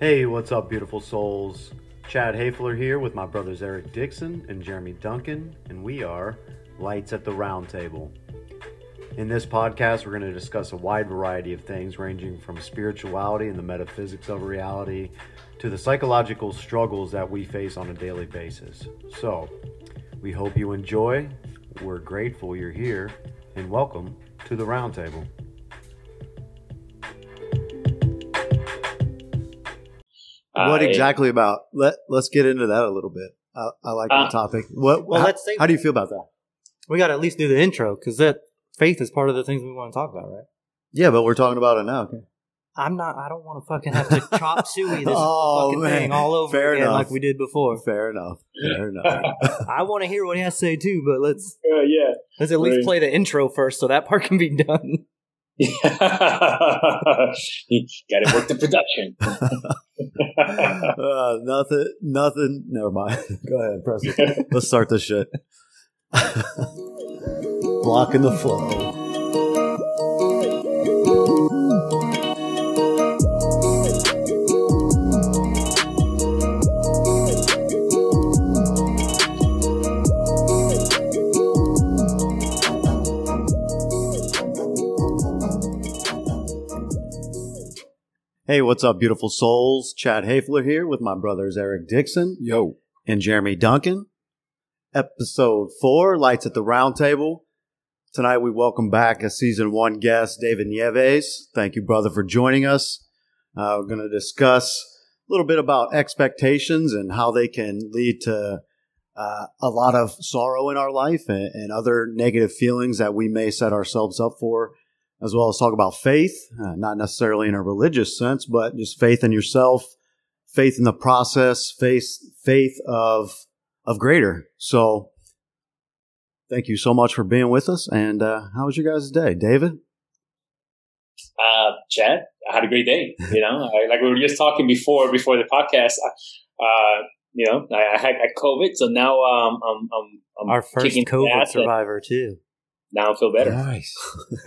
Hey, what's up, beautiful souls? Chad Hafler here with my brothers Eric Dixon and Jeremy Duncan, and we are Lights at the Round Table. In this podcast, we're going to discuss a wide variety of things ranging from spirituality and the metaphysics of reality to the psychological struggles that we face on a daily basis. So, we hope you enjoy. We're grateful you're here, and welcome to the Roundtable. What exactly about? Let Let's get into that a little bit. I, I like uh, the topic. What? Well, how, let's say how do you feel about that? We got to at least do the intro because that faith is part of the things we want to talk about, right? Yeah, but we're talking about it now. Okay. I'm not. I don't want to fucking have to chop suey this oh, fucking man. thing all over Fair again enough. like we did before. Fair enough. Fair enough. I want to hear what he has to say too, but let's. Uh, yeah. Let's at least play the intro first, so that part can be done. Yeah. Got to work the production. uh, nothing. Nothing. Never mind. Go ahead, press it. Let's start this shit. Blocking the flow. Hey, what's up, beautiful souls? Chad Hafler here with my brothers Eric Dixon. Yo. And Jeremy Duncan. Episode four, Lights at the Round Table. Tonight we welcome back a season one guest, David Nieves. Thank you, brother, for joining us. Uh, we're going to discuss a little bit about expectations and how they can lead to uh, a lot of sorrow in our life and, and other negative feelings that we may set ourselves up for as well as talk about faith, uh, not necessarily in a religious sense, but just faith in yourself, faith in the process, faith faith of of greater. So, thank you so much for being with us. And uh, how was your guys' day, David? Uh, Chad, I had a great day. You know, I, like we were just talking before before the podcast. Uh, you know, I, I had COVID, so now um, I'm, I'm, I'm our first COVID survivor too now I feel better. Nice.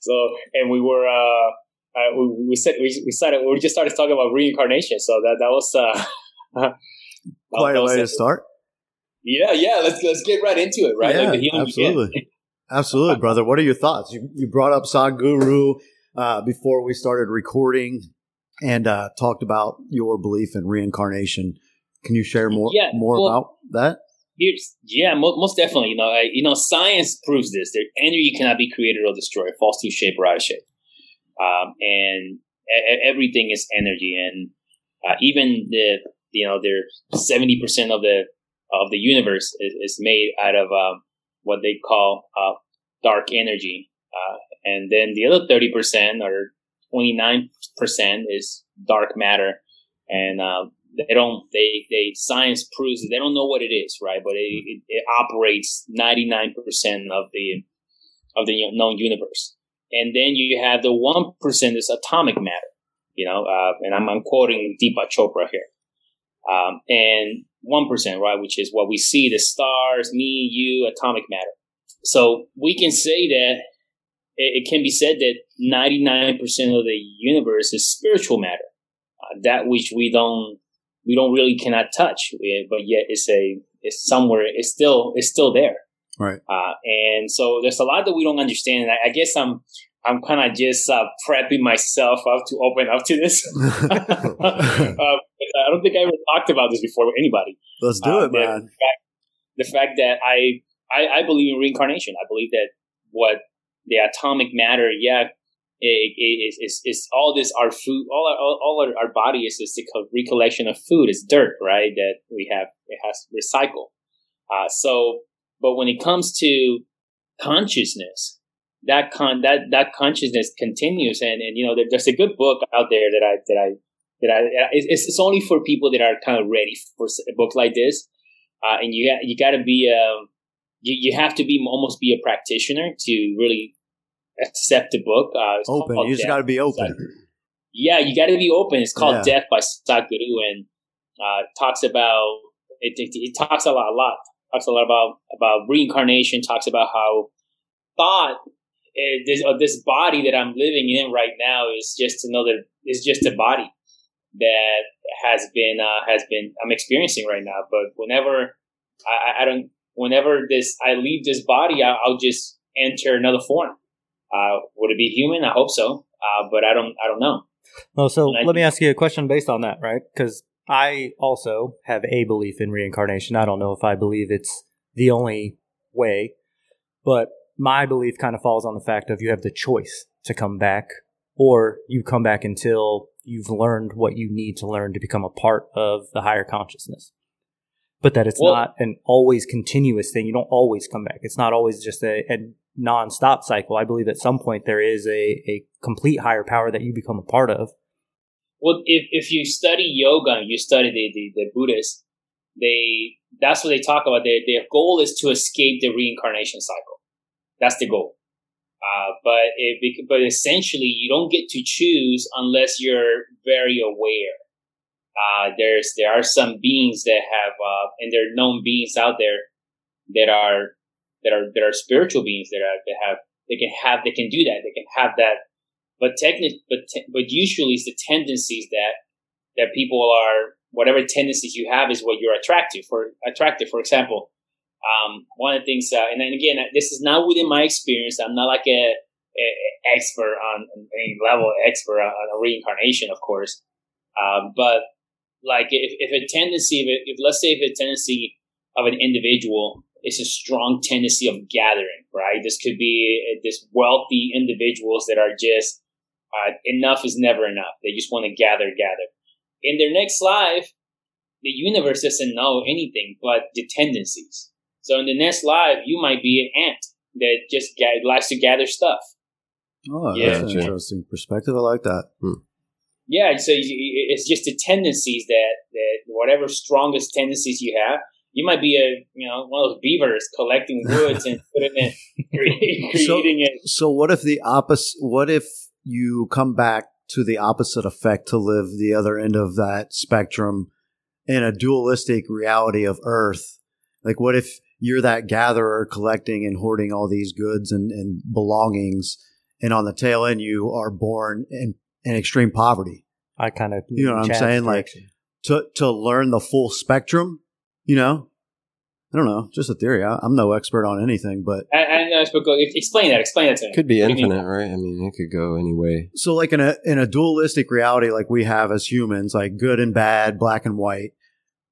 so, and we were, uh, uh, we, we said we, we started we just started talking about reincarnation. So that that was uh, quite a way to start. Yeah, yeah. Let's let's get right into it. Right, yeah, like absolutely, absolutely, brother. What are your thoughts? You you brought up Sadhguru uh, before we started recording, and uh, talked about your belief in reincarnation. Can you share more yeah, more well, about that? Here's, yeah, most, most definitely. You know, I, you know, science proves this. That energy cannot be created or destroyed. Falls to shape or out of shape. Um, and everything is energy, and uh, even the you know, there's seventy percent of the of the universe is, is made out of uh, what they call uh, dark energy, uh, and then the other thirty percent or twenty nine percent is dark matter, and uh, they don't they they science proves they don't know what it is right? But it, it, it operates 99% of the of the known universe. And then you have the 1% is atomic matter you know uh, and I'm, I'm quoting deepak chopra here. Um, and 1% right which is what we see the stars me you atomic matter. So we can say that it, it can be said that 99% of the universe is spiritual matter uh, that which we don't we don't really cannot touch, but yet it's a it's somewhere it's still it's still there. Right. Uh, and so there's a lot that we don't understand. And I, I guess I'm I'm kind of just uh, prepping myself up to open up to this. uh, I don't think I ever talked about this before with anybody. Let's do uh, it, man. The fact, the fact that I, I I believe in reincarnation. I believe that what the atomic matter, yeah, it, it, it's, it's all this our food all our, all our, our body is just a recollection of food. It's dirt right that we have it has recycle. uh, so but when it comes to consciousness that con that that consciousness continues. And and you know there, there's a good book out there that i that i that i it's, it's only for people that are kind of ready for a book like this. Uh, and you you got to be um, you, you have to be almost be a practitioner to really accept the book. Uh, open. You just got to be open. yeah, you got to be open. It's called yeah. Death by Sadhguru, and uh, talks about it, it, it. talks a lot, a lot. Talks a lot about about reincarnation. Talks about how thought it, this, uh, this body that I'm living in right now is just another is just a body that has been uh, has been I'm experiencing right now. But whenever I, I don't, whenever this I leave this body, I, will just enter another form. Uh, would it be human? I hope so, uh, but I don't. I don't know. Well, so let think, me ask you a question based on that, right? Because I also have a belief in reincarnation. I don't know if I believe it's the only way, but my belief kind of falls on the fact of you have the choice to come back or you come back until you've learned what you need to learn to become a part of the higher consciousness. But that it's well, not an always continuous thing. You don't always come back. It's not always just a, a non-stop cycle. I believe at some point there is a, a complete higher power that you become a part of. Well, if, if you study yoga, you study the, the, the Buddhists, they, that's what they talk about. Their, their goal is to escape the reincarnation cycle. That's the goal. Uh, but it, but essentially, you don't get to choose unless you're very aware. Uh, there's there are some beings that have, uh, and there are known beings out there that are that are that are spiritual beings that are that have they can have they can do that they can have that. But technically, but te- but usually, it's the tendencies that that people are whatever tendencies you have is what you're attracted for attractive. For example, um, one of the things, uh, and then again, this is not within my experience. I'm not like a, a expert on any level expert on, on reincarnation, of course. Um, but like if, if a tendency, if, if let's say if a tendency of an individual is a strong tendency of gathering, right? This could be uh, this wealthy individuals that are just uh, enough is never enough. They just want to gather, gather. In their next life, the universe doesn't know anything but the tendencies. So in the next life, you might be an ant that just likes to gather stuff. Oh, yeah. that's an interesting perspective. I like that. Hmm. Yeah, so it's just the tendencies that that whatever strongest tendencies you have, you might be a you know one of those beavers collecting woods and putting it creating so, it. So what if the opposite? What if you come back to the opposite effect to live the other end of that spectrum in a dualistic reality of Earth? Like, what if you're that gatherer collecting and hoarding all these goods and, and belongings, and on the tail end, you are born in, in extreme poverty. I kind of, you know what I'm saying? Like to to learn the full spectrum, you know. I don't know, just a theory. I, am no expert on anything, but I, I know, explain that. Explain that to me. It could be infinite, right? I mean, it could go any way. So, like in a in a dualistic reality, like we have as humans, like good and bad, black and white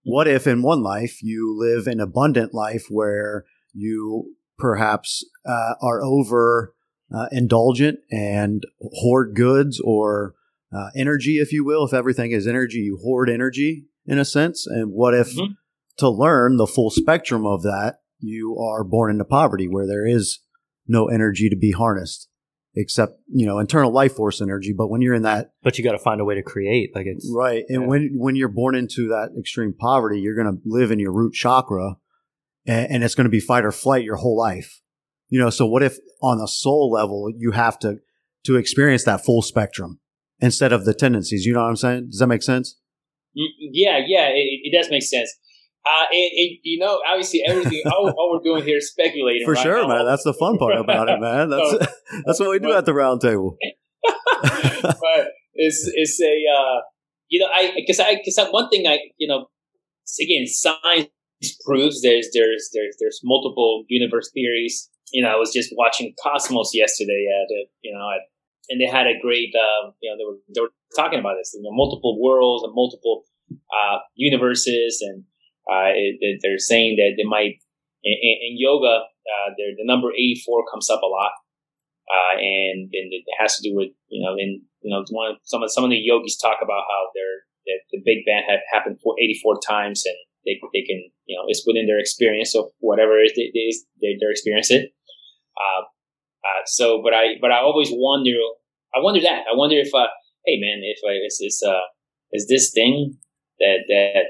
what if in one life you live an abundant life where you perhaps uh, are over uh, indulgent and hoard goods or uh, energy, if you will? If everything is energy, you hoard energy in a sense. And what if mm-hmm. To learn the full spectrum of that, you are born into poverty where there is no energy to be harnessed? except you know internal life force energy. But when you're in that but you got to find a way to create like it's right. And yeah. when when you're born into that extreme poverty you're going to live in your root chakra and, and it's going to be fight or flight your whole life. You know so what if on a soul level you have to to experience that full spectrum instead of the tendencies? You know what i'm saying? Does that make sense? Mm, yeah yeah it, it does make sense uh, and, and, you know, obviously, everything all, all, we're doing here is speculating. For right sure, now. man. That's the fun part about it, man. That's so, that's what we do but, at the round table. but it's it's a uh, you know I because I because one thing I you know again science proves there's there's there's there's multiple universe theories. You know, I was just watching Cosmos yesterday at you know at, and they had a great uh, you know they were they were talking about this you know multiple worlds and multiple uh, universes and uh, it, they're saying that they might in, in yoga, uh, the number 84 comes up a lot. Uh, and, and it has to do with, you know, in, you know, one, some of, some of the yogis talk about how that the Big Bang had happened for 84 times and they, they can, you know, it's within their experience of whatever it is they, they're experiencing. Uh, uh, so, but I, but I always wonder, I wonder that, I wonder if, uh, hey man, if uh, is, is, uh, is this thing that, that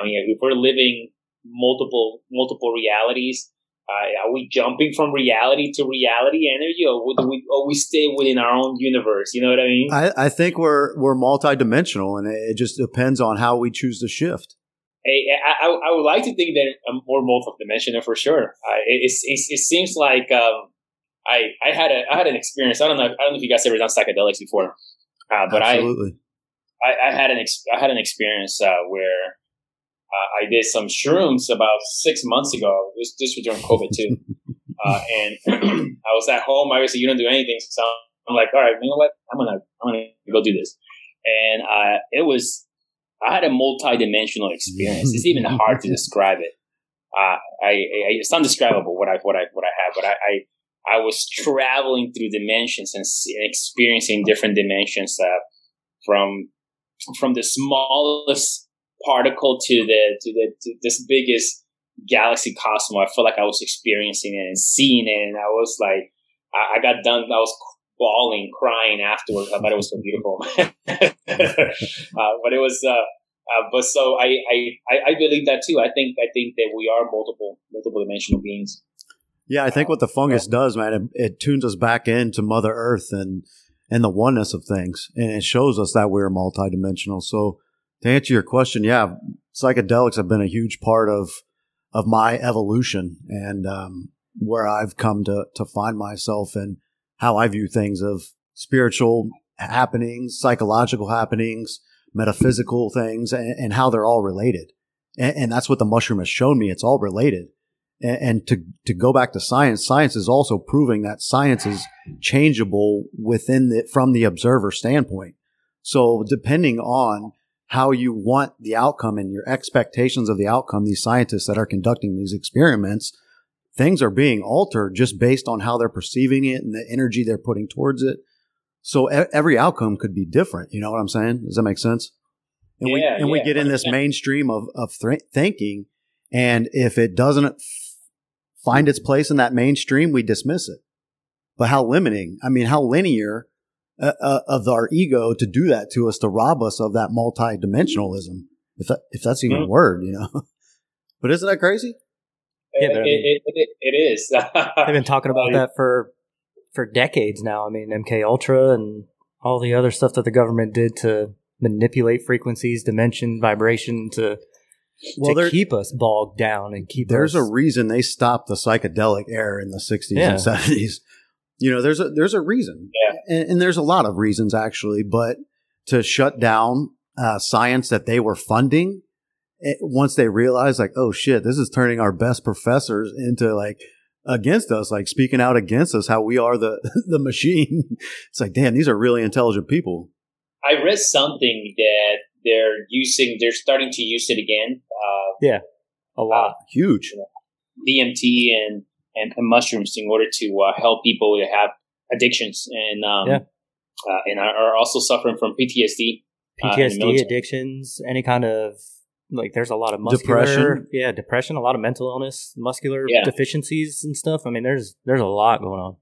I mean, if we're living multiple multiple realities, uh, are we jumping from reality to reality energy, or would we, or we stay within our own universe? You know what I mean? I, I think we're we're multidimensional, and it just depends on how we choose to shift. Hey, I, I, would like to think that I'm more multidimensional for sure. Uh, it, it, it, seems like um, I I had a I had an experience. I don't know. I don't know if you guys ever done psychedelics before, uh, but Absolutely. I, I I had an ex- I had an experience uh, where uh, I did some shrooms about six months ago. This this was during COVID too, uh, and I was at home. Obviously, you don't do anything, so I'm like, all right, you know what? I'm gonna I'm gonna go do this, and uh, it was I had a multi-dimensional experience. It's even hard to describe it. Uh, I, I, it's undescribable what I what I what I have, but I, I I was traveling through dimensions and experiencing different dimensions uh, from from the smallest particle to the to the to this biggest galaxy cosmos. I felt like I was experiencing it and seeing it, and I was like, I, I got done. I was bawling, crying afterwards. I thought it was so beautiful. uh, but it was, uh, uh, but so I, I, I believe that too. I think, I think that we are multiple, multiple dimensional beings. Yeah, I think what the fungus does, man, it, it tunes us back into Mother Earth and and the oneness of things, and it shows us that we're multidimensional. So, to answer your question, yeah, psychedelics have been a huge part of of my evolution and um, where I've come to to find myself and how I view things of spiritual happenings, psychological happenings, metaphysical things, and, and how they're all related. And, and, that's what the mushroom has shown me. It's all related. And, and to, to go back to science, science is also proving that science is changeable within the, from the observer standpoint. So depending on how you want the outcome and your expectations of the outcome, these scientists that are conducting these experiments things are being altered just based on how they're perceiving it and the energy they're putting towards it. So every outcome could be different. You know what I'm saying? Does that make sense? And yeah, we and yeah, we get in this mainstream of of th- thinking, and if it doesn't f- find its place in that mainstream, we dismiss it. But how limiting? I mean, how linear uh, uh, of our ego to do that to us to rob us of that multidimensionalism, if that, if that's even Mhm. a word, you know. but isn't that crazy? Yeah, but I it, mean- it, it, it is. They've been talking about that for for decades now. I mean, MK Ultra and all the other stuff that the government did to manipulate frequencies, dimension, vibration to Well, to keep us bogged down and keep there's us. a reason they stopped the psychedelic era in the 60s Yeah. and 70s you know there's a there's a reason Yeah. and, and there's a lot of reasons actually but to shut down uh, science that they were funding it, once they realized like oh shit this is turning our best professors into like against us like speaking out against us how we are the the machine it's like damn these are really intelligent people I read something that they're using, they're starting to use it again. Uh, yeah a lot. huge DMT and, and, and mushrooms in order to uh, help people who have addictions and um, Yeah. uh, and are, are also suffering from PTSD. uh, the PTSD, military. addictions, any kind of like there's a lot of muscular Depression. yeah, depression, a lot of mental illness, muscular Yeah. deficiencies and stuff. I mean, there's there's a lot going on.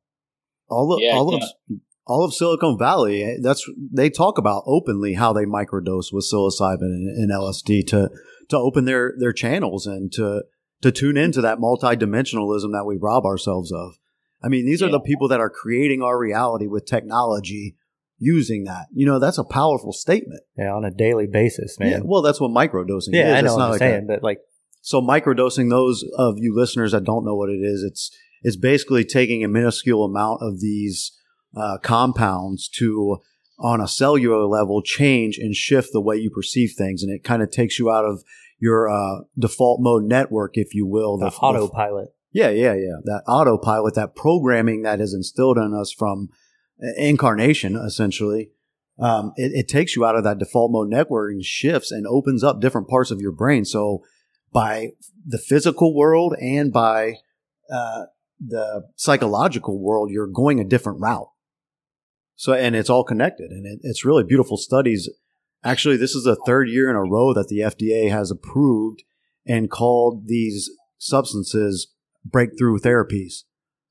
all of Yeah, all yeah. of all of Silicon Valley. eh, That's they talk about openly how they microdose with psilocybin and, and LSD to to open their their channels and to to tune into that multidimensionalism that we rob ourselves of. I mean, these are the people that are creating our reality with technology using that. You know, that's a powerful statement. Yeah, on a daily basis, man. Yeah, well, that's what microdosing Yeah, is. I know It's what I'm like saying, a- but like so microdosing, those of you listeners that don't know what it is, it's it's basically taking a minuscule amount of these uh, compounds to, on a cellular level, change and shift the way you perceive things, and it kind of takes you out of your uh, default mode network, if you will. the autopilot. Yeah, yeah, yeah. That autopilot, that programming that is instilled in us from uh, incarnation, essentially. Um, it, it takes you out of that default mode network and shifts and opens up different parts of your brain. So, by the physical world and by uh, the psychological world, you're going a different route. So, and it's all connected, and it, it's really beautiful studies. Actually, this is the third year in a row that the FDA has approved and called these substances breakthrough therapies.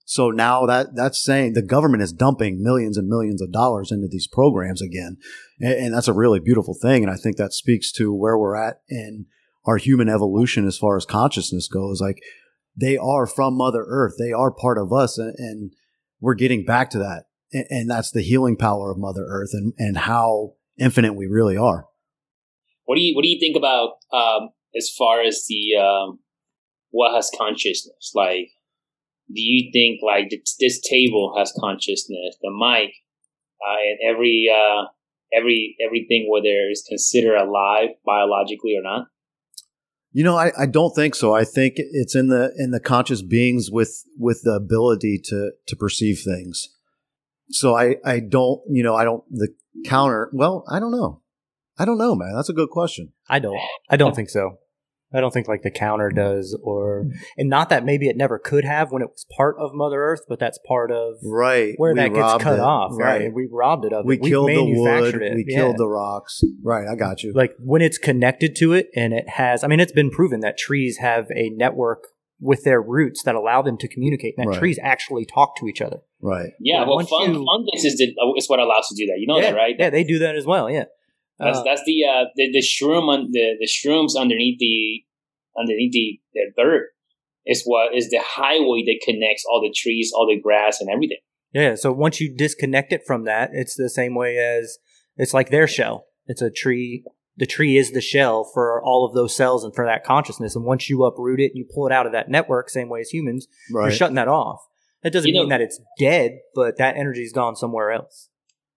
So now that that's saying the government is dumping millions and millions of dollars into these programs again, and, and that's a really beautiful thing. And I think that speaks to where we're at in our human evolution as far as consciousness goes. Like they are from Mother Earth, they are part of us, and, and we're getting back to that. And, and that's the healing power of Mother Earth and and how infinite we really are. What do you What do you think about um, as far as the um, what has consciousness? Like, do you think like this, this table has consciousness, the mic, uh, and every uh, every everything whether it's considered alive biologically or not? You know, I, I don't think so. I think it's in the in the conscious beings with with the ability to to perceive things. So I I don't you know I don't the counter. Well, I don't know. I don't know, man. That's a good question. I don't. I don't oh. think so. I don't think like the counter does, or and not that maybe it never could have when it was part of Mother Earth, but that's part of Right. where We that gets cut it. off. Right. Right. We robbed it of We it. killed the wood. it. We Yeah. killed the rocks. Right. I got you. like when it's connected to it and it has. I mean, it's been proven that trees have a network with their roots that allow them to communicate. That Right. trees actually talk to each other. right. Yeah, Yeah, well, fun, you- fungus is the, is what allows to do that. You know yeah, that, right? Yeah, they do that as well. Yeah. That's Uh, that's the uh the, the shroom on the the shrooms underneath the underneath the, the dirt is what is the highway that connects all the trees, all the grass, and everything. Yeah, so once you disconnect it from that, it's the same way as it's like their shell. It's a tree. The tree is the shell for all of those cells and for that consciousness. And once you uproot it and you pull it out of that network, same way as humans, you're shutting that off. That doesn't You know- mean that it's dead, but that energy's gone somewhere else.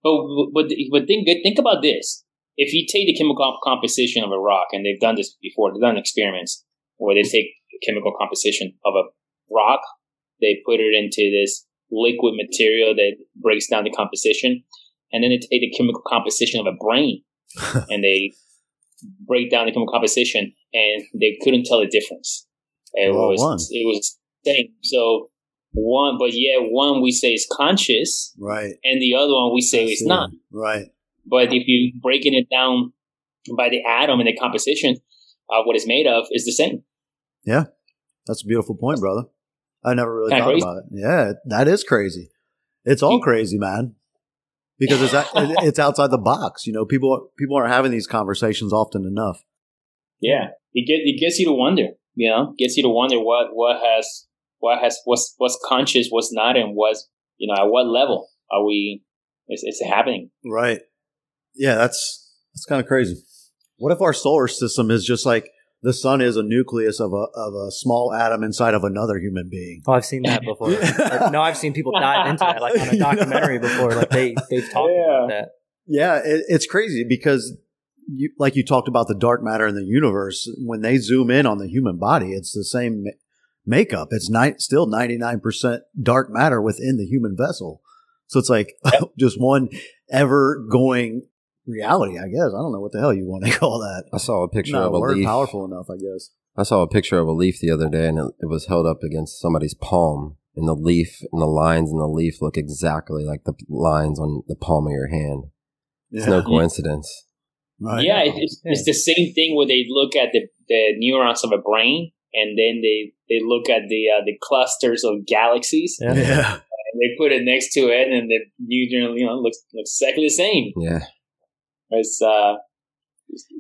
Oh, but but but think think about this: if you take the chemical composition of a rock, and they've done this before, they've done experiments where they take the chemical composition of a rock, they put it into this liquid material that breaks down the composition, and then they take the chemical composition of a brain, and they break down the composition, and they couldn't tell the difference. It Well, was one. it was same. So one, but yeah, one we say is conscious, Right. and the other one we say is not. Right. But if you breaking it down by the atom and the composition of what it's made of is the same. Yeah, that's a beautiful point, brother. I never really Kinda thought crazy. about it. Yeah, that is crazy. It's all crazy, man. Because it's it's outside the box. You know, people people aren't having these conversations often enough. Yeah, it get it gets you to wonder. You know, gets you to wonder what what has what has what's what's conscious, what's not, and what's you know at what level are we? It's, it's happening. Right. Yeah, that's that's kind of crazy. What if our solar system is just like the sun is a nucleus of a of a small atom inside of another human being? Oh, I've seen that before. Like, no, I've seen people dive into that, like on a documentary before. Like they they've talked Yeah. about that. Yeah, it, it's crazy because you like you talked about the dark matter in the universe. When they zoom in on the human body, it's the same makeup. It's ni- still ninety nine percent dark matter within the human vessel. So it's like just one ever going reality. I guess I don't know what the hell you want to call that. I saw a picture Not of a a word leaf. powerful enough, I guess. I saw a picture of a leaf the other day, and it, it was held up against somebody's palm. And the leaf and the lines in the leaf look exactly like the lines on the palm of your hand. It's no coincidence. Right. Yeah, it's, it's the same thing where they look at the, the neurons of a brain, and then they they look at the uh, the clusters of galaxies, Yeah. Yeah. and they put it next to it, and the neuron you know looks looks exactly the same. Yeah. It's uh,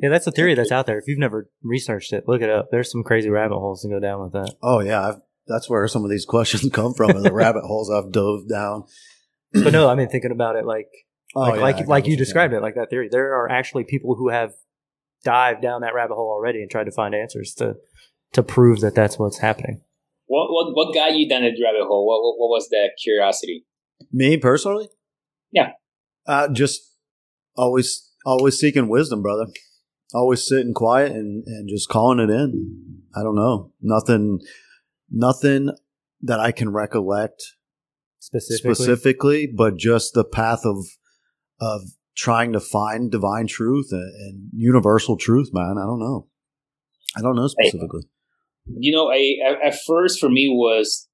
Yeah, that's a theory that's out there. If you've never researched it, look it up. There's some crazy rabbit holes to go down with that. Oh yeah. I've, that's where some of these questions come from. and the rabbit holes I've dove down. But no, I mean thinking about it like Oh, like yeah, like, like you described saying. it, like that theory. There are actually people who have dived down that rabbit hole already and tried to find answers to to prove that that's what's happening. what what what got you down the rabbit hole? What what, what was that curiosity? Me personally? Yeah. Uh, just always, always seeking wisdom, brother. Always sitting quiet and, and just calling it in. I don't know. Nothing, nothing that I can recollect Specifically, specifically, but just the path of, of trying to find divine truth and, and universal truth, man. I don't know. I don't know specifically. You know, I, I at first for me was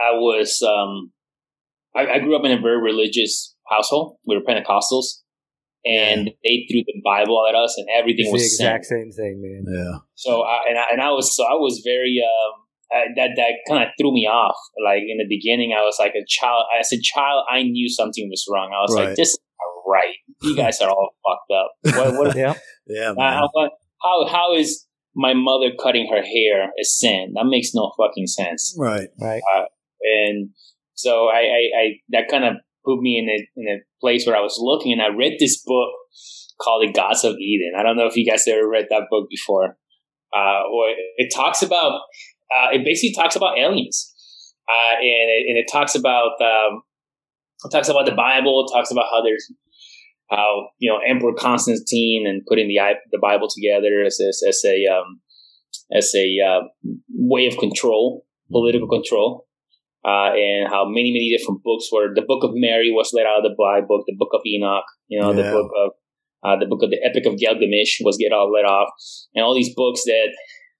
I was um I, I grew up in a very religious household. We were Pentecostals, and they threw the Bible at us, and everything it's the exact sin. same thing, man. Yeah. So I, and I, and I was so I was very um I, that that kind of threw me off. Like in the beginning, I was like a child. As a child, I knew something was wrong. I was Right. like, "This is not right. You guys are all fucked up. What, what, Yeah, Yeah, uh, man. how, how how is my mother cutting her hair a sin? That makes no fucking sense. Right. right. And so I, I, I that kind of put me in a in a place where I was looking, and I read this book called The Gods of Eden. I don't know if you guys ever read that book before. Uh, or it talks about uh, it basically talks about aliens. uh, and it, and it talks about um, it talks about the Bible. It talks about how there's how you know Emperor Constantine and putting the the Bible together as as, as a um, as a uh, way of control, political control, uh, and how many many different books were. The Book of Mary was let out of the Bible, the Book of Enoch, you know, Yeah. the book of uh, the book of the Epic of Gilgamesh was get all let off, and all these books that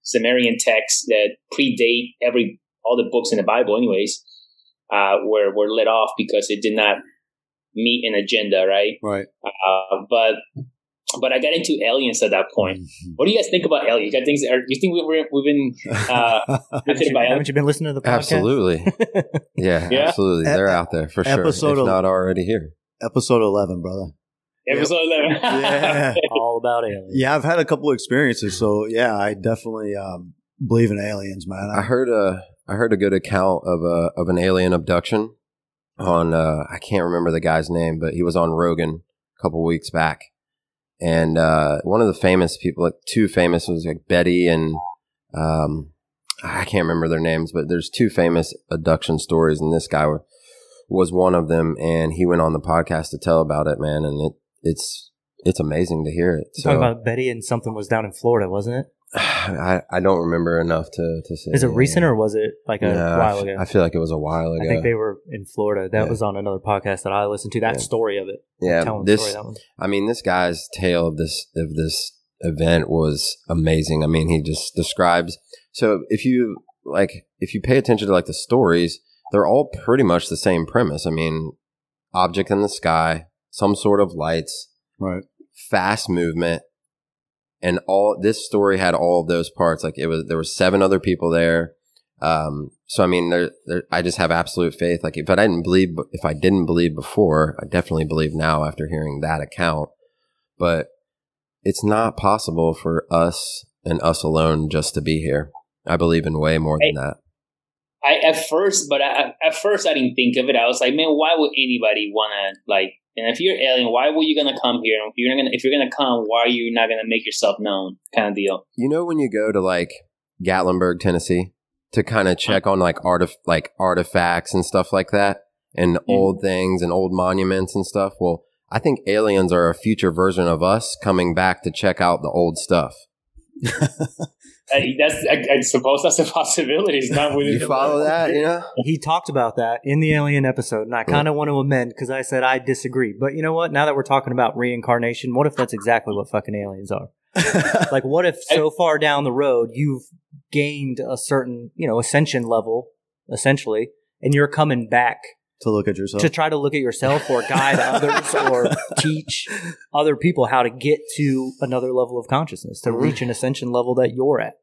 Sumerian texts that predate every all the books in the Bible, anyways, uh, were were let off because it did not meet an agenda, right? Right. Uh, but but I got into aliens at that point. What do you guys think about aliens? You got things? Are, you think we were, we've been uh, Haven't you, by haven't you been listening to the podcast? Absolutely. Yeah, Yeah? absolutely. They're out there for sure. episode if not already here. Episode 11, brother. Episode eleven. Yeah. All about aliens. Yeah, I've had a couple experiences, so yeah, I definitely um, believe in aliens, man. I heard a I heard a good account of a of an alien abduction on uh, I can't remember the guy's name, but he was on Rogan a couple weeks back, and uh, one of the famous people, like two famous, was like Betty and um, I can't remember their names, but there's two famous abduction stories, and this guy wa- was one of them, and he went on the podcast to tell about it, man, and it it's it's amazing to hear it. So talking about Betty and something was down in Florida, wasn't it? I, I don't remember enough to to say. Is it recent or was it like a Yeah, while ago? I feel like it was a while ago. I think they were in Florida. That Yeah. was on another podcast that I listened to. That Yeah. story of it. yeah, Telling this. story, that one. I mean, this guy's tale of this of this event was amazing. I mean, he just describes. So if you like, if you pay attention to like the stories, they're all pretty much the same premise. I mean, object in the sky, some sort of lights, right. fast movement, and all this story had all of those parts. Like it was, there were seven other people there. Um, so I mean, there, there, I just have absolute faith. Like if I didn't believe, if I didn't believe before, I definitely believe now after hearing that account. But it's not possible for us and us alone just to be here. I believe in way more than that. I at first, but I, at first I didn't think of it. I was like, man, why would anybody want to like? And if you're alien, why were you gonna come here? And if you're gonna if you're gonna come, why are you not gonna make yourself known? Kind of deal. You know when you go to like Gatlinburg, Tennessee, to kind of uh-huh. check on like artif- like artifacts and stuff like that, and hmm. old things and old monuments and stuff. Well, I think aliens are a future version of us coming back to check out the old stuff. I, that's I, I suppose that's a possibility. It's not within You follow realm. that? You know? He talked about that in the alien episode, and I kind of want to amend because I said I disagree. But you know what? Now that we're talking about reincarnation, what if that's exactly what fucking aliens are? Like, what if so far down the road you've gained a certain, you know, ascension level, essentially, and you're coming back to look at yourself. to try to look at yourself or guide others or teach other people how to get to another level of consciousness, to reach an ascension level that you're at.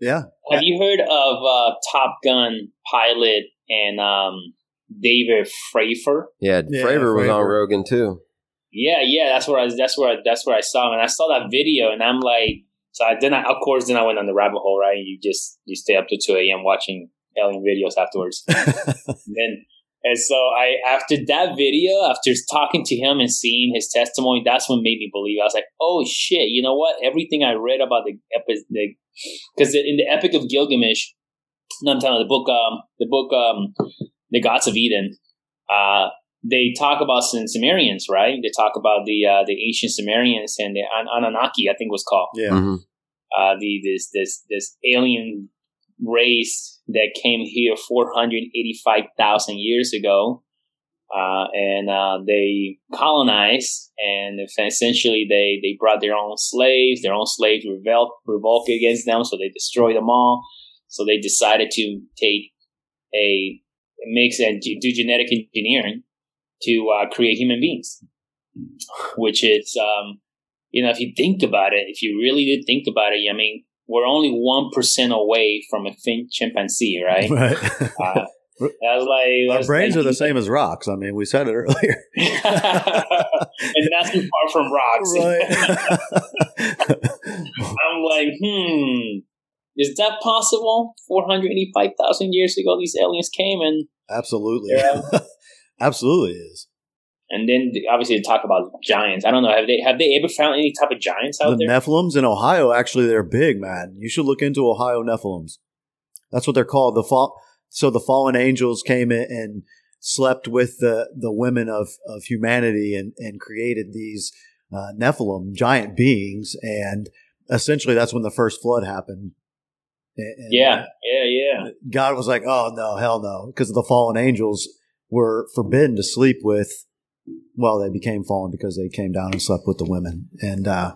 yeah. Have you heard of uh, Top Gun pilot and um, David Fravor? Yeah, Yeah, Fravor was on Rogan too. Yeah, yeah, that's where I that's where I, that's where I saw him, and I saw that video, and I'm like, so I then I, of course then I went on the rabbit hole, right? And you just you stay up to two a.m. watching alien videos afterwards, and then and so I after that video, after talking to him and seeing his testimony, that's what made me believe. I was like, oh shit, you know what? Everything I read about the epic, because in the Epic of Gilgamesh, no, I'm telling you, the book, um, the book, um, the Gods of Eden, uh, they talk about some Sumerians, right? They talk about the uh, the ancient Sumerians and the An- Anunnaki, I think it was called Yeah. Mhm. uh, the this this this alien race that came here 485,000 years ago, uh, and uh, they colonized, and essentially they they brought their own slaves. Their own slaves revolt against them, so they destroyed them all. So they decided to take a mix and do do genetic engineering to uh, create human beings, which is um, you know, if you think about it, if you really did think about it, I mean, we're only one percent away from a fin- chimpanzee, right? Right. Uh, that's like Our that's brains like- are the same as rocks. I mean, we said it earlier. and that's too far from rocks. right. I'm like, hmm, is that possible? Four hundred eighty-five thousand years ago, these aliens came, and Absolutely. Yeah. Absolutely is. And then obviously to talk about giants. I don't know. Have they have they ever found any type of giants out The there? Nephilims in Ohio, actually, they're big, man. You should look into Ohio Nephilims. That's what they're called. The fall. so the fallen angels came in and slept with the the women of of humanity and and created these uh, Nephilim, giant beings, and essentially that's when the first flood happened. And- and, Yeah, yeah, yeah. God was like, "Oh no, hell no," because the fallen angels were forbidden to sleep with. Well, they became fallen because they came down and slept with the women, and uh,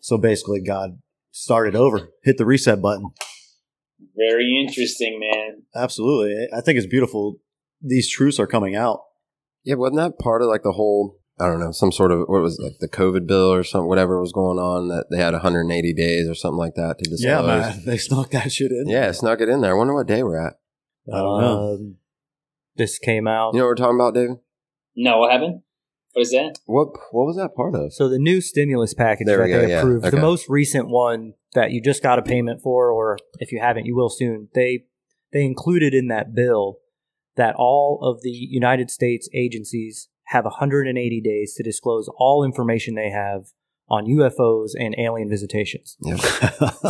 so basically, God started over, hit the reset button. Very interesting, man. Absolutely, I think it's beautiful. These truths are coming out. Yeah, wasn't that part of like the whole? I don't know, some sort of what was it, like the COVID bill or something, whatever was going on that they had 180 days or something like that to disclose? Yeah, man, they snuck that shit in. Yeah, snuck it in there. I wonder what day we're at. I don't know. Um, this came out. You know what we're talking about, David? No, what happened? What is that? What What was that part of? So the new stimulus package There that go, they yeah. approved, Okay. the most recent one that you just got a payment for, or if you haven't, you will soon. They they included in that bill that all of the United States agencies have 180 days to disclose all information they have on UFOs and alien visitations.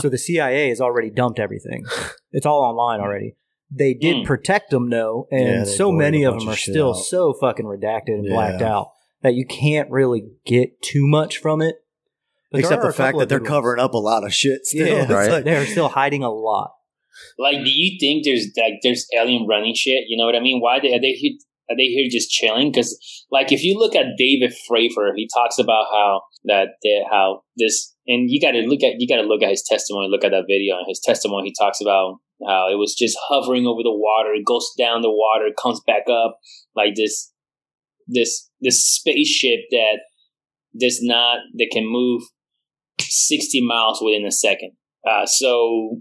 so the CIA has already dumped everything. It's all online already. They did Hmm. protect them though, and Yeah, so many of them are still out. so fucking redacted and Yeah. blacked out that you can't really get too much from it. But Except the fact that they're covering ones. up a lot of shit. Still. Yeah, Right. like- they're still hiding a lot. Like, do you think there's like there's alien running shit? You know what I mean? Why they, are they here? Are they here just chilling? Because like if you look at David Fravor, he talks about how that how this and you got to look at you got to look at his testimony. Look at that video. and his testimony, he talks about how it was just hovering over the water. It goes down the water, comes back up like this this this spaceship that does not that can move sixty miles within a second. Uh, so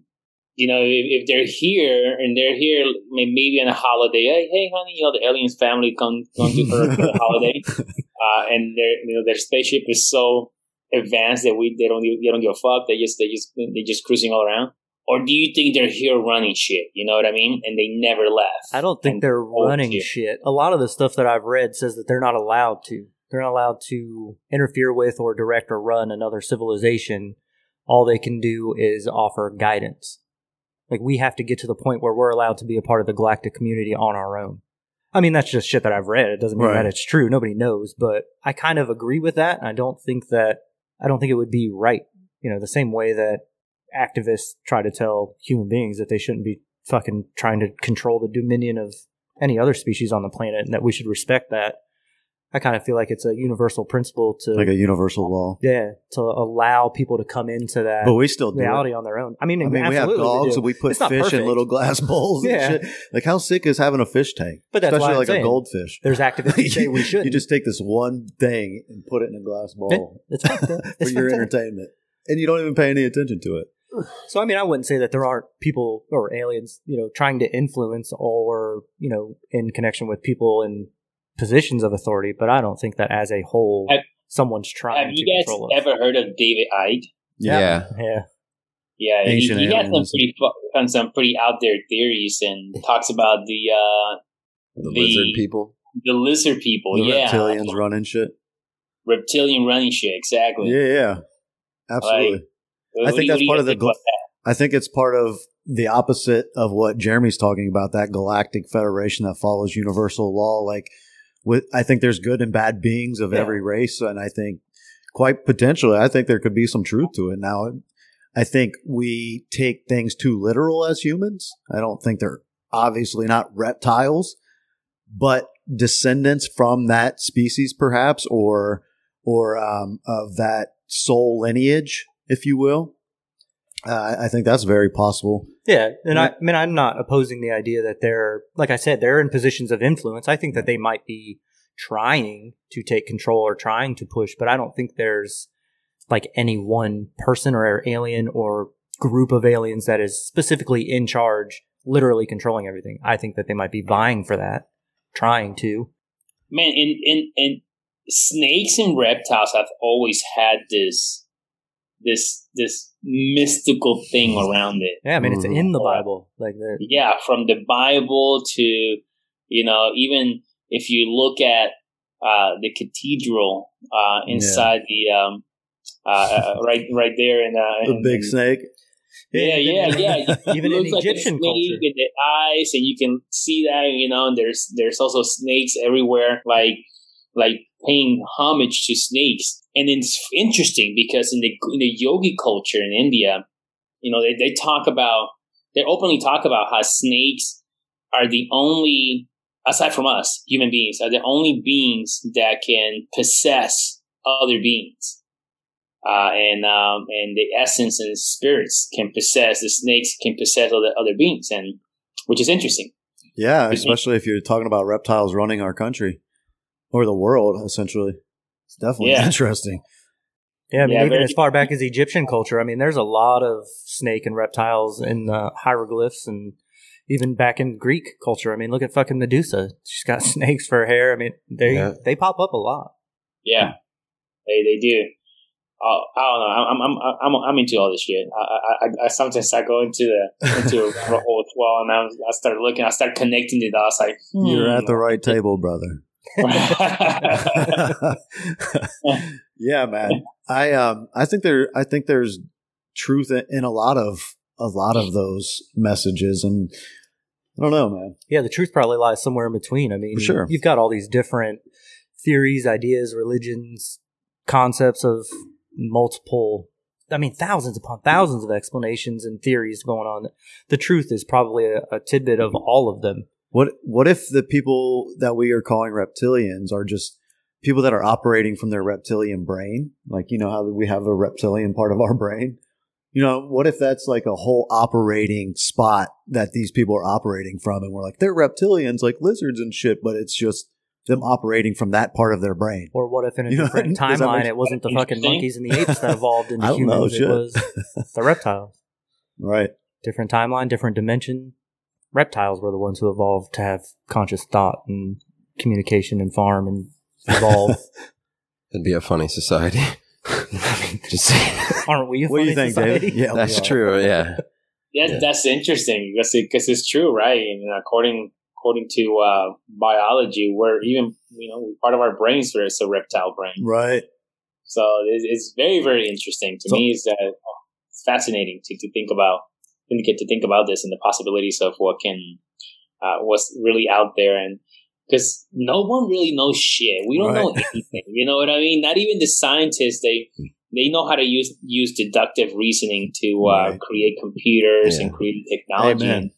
you know, if, if they're here and they're here, maybe on a holiday, hey, hey, honey, you know, the aliens family come come to Earth for a holiday, uh, and their you know their spaceship is so advanced that we they don't they don't give a fuck. They just they just they just cruising all around. Or do you think they're here running shit? You know what I mean? And they never left. I don't think they're running shit. shit. A lot of the stuff that I've read says that they're not allowed to. They're not allowed to interfere with or direct or run another civilization. All they can do is offer guidance. Like we have to get to the point where we're allowed to be a part of the galactic community on our own. I mean, that's just shit that I've read. It doesn't mean Right. that it's true. Nobody knows, but I kind of agree with that. I don't think that I don't think it would be right. You know, the same way that activists try to tell human beings that they shouldn't be fucking trying to control the dominion of any other species on the planet and that we should respect that. I kind of feel like it's a universal principle to like a universal law. yeah, to allow people to come into that But we still reality It. on their own. I mean, I mean, we have dogs and we put fish in little glass bowls Yeah. and shit. Like, how sick is having a fish tank? But that's Especially like a goldfish. There's activists say we should. You just take this one thing and put it in a glass bowl for your entertainment. And you don't even pay any attention to it. So I mean, I wouldn't say that there aren't people or aliens, you know, trying to influence or you know, in connection with people in positions of authority. But I don't think that as a whole, Have- someone's trying Have to you guys control us. ever heard of David Icke? Yeah. Yeah, Yeah, he, he has some pretty fu- on some pretty out there theories and talks about the uh, The, The- lizard people. the lizard people. The yeah, reptilians running shit. reptilian running shit. Exactly. Yeah, yeah. Absolutely. What- I think that's what do you part of the gl- I think it's part of the opposite of what Jeremy's talking about, that galactic federation that follows universal law. Like with I think there's good and bad beings of Yeah. every race, and I think quite potentially I think there could be some truth to it. Now I think we take things too literal as humans. I don't think they're obviously not reptiles, but descendants from that species perhaps or or um, of that soul lineage, if you will. Uh, I think that's very possible. yeah. And I, I mean, I'm not opposing the idea that they're, like I said, they're in positions of influence. I think that they might be trying to take control or trying to push, but I don't think there's like any one person or alien or group of aliens that is specifically in charge, literally controlling everything. I think that they might be vying for that, trying to. Man, and, and and snakes and reptiles have always had this this this mystical thing around it. Yeah, I mean, it's Mhm. in the Bible. Like the, Yeah, from the Bible to you know, even if you look at uh, the cathedral uh, inside the um, uh, uh, right right there in, uh, The in- big in- snake. Yeah, yeah, yeah. Even It in looks like a Egyptian snake culture. in the eyes, and you can see that. You know, and there's there's also snakes everywhere, like like paying homage to snakes. And it's interesting because in the in the yogi culture in India, you know, they they talk about they openly talk about how snakes are the only aside from us human beings are the only beings that can possess other beings uh, and um, and the essence and spirits can possess the snakes can possess other other beings, and which is interesting. Yeah, especially if you're talking about reptiles running our country or the world, essentially. It's definitely Yeah. interesting. Yeah, I mean, Yeah, even as far back as Egyptian culture, I mean, there's a lot of snake and reptiles in the hieroglyphs, and even back in Greek culture. I mean, look at fucking Medusa; she's got snakes for her hair. I mean, they Yeah. they pop up a lot. Yeah, they they do. Uh, I don't know. I'm I'm I'm I'm, I'm into all this shit. I, I I- I sometimes I go into the into a rabbit hole as well, and I'm, I start looking. I start connecting the dots. Like You're hmm. at the right table, brother. yeah, man. I um I think there I think there's truth in- a lot of a lot of those messages and I don't know, man. Yeah, the truth probably lies somewhere in between. I mean, For sure. you've got all these different theories, ideas, religions, concepts of multiple. I mean, thousands upon thousands of explanations and theories going on. The truth is probably a, a tidbit of all of them. What what if the people that we are calling reptilians are just people that are operating from their reptilian brain? Like you know how we have a reptilian part of our brain. You know, what if that's like a whole operating spot that these people are operating from, and we're like they're reptilians, like lizards and shit, but it's just them operating from that part of their brain. Or what if in a You different timeline it wasn't the fucking monkeys and the apes that evolved into know, humans? shit. it was the reptiles. Right. Different timeline, different dimension. Reptiles were the ones who evolved to have conscious thought and communication and farm and evolve. It'd be a funny society. Just saying. Aren't we a What do you think, society? David? Yeah, That's true. Yeah. Yeah, Yeah. that's interesting because it, cause it's true, right? And according according to uh, biology, we're even you know part of our brains are is a reptile brain. Right. So it's, it's very very interesting to So- me. Is that it's fascinating to, to think about and get to think about this and the possibilities of what can uh, what's really out there and. Because no one really knows shit. We don't know anything. You know what I mean? Not even the scientists. They they know how to use use deductive reasoning to uh, Right. create computers Yeah. and create technology. Amen.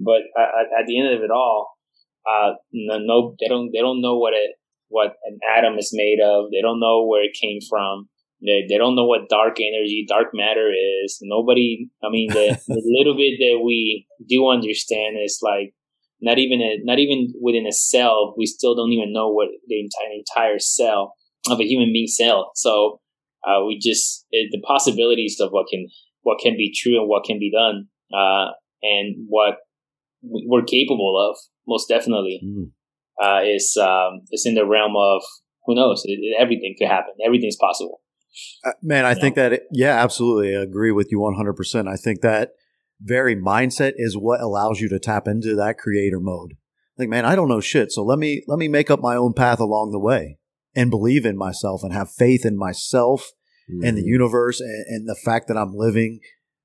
But at, at- the end of it all, uh, no, no, they don't they don't know what it what an atom is made of. They don't know where it came from. They, they don't know what dark energy, dark matter is. Nobody. I mean, the, the little bit that we do understand is like not even a, not even within a cell. We still don't even know what the entire entire cell of a human being cell. So uh, we just it, the possibilities of what can what can be true and what can be done, uh, and what we- we're capable of, most definitely, Mm. uh, is um, is in the realm of who knows. It, it- everything could happen. Everything's possible. Uh, Man, I think that, yeah, absolutely. I agree with you 100%. I think that very mindset is what allows you to tap into that creator mode. Like, man, I don't know shit. So let me, let me make up my own path along the way and believe in myself and have faith in myself and the Mhm. universe and, and the fact that I'm living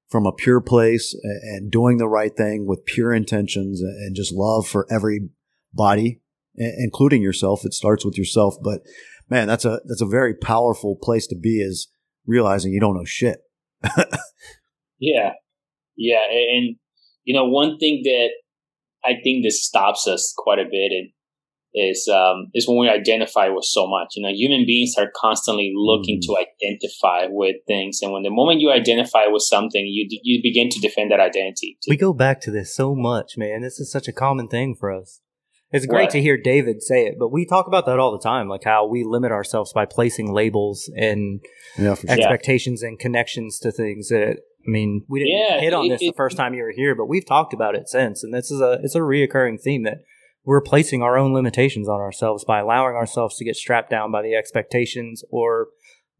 from a pure place and, doing the right thing with pure intentions and, and just love for every body, including yourself. It starts with yourself, but man, that's a that's a very powerful place to be. Is realizing you don't know shit. Yeah, yeah, and, you know one thing that I think this stops us quite a bit and is um, is when we identify with so much. You know, human beings are constantly looking to identify with things, and when the moment you identify with something, you you begin to defend that identity. We go back to this so much, man. This is such a common thing for us. It's great What? to hear David say it, but we talk about that all the time, like how we limit ourselves by placing labels and Yeah, sure. expectations and connections to things that I mean, we didn't Yeah, hit on it- this the first time you were here, but we've talked about it since, and this is a it's a reoccurring theme that we're placing our own limitations on ourselves by allowing ourselves to get strapped down by the expectations or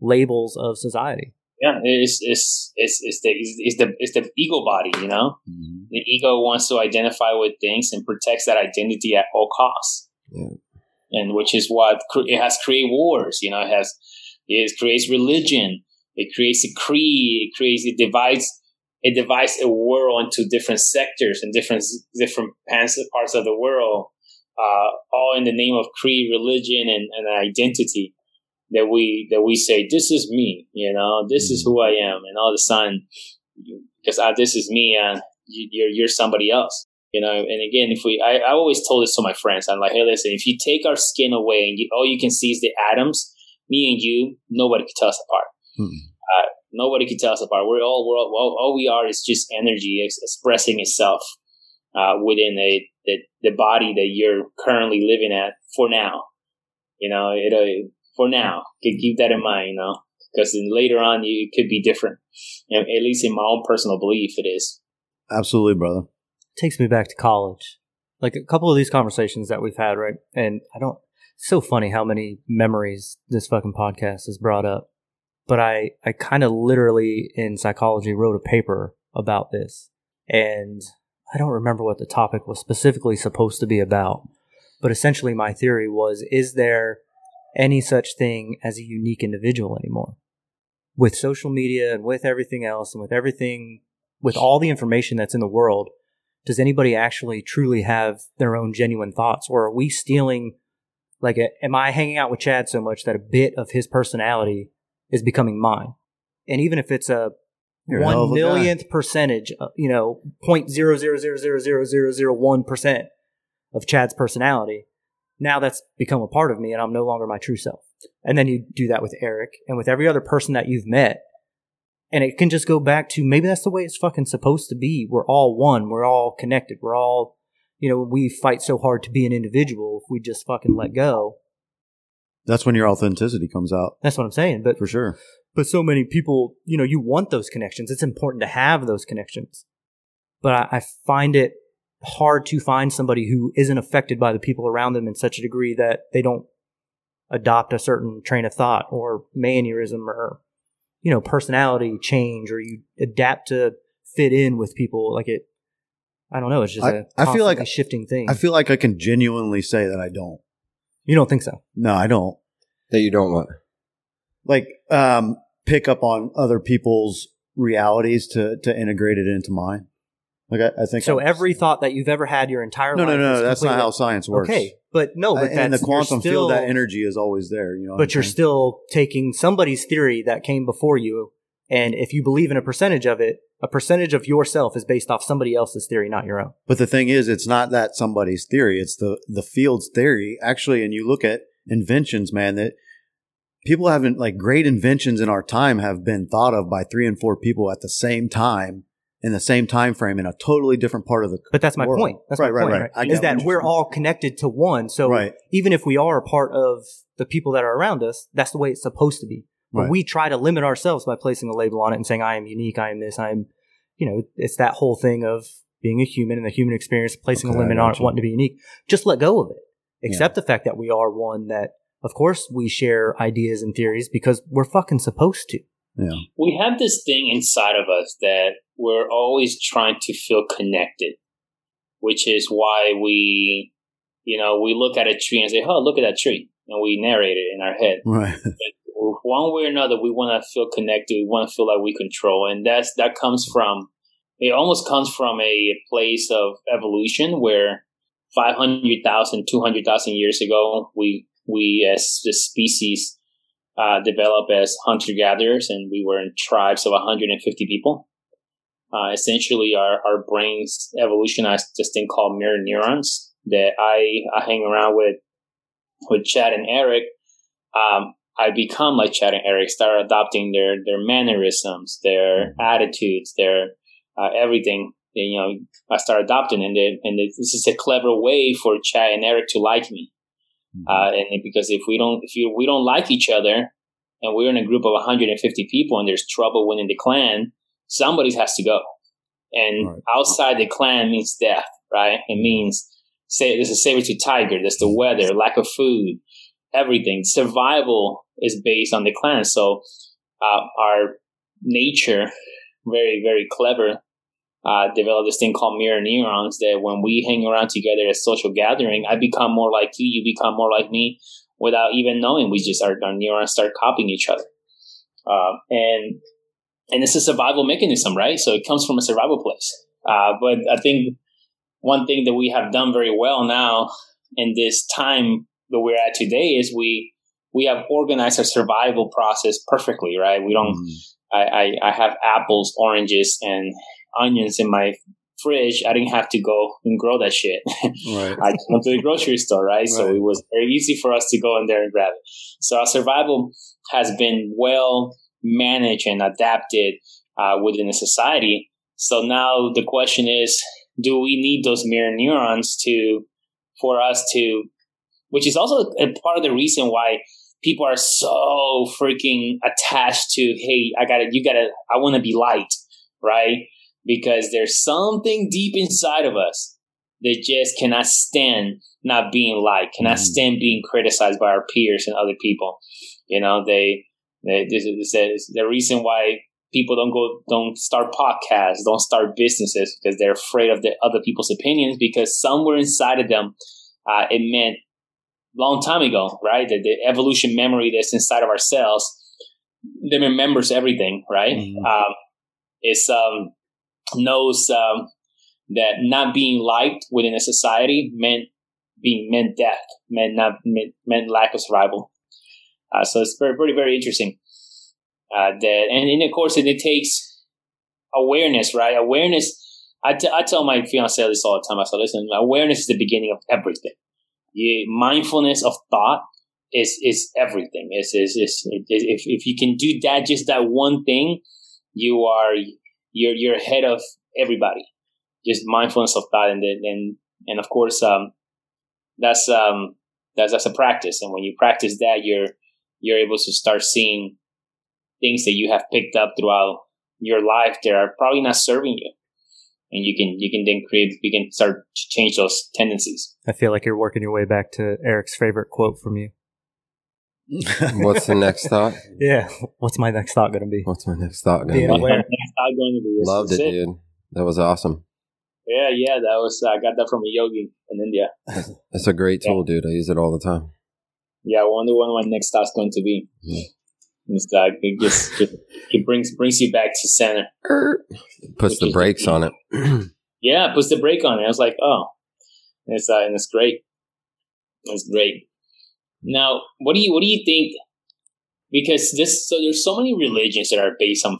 labels of society. Yeah, it's it's it's it's the it's, it's the it's the ego body. You know, Mhm. the ego wants to identify with things and protects that identity at all costs. Yeah. And which is what cre- it has created wars. You know, it has it creates religion. It creates a creed. It creates it divides. it divides a world into different sectors and different different parts of the world, uh, all in the name of creed, religion, and, and identity. That we that we say this is me, you know, this is who I am, and all of a sudden, because uh, this is me, and you, you're you're somebody else you know? And again if we I, I always told this to my friends. I'm like hey listen if you take our skin away and you, all you can see is the atoms me and you nobody can tell us apart. Hmm. uh, nobody can tell us apart. We're all we're all, all we are is just energy ex- expressing itself uh, within a the, the body that you're currently living at for now. You know it uh, for now keep that in mind you know because later on it could be different you know, at least in my own personal belief it is absolutely brother takes me back to college. Like a couple of these conversations that we've had, right? And I don't, it's so funny how many memories this fucking podcast has brought up. But I, I kind of literally in psychology wrote a paper about this. And I don't remember what the topic was specifically supposed to be about. But essentially, my theory was is there any such thing as a unique individual anymore? With social media and with everything else and with everything, with all the information that's in the world, does anybody actually truly have their own genuine thoughts? Or are we stealing like a, am i hanging out with chad so much that a bit of his personality is becoming mine? And even if it's a You're one millionth percentage uh, you know point zero zero zero zero zero zero zero one percent of chad's personality now that's become a part of me and i'm no longer my true self and then you do that with eric and with every other person that you've met and it can just go back to maybe that's the way it's fucking supposed to be. We're all one. We're all connected. We're all, you know, we fight so hard to be an individual. If we just fucking let go, that's when your authenticity comes out. That's what I'm saying. But for sure. But so many people, you know, you want those connections. It's important to have those connections. But I, I find it hard to find somebody who isn't affected by the people around them in such a degree that they don't adopt a certain train of thought or mannerism or you know, personality change or you adapt to fit in with people. Like it, I don't know. It's just I, a I feel like a shifting thing. I feel like I can genuinely say that I don't. You don't think so? No, I don't. That you don't what? Like, um, pick up on other people's realities to to integrate it into mine. Like I, I think so. I'm, every thought that you've ever had your entire no, life. No, no, no. That's not how science works. Okay, but no, but in the quantum still, field, that energy is always there. You know, but you're saying? still taking somebody's theory that came before you, and if you believe in a percentage of it, a percentage of yourself is based off somebody else's theory, not your own. But the thing is, it's not that somebody's theory; it's the the field's theory. Actually, and you look at inventions, man, that people haven't like great inventions in our time have been thought of by three and four people at the same time in the same time frame in a totally different part of the but that's my world. point that's right, my right, point right. is that we're all connected to one so right. even if we are a part of the people that are around us that's the way it's supposed to be but right. we try to limit ourselves by placing a label on it and saying i am unique i am this i am you know it's that whole thing of being a human and the human experience placing okay, a limit on it wanting to be unique just let go of it accept yeah. the fact that we are one that of course we share ideas and theories because we're fucking supposed to yeah. We have this thing inside of us that we're always trying to feel connected, which is why we, you know, we look at a tree and say, "Oh, look at that tree," and we narrate it in our head. Right. one way or another, we want to feel connected. We want to feel like we control, and that's that comes from. It almost comes from a place of evolution where 500,000, 200,000 years ago, we we as the species uh, developed as hunter gatherers, and we were in tribes of 150 people. Uh, essentially, our, our brains evolutionized this thing called mirror neurons that I, I hang around with with Chad and Eric. Um, I become like Chad and Eric, start adopting their their mannerisms, their attitudes, their uh, everything. you know, I start adopting, and they, and they, this is a clever way for Chad and Eric to like me. Mm-hmm. Uh, and because if we don't, if you, we don't like each other and we're in a group of 150 people and there's trouble within the clan, somebody has to go. And right. outside the clan means death, right? It means say there's a saber-tooth tiger, there's the weather, lack of food, everything. Survival is based on the clan. So uh, our nature, very, very clever, uh, developed this thing called mirror neurons that when we hang around together at social gathering, I become more like you, you become more like me without even knowing. We just, our, our neurons start copying each other. Uh, and and it's a survival mechanism, right? So it comes from a survival place. Uh, but I think one thing that we have done very well now in this time that we're at today is we we have organized our survival process perfectly, right? We don't. Mm. I, I, I have apples, oranges, and onions in my fridge. I didn't have to go and grow that shit. Right. I went to the grocery store, right? right? So it was very easy for us to go in there and grab it. So our survival has been well managed and adapted uh, within the society. So now the question is, do we need those mirror neurons to for us to, which is also a part of the reason why people are so freaking attached to, hey, I gotta, you gotta, I want to be light, right? Because there's something deep inside of us that just cannot stand not being light, cannot mm stand being criticized by our peers and other people. You know, they, they this is the reason why people don't go, don't start podcasts, don't start businesses because they're afraid of the other people's opinions because somewhere inside of them, uh, it meant long time ago, right? The, the, evolution memory that's inside of our cells that remembers everything, right? Mm-hmm. Um, it's um, knows um, that not being liked within a society meant being meant death, meant not meant, meant lack of survival. Uh, so it's very, very, very interesting. Uh, that and, and of course it, it takes awareness, right? Awareness. I, t- I tell my fiance this all the time. I say, listen, awareness is the beginning of everything mindfulness of thought is is everything. Is is is if if you can do that, just that one thing, you are you're you're ahead of everybody. Just mindfulness of thought, and and and of course, um, that's um that's that's a practice. And when you practice that, you're you're able to start seeing things that you have picked up throughout your life that are probably not serving you and you can you can then create you can start to change those tendencies. I feel like you're working your way back to Eric's favorite quote from you. What's the next thought? Yeah. What's my next thought going to be? What's my next thought going to be? Next thought going to be? Loved it, it, dude. That was awesome. Yeah, yeah, that was. Uh, I got that from a yogi in India. That's a great tool, yeah. dude. I use it all the time. Yeah, I wonder what my next thought's going to be. Mm-hmm. It's like it just it brings brings you back to center. Puts the brakes on it. yeah, puts the brake on it. I was like, oh, and it's uh, and it's great. It's great. Now, what do you what do you think? Because this so there's so many religions that are based on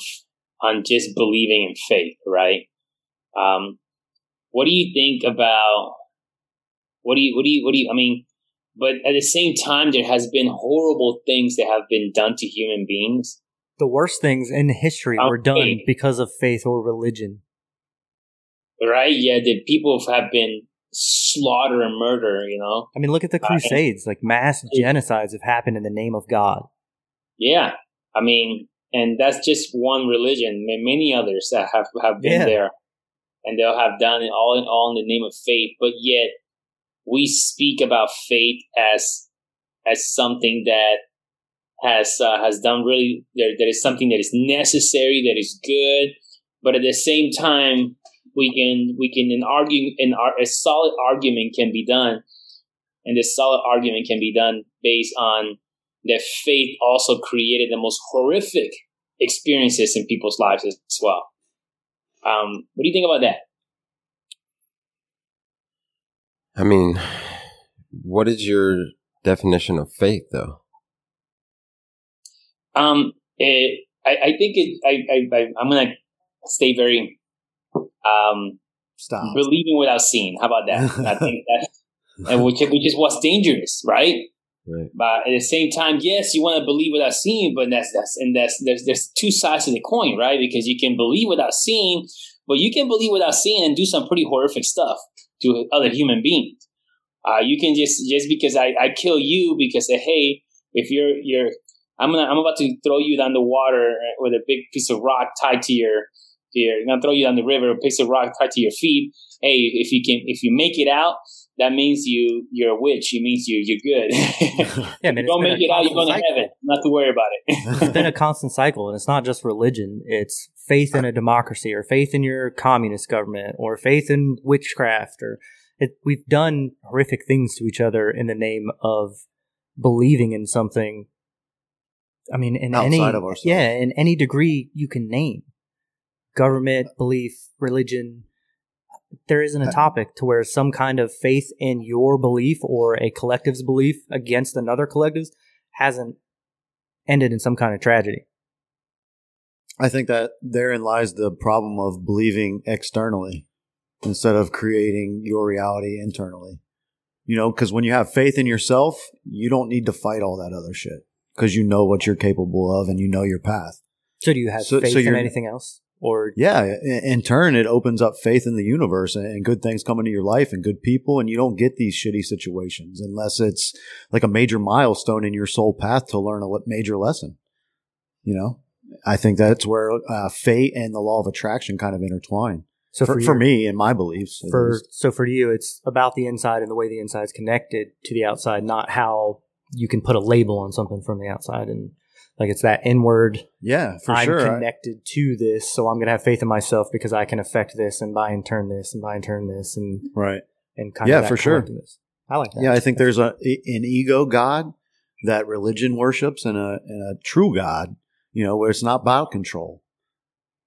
on just believing in faith, right? Um, what do you think about? What do you what do you what do you? I mean, but at the same time, there has been horrible things that have been done to human beings. The worst things in history were done faith. because of faith or religion. Right? Yeah, the people have been slaughter and murder, you know? I mean, look at the Crusades. Uh, like, mass genocides have happened in the name of God. Yeah. I mean, and that's just one religion. Many others that have, have been yeah. there. And they'll have done it all in all in the name of faith. But yet, we speak about faith as as something that has uh, has done really that, that is something that is necessary that is good but at the same time we can we can an argue an a solid argument can be done and this solid argument can be done based on that faith also created the most horrific experiences in people's lives as well. Um, what do you think about that I mean, what is your definition of faith, though? Um, it, I, I think it. I, I, I'm gonna stay very um, Stop. believing without seeing. How about that? I think that, and which which is what's dangerous, right? Right. But at the same time, yes, you want to believe without seeing, but that's that's and that's there's there's two sides to the coin, right? Because you can believe without seeing, but you can believe without seeing and do some pretty horrific stuff to other human beings. Uh, you can just just because I, I kill you because uh, hey, if you're you're I'm gonna I'm about to throw you down the water uh, with a big piece of rock tied to your your I'm gonna throw you down the river, a piece of rock tied to your feet. Hey, if you can if you make it out, that means you you're a witch. It means you you're good. yeah, man, don't make it out, you're going cycle. to heaven. Not to worry about it. it's been a constant cycle, and it's not just religion. It's faith in a democracy, or faith in your communist government, or faith in witchcraft, or it, we've done horrific things to each other in the name of believing in something I mean, in Outside any of yeah, in any degree you can name, government, belief, religion. There isn't a uh, topic to where some kind of faith in your belief or a collective's belief against another collective's hasn't ended in some kind of tragedy. I think that therein lies the problem of believing externally instead of creating your reality internally. You know, because when you have faith in yourself, you don't need to fight all that other shit because you know what you're capable of and you know your path. So, do you have So- faith so in anything else, or Yeah, in, in turn, it opens up faith in the universe and, and good things come into your life and good people, and you don't get these shitty situations unless it's like a major milestone in your soul path to learn a major lesson. You know, I think that's where uh, fate and the law of attraction kind of intertwine. so for, for, for your- me and my beliefs. for least. so for you it's about the inside and the way the inside's connected to the outside not how you can put a label on something from the outside and like it's that inward yeah, for i'm sure. I- connected to this so i'm going to have faith in myself because i can affect this and by and turn this and by and turn this and right. and kind Yeah, of that for sure. i like that Yeah, I think there's a an ego god that religion worships and a and a true god, you know, where it's not about control.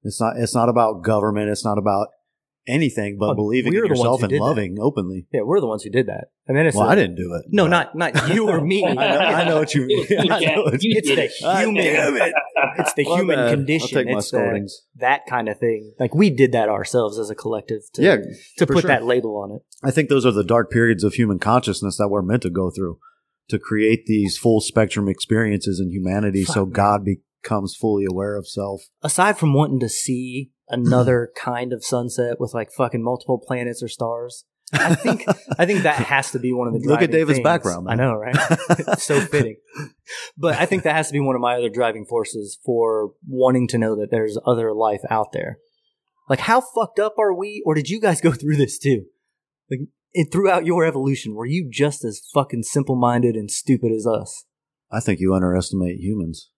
It's not it's not about government, it's not about anything but Oh, believing in yourself and did that. loving openly. yeah we're the ones who did that i mean it's Well, a- I didn't do it. no but- not not you or me I know, I know what you mean. I know what you it's the human it. it's the My human bad. condition I'll take it's the- that kind of thing like we did that ourselves as a collective to, Yeah, to put sure. that label on it I think those are the dark periods of human consciousness that we're meant to go through to create these full spectrum experiences in humanity so Fuck, man. God becomes fully aware of self. aside from wanting to see another kind of sunset with like fucking multiple planets or stars, I think I think that has to be one of the. Look at David's things. background, I know, right? So fitting. But I think that has to be one of my other driving forces for wanting to know that there's other life out there. Like, how fucked up are we, or did you guys go through this too? Like, it, throughout your evolution, were you just as fucking simple minded and stupid as us? I think you underestimate humans.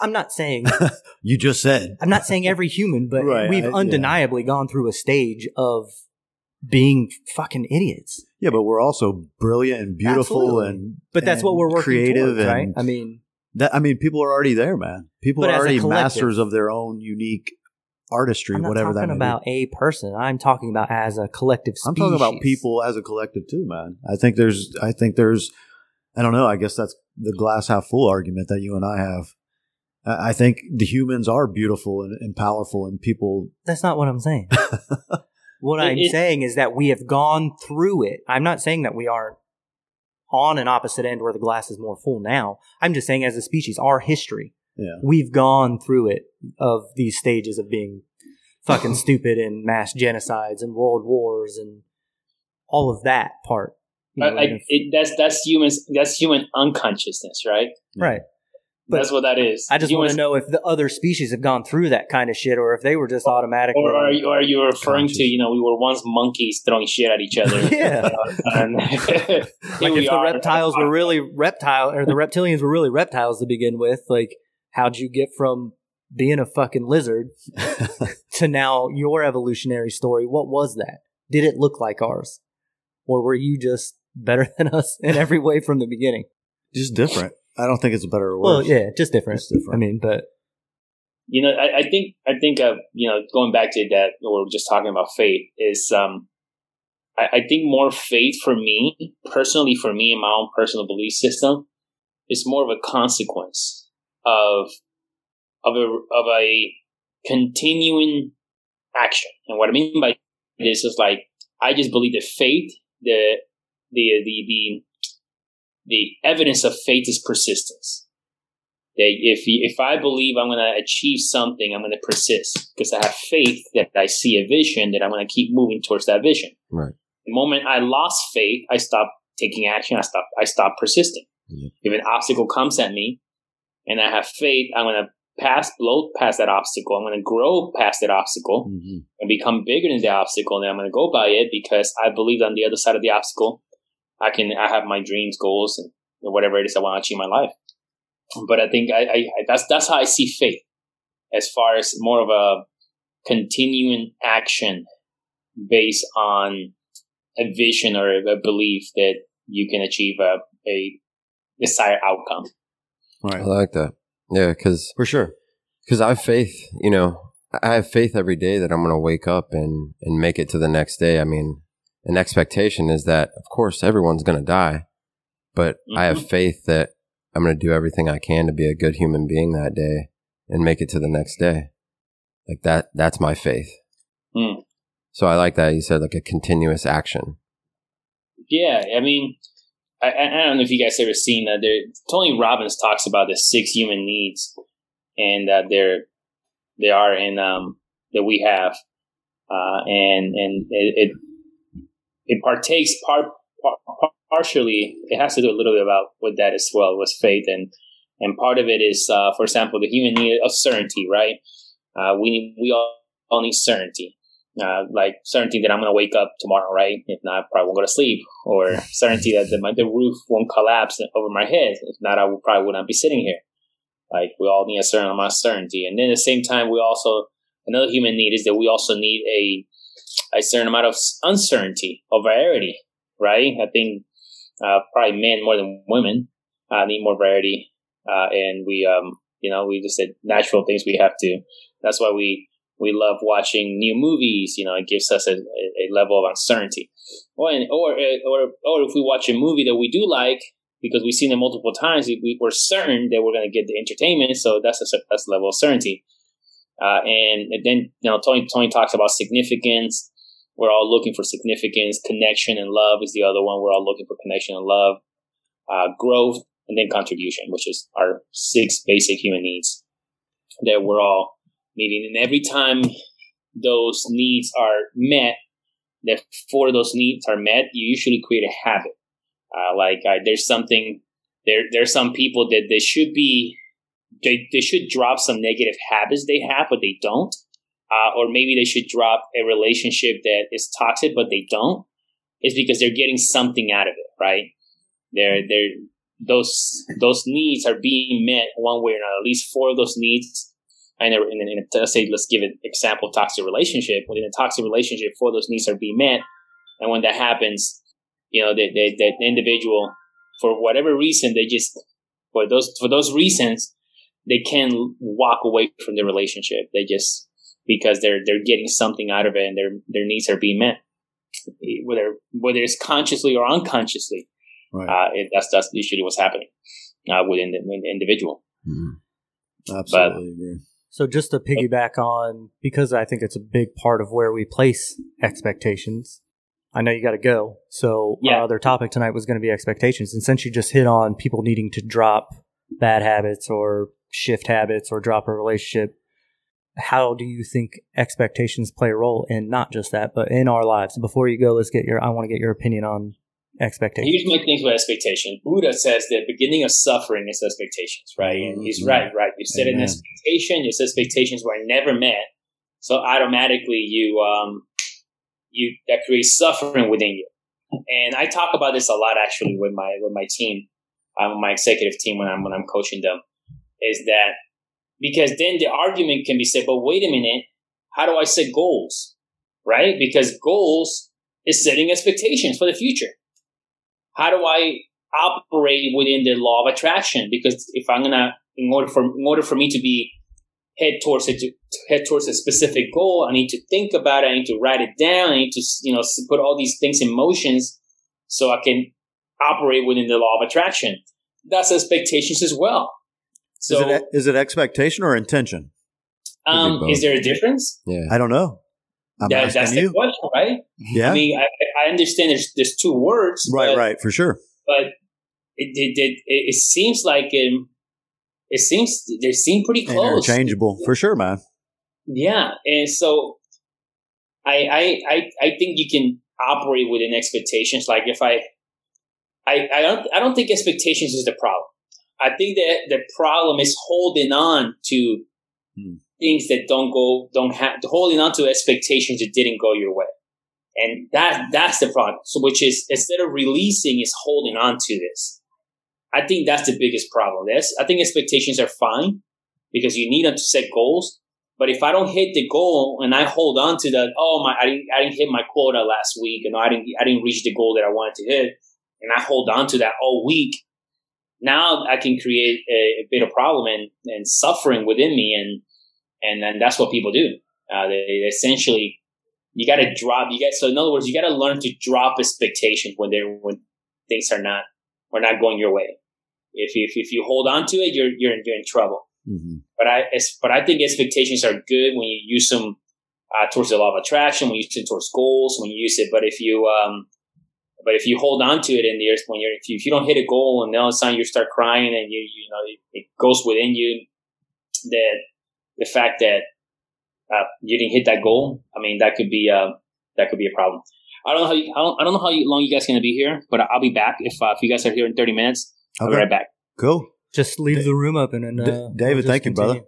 I'm not saying You just said. I'm not saying every human, but Right, we've I- yeah. undeniably gone through a stage of being fucking idiots. Yeah, but we're also brilliant and beautiful Absolutely. and But that's what we're working creative towards, right? and I mean, that I mean people are already there, man. People are already masters of their own unique artistry, I'm not whatever that talking about a person. I'm talking about as a collective species. I'm talking about people as a collective too, man. I think there's I think there's I don't know, I guess that's the glass half full argument that you and I have. I I think the humans are beautiful and, and powerful and people That's not what I'm saying. what It- I'm it- saying is that we have gone through it. I'm not saying that we aren't on an opposite end where the glass is more full now. I'm just saying as a species, our history, yeah. we've gone through it of these stages of being fucking stupid and mass genocides and world wars and all of that part. You know, I, and if- it, that's that's humans. That's human unconsciousness, right? right. But that's what that is. I just want to know if the other species have gone through that kind of shit or if they were just automatically. Or are you, are you referring Conscious. to, you know, we were once monkeys throwing shit at each other? Yeah. Uh, and like if the are. reptiles were really reptile or the reptilians were really reptiles to begin with, like how'd you get from being a fucking lizard to now your evolutionary story? What was that? Did it look like ours? Or were you just better than us in every way from the beginning? Just different. I don't think it's a better or Well, yeah, just different. Just different. I mean, but you know, I, I think, I think, uh, you know, going back to that, what we we're just talking about faith is, um, I, I think more faith for me, personally, for me in my own personal belief system, is more of a consequence of, of a, of a continuing action. And what I mean by this is like, I just believe that faith, the, the, the, the, the evidence of faith is persistence. That if if I believe I'm going to achieve something, I'm going to persist because I have faith that I see a vision that I'm going to keep moving towards that vision. Right. The moment I lost faith, I stopped taking action. I stopped. I stopped persisting. Yeah. If an obstacle comes at me, and I have faith, I'm going to pass, blow past that obstacle. I'm going to grow past that obstacle Mhm. and become bigger than the obstacle. And then I'm going to go by it because I believe on the other side of the obstacle, I can, I have my dreams, goals, and whatever it is I want to achieve in my life. But I think I, I, I that's, that's how I see faith as far as more of a continuing action based on a vision or a belief that you can achieve a, a desired outcome. Right. I like that. Yeah, because for sure. Because I have faith, you know, I have faith every day that I'm going to wake up and and make it to the next day. I mean, an expectation is that, of course, everyone's going to die, but mm-hmm. I have mm-hmm. faith that I'm going to do everything I can to be a good human being that day and make it to the next day. Like that, that's my faith. Mm. So I like that you said like a continuous action. Yeah, I mean, I, I don't know if you guys ever seen that. There, Tony Robbins talks about the six human needs, and that there, they are in um that we have, uh, and and it, it it partakes part, part, partially. It has to do a little bit about with that as well, with faith, and and part of it is, uh, for example, the human need of certainty, right? Uh, we we all, all need certainty. Uh, like certainty that I'm going to wake up tomorrow, right? If not, I probably won't go to sleep. Or certainty that the, the roof won't collapse over my head. If not, I would probably would not be sitting here. Like we all need a certain amount of certainty, and then at the same time, we also another human need is that we also need a a certain amount of uncertainty or variety, right? I think uh, probably men more than women uh, need more variety, uh, and we, um, you know, we just said natural things we have to. That's why we we love watching new movies. You know, it gives us a, a level of uncertainty. Or, or or or if we watch a movie that we do like because we've seen it multiple times, we, are certain that we're going to get the entertainment. So that's a that's a level of certainty. Uh, and, and, then you know Tony Tony talks about significance. We're all looking for significance, connection, and love is the other one. We're all looking for connection and love, uh, growth, and then contribution, which is our six basic human needs that we're all needing. And every time those needs are met, that four of those needs are met, you usually create a habit. Uh, like uh, there's something there. There's some people that they should be they, they should drop some negative habits they have, but they don't. Uh, or maybe they should drop a relationship that is toxic, but they don't. Is because they're getting something out of it, right? They're they're those those needs are being met one way or another. At least four of those needs. Know, in, in a, let's say, let's give an example: toxic relationship. Within a toxic relationship, four of those needs are being met, and when that happens, you know, the, the individual, for whatever reason, they just for those for those reasons, they can walk away from the relationship. They just because they're they're getting something out of it and their their needs are being met, whether whether it's consciously or unconsciously. Right. Uh, it, that's that's usually what's happening uh, within the, the individual. Mm-hmm. Absolutely but, agree. So just to piggyback on, because I think it's a big part of where we place expectations. I know you got to go. So yeah. our other topic tonight was going to be expectations, and since you just hit on people needing to drop bad habits or shift habits or drop a relationship, how do you think expectations play a role in not just that, but in our lives? Before you go, let's get your, I want to get your opinion on expectations. Here's my thing with expectation. Buddha says the beginning of suffering is expectations, right? And he's mm-hmm. right, right? You set Amen. an expectation, your expectations were never met. So automatically you, um, you, that creates suffering within you. And I talk about this a lot actually with my, with my team, um, my executive team when I'm, when I'm coaching them is that because then the argument can be said, but wait a minute, how do I set goals? Right? Because goals is setting expectations for the future. How do I operate within the law of attraction? Because if I'm gonna, in order for in order for me to be head towards it, to head towards a specific goal, I need to think about it. I need to write it down. I need to, you know, put all these things in motions so I can operate within the law of attraction. That's expectations as well. So is it, is it expectation or intention? Um, is there a difference? Yeah, I don't know. I'm that, that's you. the question, right? Yeah. I mean, I, I understand there's there's two words, right? But, right, for sure. But it it, it, it seems like um, it seems they seem pretty close, interchangeable for sure, man. Yeah, and so I I I I think you can operate within expectations. Like if I I I don't I don't think expectations is the problem. I think that the problem is holding on to hmm. things that don't go, don't have, holding on to expectations that didn't go your way. And that, that's the problem. So, which is instead of releasing is holding on to this. I think that's the biggest problem. This, I think expectations are fine because you need them to set goals. But if I don't hit the goal and I hold on to that, oh my, I didn't, I didn't hit my quota last week, and I didn't, I didn't reach the goal that I wanted to hit, and I hold on to that all week, now I can create a, a bit of problem and, and suffering within me, and and then that's what people do. Uh, they, they essentially you got to drop. You got so in other words, you got to learn to drop expectations when they're when things are not are not going your way. If you, if, if you hold on to it, you're you're in, you're in trouble. Mm-hmm. But I but I think expectations are good when you use them uh, towards the law of attraction, when you use it towards goals, when you use it. But if you um, but if you hold on to it in the when you're if you, if you don't hit a goal and then all of a sudden you start crying and you you know it, it goes within you that the fact that uh, you didn't hit that goal, I mean that could be uh, that could be a problem. I don't know how you, I don't, I don't know how long you guys are going to be here, but I'll be back if uh, if you guys are here in thirty minutes. I'll be right back. Cool. Just leave Da- the room open and Da- uh, David, we'll thank you, brother.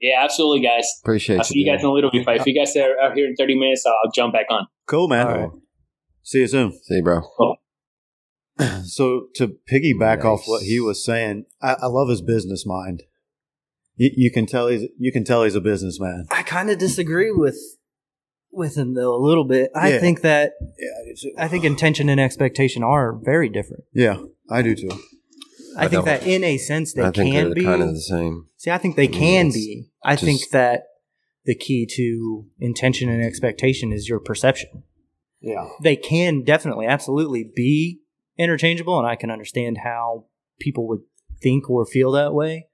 Yeah, absolutely, guys. Appreciate it. I'll see you guys in a little bit. If, if you guys are, are here in 30 minutes, I'll, I'll jump back on. Cool, man. All right. See you soon. See you, bro. So to piggyback off what he was saying, I, I love his business mind. You, you can tell he's you can tell he's a businessman. I kind of disagree with with him though a little bit. I Yeah. think that Yeah, it's- I think intention and expectation are very different. yeah, I do too. I, I think don't. that in a sense they I think can be. kind of the same. See, I think they I mean, can be. I think that the key to intention and expectation is your perception. Yeah, They can definitely, absolutely be interchangeable, and I can understand how people would think or feel that way.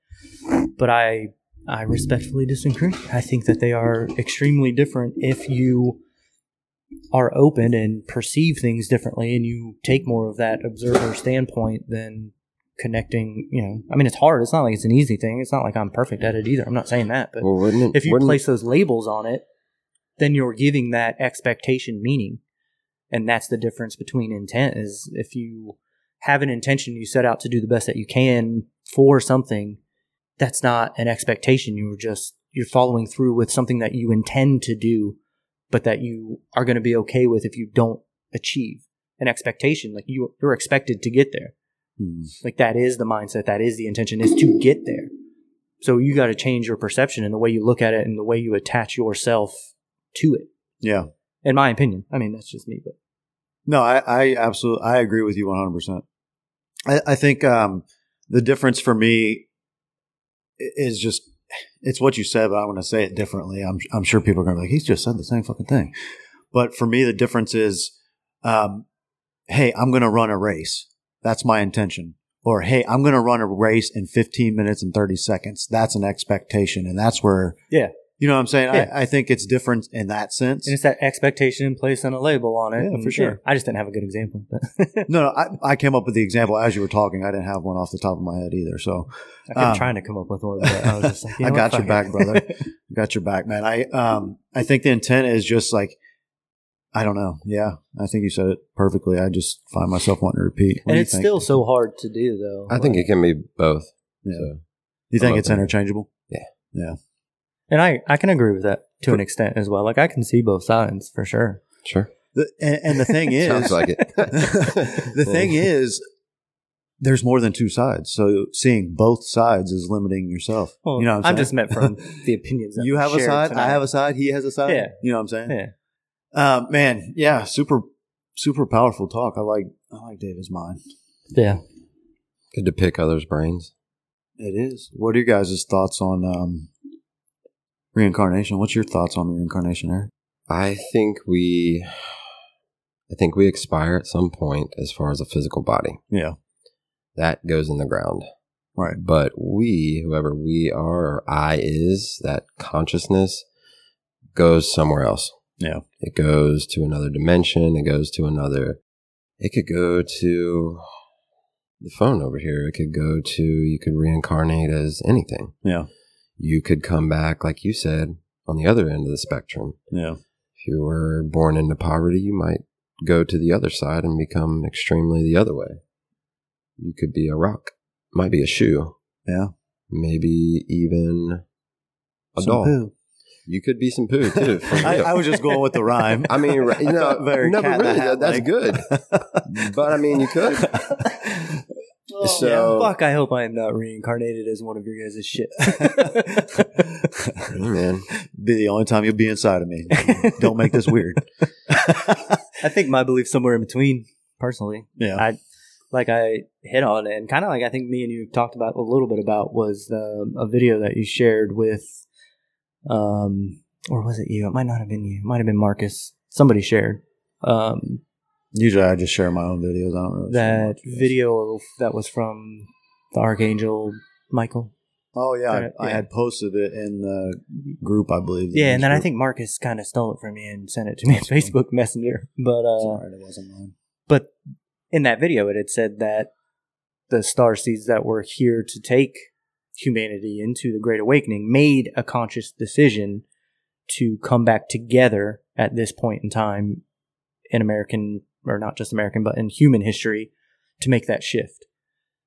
But I, I respectfully disagree. I think that they are extremely different if you are open and perceive things differently, and you take more of that observer standpoint than connecting. You know, I mean, it's hard. It's not like it's an easy thing. It's not like I'm perfect at it either. I'm not saying that, but Well, it? if you place those labels on it, then you're giving that expectation meaning. And that's the difference between intent is if you have an intention, you set out to do the best that you can for something, that's not an expectation. You're just, you're following through with something that you intend to do, but that you are going to be okay with if you don't achieve an expectation. Like you, you're expected to get there. Hmm. Like that is the mindset. That is the intention is to get there. So you got to change your perception and the way you look at it and the way you attach yourself to it. yeah. In my opinion, I mean that's just me, but No, I, I absolutely I agree with you one hundred percent. I I think um, the difference for me is just it's what you said, but I'm going to say it differently. I'm I'm sure people are going to be like, he's just said the same fucking thing. But for me, the difference is, um, hey, I'm going to run a race. That's my intention. Or hey, I'm going to run a race in 15 minutes and 30 seconds. That's an expectation, and that's where Yeah. You know what I'm saying. Yeah. I, I think it's different in that sense. and it's that expectation placed on a label on it. Yeah, and, for sure. I just didn't have a good example. No, no, I, I came up with the example as you were talking. I didn't have one off the top of my head either. So I kept Um, trying to come up with one. But I was just like, you I got what, your back, it. brother. got your back, man. I um I think the intent is just like I don't know. Yeah, I think you said it perfectly. I just find myself wanting to repeat. What and it's think? still so hard to do, though. I think it can be both. Yeah. So, You think it's love Yeah. interchangeable? And I I can agree with that to an extent as well. Like I can see both sides for sure. sure. The, and, and the thing is, Sounds like it. the thing is, there's more than two sides. So seeing both sides is limiting yourself. Well, you know, what I'm, I'm just saying? meant from the opinions. That you have a side, tonight. I have a side, he has a side. Yeah. you know what I'm saying? Yeah. Uh, man, yeah, super, super powerful talk. I like, I like David's mind. Yeah. Good to pick others' brains. It is. What are your guys' thoughts on um, reincarnation? What's your thoughts on reincarnation, Eric? I think we, I think we expire at some point as far as a physical body. Yeah, That goes in the ground. right. But we, whoever we are, or I is, that consciousness goes somewhere else. Yeah. It goes to another dimension. It goes to another. It could go to the phone over here. It could go to, you could reincarnate as anything. Yeah, You could come back, like you said, on the other end of the spectrum. yeah, If you were born into poverty, you might go to the other side and become extremely the other way. You could be a rock, might be a shoe, yeah. maybe even a Some doll. poo. You could be some poo too. I. I was just going with the rhyme. I mean, you know, very no, but really, hat, that's good. But I mean, you could. So, Fuck, I hope I am not reincarnated as one of your guys' shit. Hey, man, be the only time you'll be inside of me. Don't make this weird. I think my belief somewhere in between, personally. Yeah, I like I hit on, it, and kind of like I think me and you talked about a little bit about was the, a video that you shared with, um, or was it you? It might not have been you. It might have been Marcus. Somebody shared. Um, Usually, I just share my own videos. I don't really that video that was from the Archangel Michael. Oh yeah, Uh, I, I had posted it in the group, I believe. Yeah, and then I think Marcus kind of stole it from me and sent it to me on. Facebook Messenger. But uh, alright, it wasn't mine. but in that video, it had said that the star seeds that were here to take humanity into the Great Awakening made a conscious decision to come back together at this point in time in American, or not just American, but in human history to make that shift.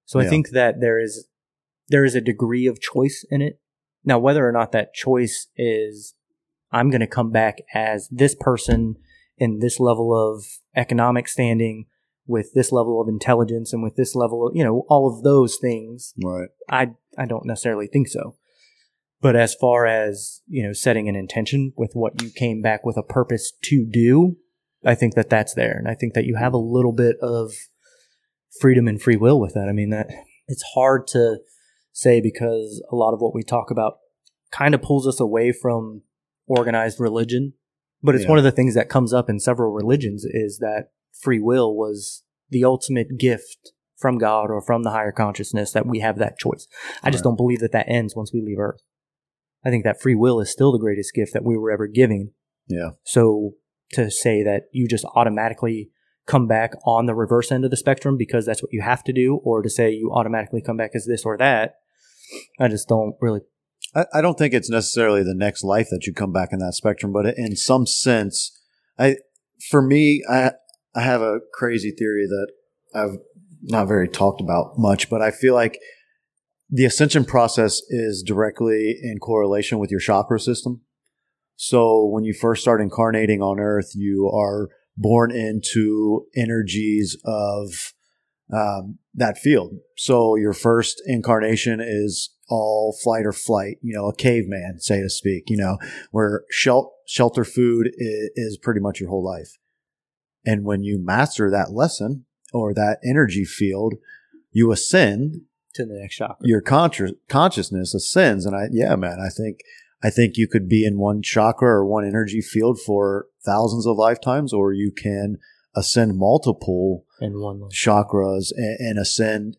So I think that there is there is a degree of choice in it. Now, whether or not that choice is I'm going to come back as this person in this level of economic standing with this level of intelligence and with this level of, you know, all of those things, Right. I I don't necessarily think so. But as far as, you know, setting an intention with what you came back with a purpose to do, I think that that's there. And I think that you have a little bit of freedom and free will with that. I mean, that it's hard to say because a lot of what we talk about kind of pulls us away from organized religion. But it's Yeah. one of the things that comes up in several religions is that free will was the ultimate gift from God or from the higher consciousness that we have that choice. I just Right. don't believe that that ends once we leave Earth. I think that free will is still the greatest gift that we were ever giving. Yeah. So to say that you just automatically come back on the reverse end of the spectrum because that's what you have to do, or to say you automatically come back as this or that, I just don't really. I, I don't think it's necessarily the next life that you come back in that spectrum, but in some sense, I for me, I I have a crazy theory that I've not very talked about much, but I feel like the ascension process is directly in correlation with your chakra system. So when you first start incarnating on Earth, you are born into energies of um, that field. So your first incarnation is all flight or flight, you know, a caveman, say to speak, you know, where shel- shelter food is, is pretty much your whole life. And when you master that lesson or that energy field, you ascend To the next chakra. your conscious consciousness ascends and i yeah man i think i think you could be in one chakra or one energy field for thousands of lifetimes or you can ascend multiple in one chakras and, and ascend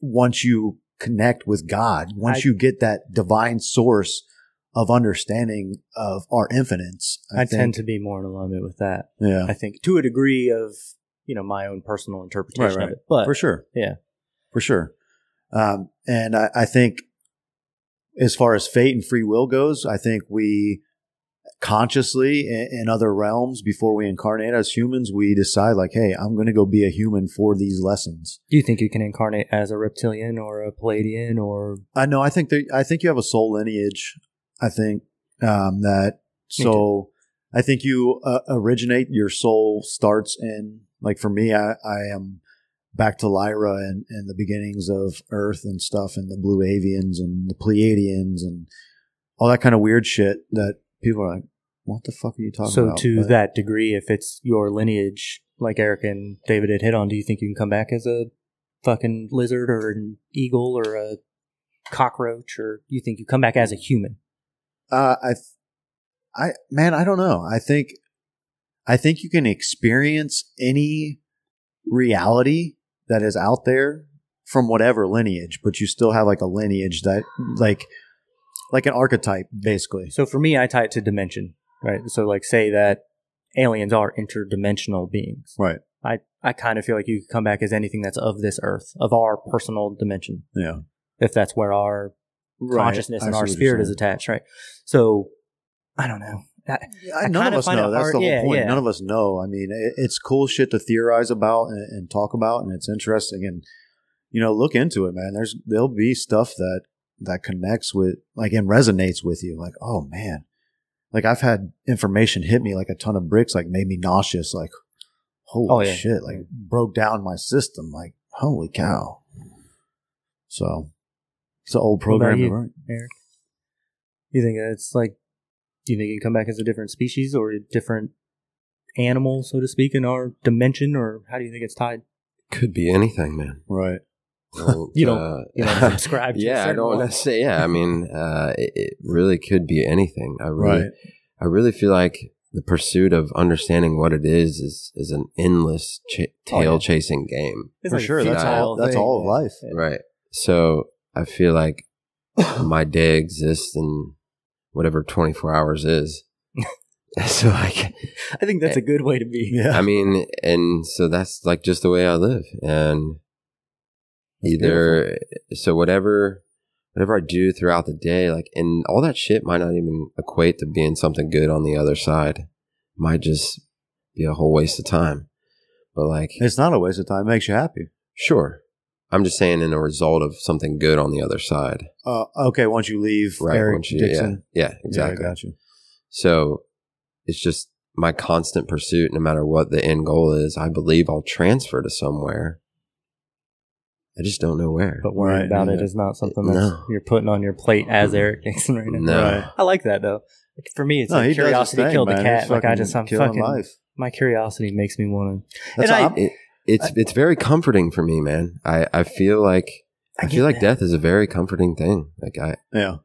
once you connect with god once I- you get that divine source of understanding of our infinite I, i, tend to be more in alignment with that. yeah I think to a degree of you know my own personal interpretation Right, of it, but for sure. yeah. for sure. Um, and I, I think, as far as fate and free will goes, I think we consciously in, in other realms before we incarnate as humans, we decide like, hey, I'm going to go be a human for these lessons. do you think you can incarnate as a reptilian or a Pleiadian or I know. I think that I think you have a soul lineage. I think um, that so. I think you uh, originate. Your soul starts in like for me. I, I am back to Lyra and, and the beginnings of Earth and stuff, and the Blue Avians and the Pleiadians and all that kind of weird shit that people are like, "What the fuck are you talking so about?" So, to But- that degree, if it's your lineage, like Eric and David had hit on, do you think you can come back as a fucking lizard or an eagle or a cockroach, or you think you come back as a human? Uh, I, th- I, man, I don't know. I think, I think you can experience any reality that is out there from whatever lineage, but you still have like a lineage that, like, like an archetype, basically. So for me, I tie it to dimension, right? So like say that aliens are interdimensional beings. Right. I, I kind of feel like you could come back as anything that's of this earth, of our personal dimension, Yeah. if that's where our consciousness and our spirit is attached, right? So I don't know. Yeah, I none kinda us know. That's hard- the whole yeah, point. yeah. None of us know. I mean, it, it's cool shit to theorize about and, and talk about, and it's interesting. And you know, look into it, man. There's there'll be stuff that that connects with, like, and resonates with you. Like, oh man, like I've had information hit me like a ton of bricks, like made me nauseous. Like, holy Oh, shit! Like broke down my system. Like, holy cow. So it's an old program, you? right? Eric, you think it's like, do you think it can come back as a different species or a different animal, so to speak, in our dimension, or how do you think it's tied? could be anything, man. Right. Don't, You don't- uh, You know, subscribe. To a yeah, I don't one. want to say. Yeah, I mean, uh, it, it really could be anything. I really, Right. I really feel like the pursuit of understanding what it is is is an endless ch- Oh, tail yeah. chasing game. It's For like sure. That's all. That's thing. all of life. Right. So I feel like my day exists in whatever 24 hours is. so like, I think that's a eh, good way to be. Yeah. I mean, and so that's like just the way I live. And That's either, so whatever, whatever I do throughout the day, like, and all that shit might not even equate to being something good on the other side. Might just be a whole waste of time. But like, It's not a waste of time. It makes you happy. sure. I'm just saying in a result of something good on the other side. Uh, okay. Once you leave, Right. Eric once you- Dixon. Yeah, yeah, exactly. Yeah, I got you. So it's just my constant pursuit, no matter what the end goal is. I believe I'll transfer to somewhere. I just don't know where. But worrying Right, about it yeah. is not something that's No. you're putting on your plate as Eric Dixon right now. No. Right. I like that though. Like, for me, it's No, like he does his curiosity thing, killed the cat. He's Like I just, I'm killing fucking. life. My curiosity makes me want That's And I- It, it's it's very comforting for me, man. I, I feel like I, I feel like that. death is a very comforting thing. Like I yeah.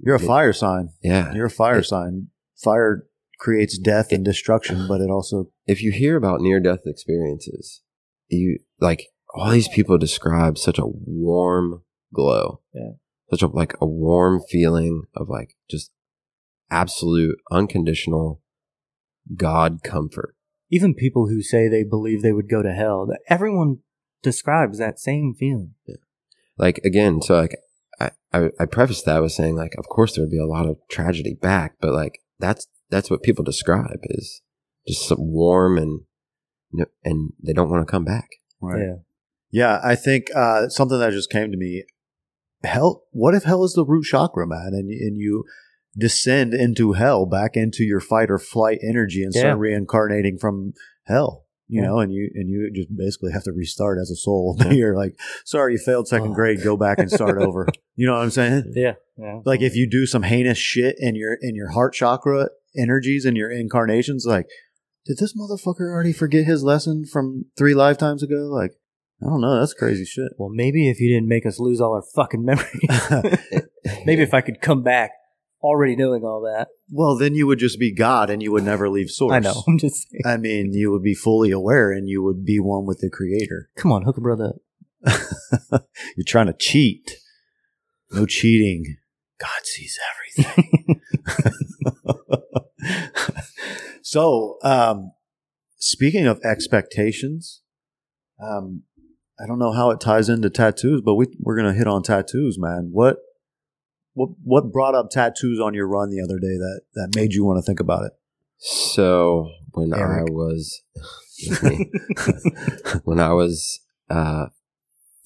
You're a It- fire sign. yeah. You're a fire It- sign. Fire creates death and destruction, but it also If you hear about near death experiences, you like all these people describe such a warm glow. Yeah. Such a like a warm feeling of like just absolute unconditional God comfort. Even people who say they believe they would go to hell. that- Everyone describes that same feeling. Yeah. like again so like I, I i prefaced that with saying like of course there would be a lot of tragedy back but like that's that's what people describe is just some warm and and they don't want to come back right. Yeah. Yeah, I think uh, something that just came to me. Hell, what if hell is the root chakra, man, and and you descend into hell, back into your fight or flight energy, and start Yeah. reincarnating from hell. You Yeah. know, and you and you just basically have to restart as a soul. You're like, sorry, you failed second Oh. grade. Go back and start over. You know what I'm saying? Yeah. Yeah. Like if you do some heinous shit in your in your heart chakra energies and your incarnations, like, did this motherfucker already forget his lesson from three lifetimes ago? Like, I don't know. That's crazy shit. Well, maybe if you didn't make us lose all our fucking memories, maybe if I could come back already knowing all that. Well, then you would just be God and you would never leave source. I know. I'm just saying. I mean, you would be fully aware and you would be one with the creator. Come on, hook a brother up. You're trying to cheat. No cheating. God sees everything. so, um, speaking of expectations, um, I don't know how it ties into tattoos, but we, we're going to hit on tattoos, man. What, what, what brought up tattoos on your run the other day that, that made you want to think about it? so when Eric. i was when i was uh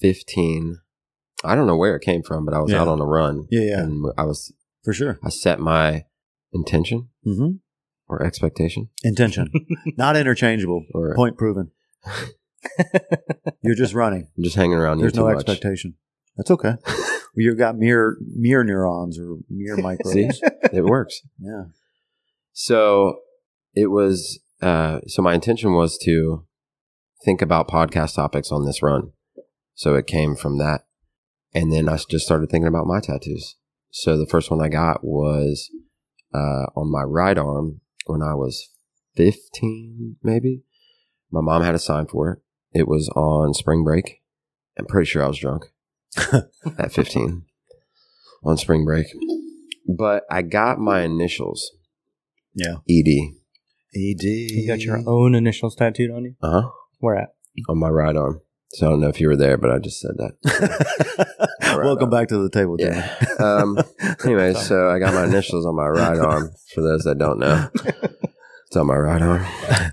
15 i don't know where it came from but i was Yeah. out on a run Yeah, yeah, and i was for sure. i set my intention Mm-hmm. or expectation Intention, not interchangeable. or Point proven. You're just running. i'm just hanging around There's no much. expectation. That's okay. You've got mirror mirror neurons or mirror microbes. It works Yeah. So it was uh so my intention was to think about podcast topics on this run. So it came from that. And then I just started thinking about my tattoos. So the first one I got was uh on my right arm when I was 15 maybe. My mom had a sign for it. It was on spring break. I'm pretty sure I was drunk at 15 on spring break. But I got my initials Yeah. ED. ED. You got your own initials tattooed on you? Uh huh. Where at? On my right arm. So I don't know if you were there, but I just said that. Welcome back to the table, Jimmy. Yeah. Um, anyway, so I got my initials on my right arm. For those that don't know, it's on my right arm.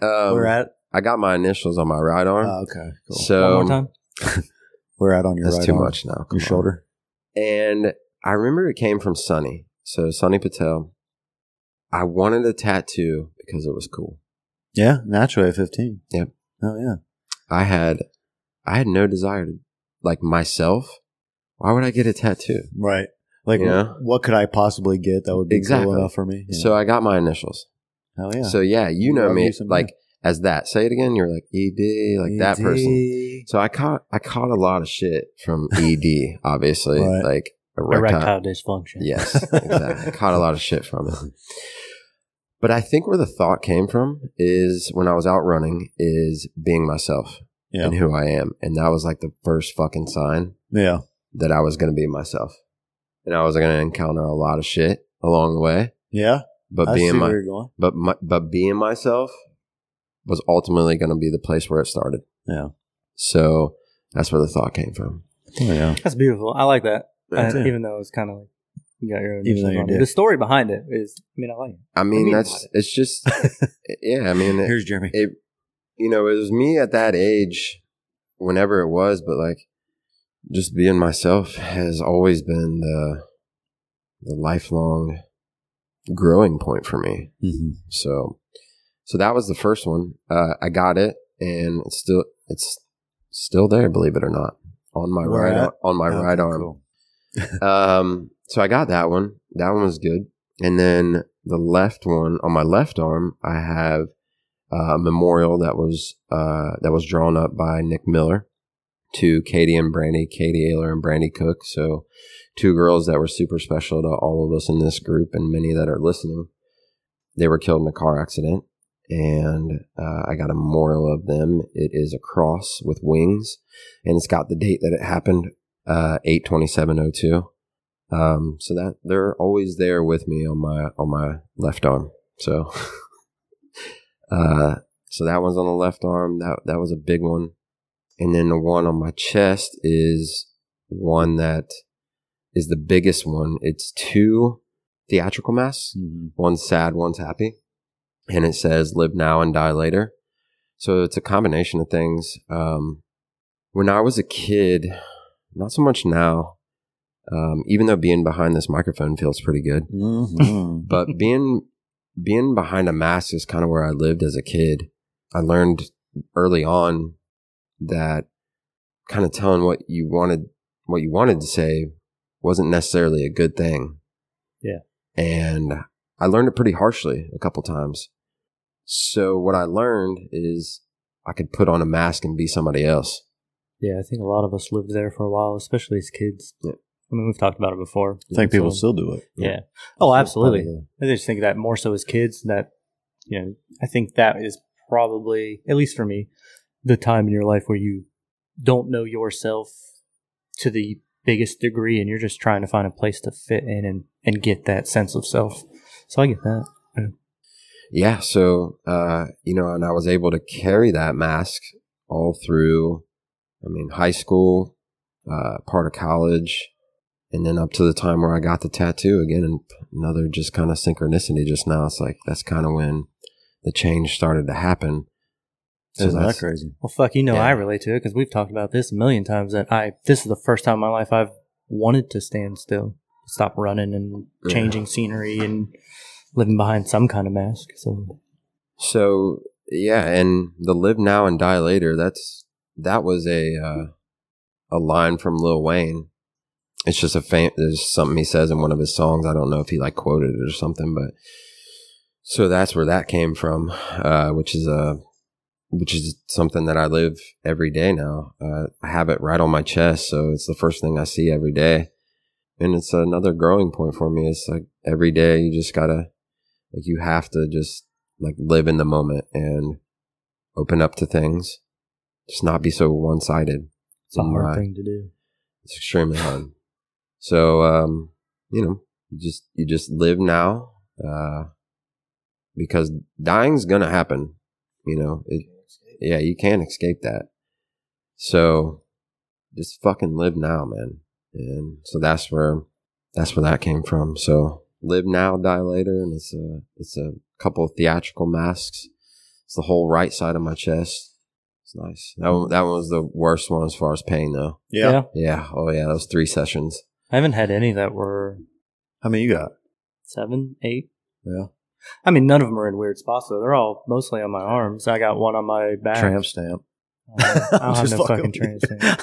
Um, We're at. I got my initials on my right arm. Oh, okay. Cool. So One more time? We're at on your that's right too arm. much now. Come Your on. shoulder. And I remember it came from Sonny. So Sonny Patel. I wanted a tattoo because it was cool. Yeah. Naturally at 15. Yep. Oh yeah. I had, I had no desire to, like myself. Why would I get a tattoo? Right. Like, Yeah. what could I possibly get that would be Exactly. cool enough for me? Yeah. So I got my initials. Hell yeah. So yeah, you know me. you Like as that. Say it again. You're like ED, like that person. So I caught I caught a lot of shit from ED, obviously, Right. like erectile. Erectile dysfunction. Yes, exactly. I caught a lot of shit from it. But I think where the thought came from is when I was out running is being myself Yeah. and who I am. And that was like the first fucking sign Yeah. that I was going to be myself. And I was going to encounter a lot of shit along the way, Yeah. but I being see my where you're going. but my, but being myself was ultimately going to be the place where it started. Yeah. So that's where the thought came from. Oh, yeah. That's beautiful. I like that. Me Uh, even though it's kind of like you got your own Even though you're on The story behind it is, I mean, I like it. I mean, mean that's it. it's just yeah. I mean, it, Here's Jeremy. it you know it was me at that age, whenever it was, but like just being myself has always been the the lifelong growing point for me. Mhm. So, so that was the first one. Uh, I got it, and it's still it's still there. Believe it or not, on my Where right at? on my Okay, right arm. cool. Um, so I got that one. That one was good. And then the left one on my left arm, I have a memorial that was uh, that was drawn up by Nick Miller to Katie and Brandy, Katie Ayler and Brandy Cook. So two girls that were super special to all of us in this group and many that are listening. They were killed in a car accident, and uh, I got a memorial of them. It is a cross with wings, and it's got the date that it happened, uh, eight twenty seven oh two. Um, so that they're always there with me on my on my left arm. So, uh, so that one's on the left arm. That that was a big one, and then the one on my chest is one that is the biggest one. It's two theatrical masks. Mhm. One's sad, one's happy, and it says "Live now and die later." So it's a combination of things. Um, when I was a kid, not so much now. Um, even though being behind this microphone feels pretty good, Mhm. but being being behind a mask is kind of where I lived as a kid. I learned early on that kind of telling what you wanted what you wanted to say wasn't necessarily a good thing. Yeah. And I learned it pretty harshly a couple times. So what I learned is I could put on a mask and be somebody else. Yeah, I think a lot of us lived there for a while, especially as kids. Yeah. I mean, we've talked about it before. I think people So- still do it. Yeah. Oh, absolutely. I just think that more so as kids that, you know, I think that is probably, at least for me, the time in your life where you don't know yourself to the biggest degree and you're just trying to find a place to fit in and, and get that sense of self. So I get that. Yeah, so uh, you know, and I was able to carry that mask all through. I mean, high school, uh, part of college, and then up to the time where I got the tattoo again. And another just kind of synchronicity. Just now, it's like that's kind of when the change started to happen. So Isn't that crazy? Well, fuck, you know, Yeah. I relate to it because we've talked about this a million times that I, this is the first time in my life I've wanted to stand still, stop running and Yeah. changing scenery and living behind some kind of mask. So, So yeah, and the live now and die later. That's that was a uh, a line from Lil Wayne. It's just a fam- There's something he says in one of his songs. I don't know if he like quoted it or something, but so that's where that came from, uh, which is a which is something that I live every day now. Uh, I have it right on my chest, so it's the first thing I see every day, and it's another growing point for me. It's like every day you just gotta like you have to just like live in the moment and open up to things. Just not be so one sided. it's a hard thing to do. It's extremely hard. So um, you know, you just you just live now, uh, because dying's gonna happen. You know, it, yeah, you can't escape that. So just fucking live now, man. And so that's where that's where that came from. So live now, die later, and it's a it's a couple of theatrical masks. It's the whole right side of my chest. It's nice. That one, that one was the worst one as far as pain, though. Yeah. Yeah. Oh yeah, that was three sessions. I haven't had any that were How many you got? seven, eight. Yeah. I mean, none of them are in weird spots though. They're all mostly on my arms. I got one on my back. Tramp stamp. I don't have no fucking fucking tramp stamp.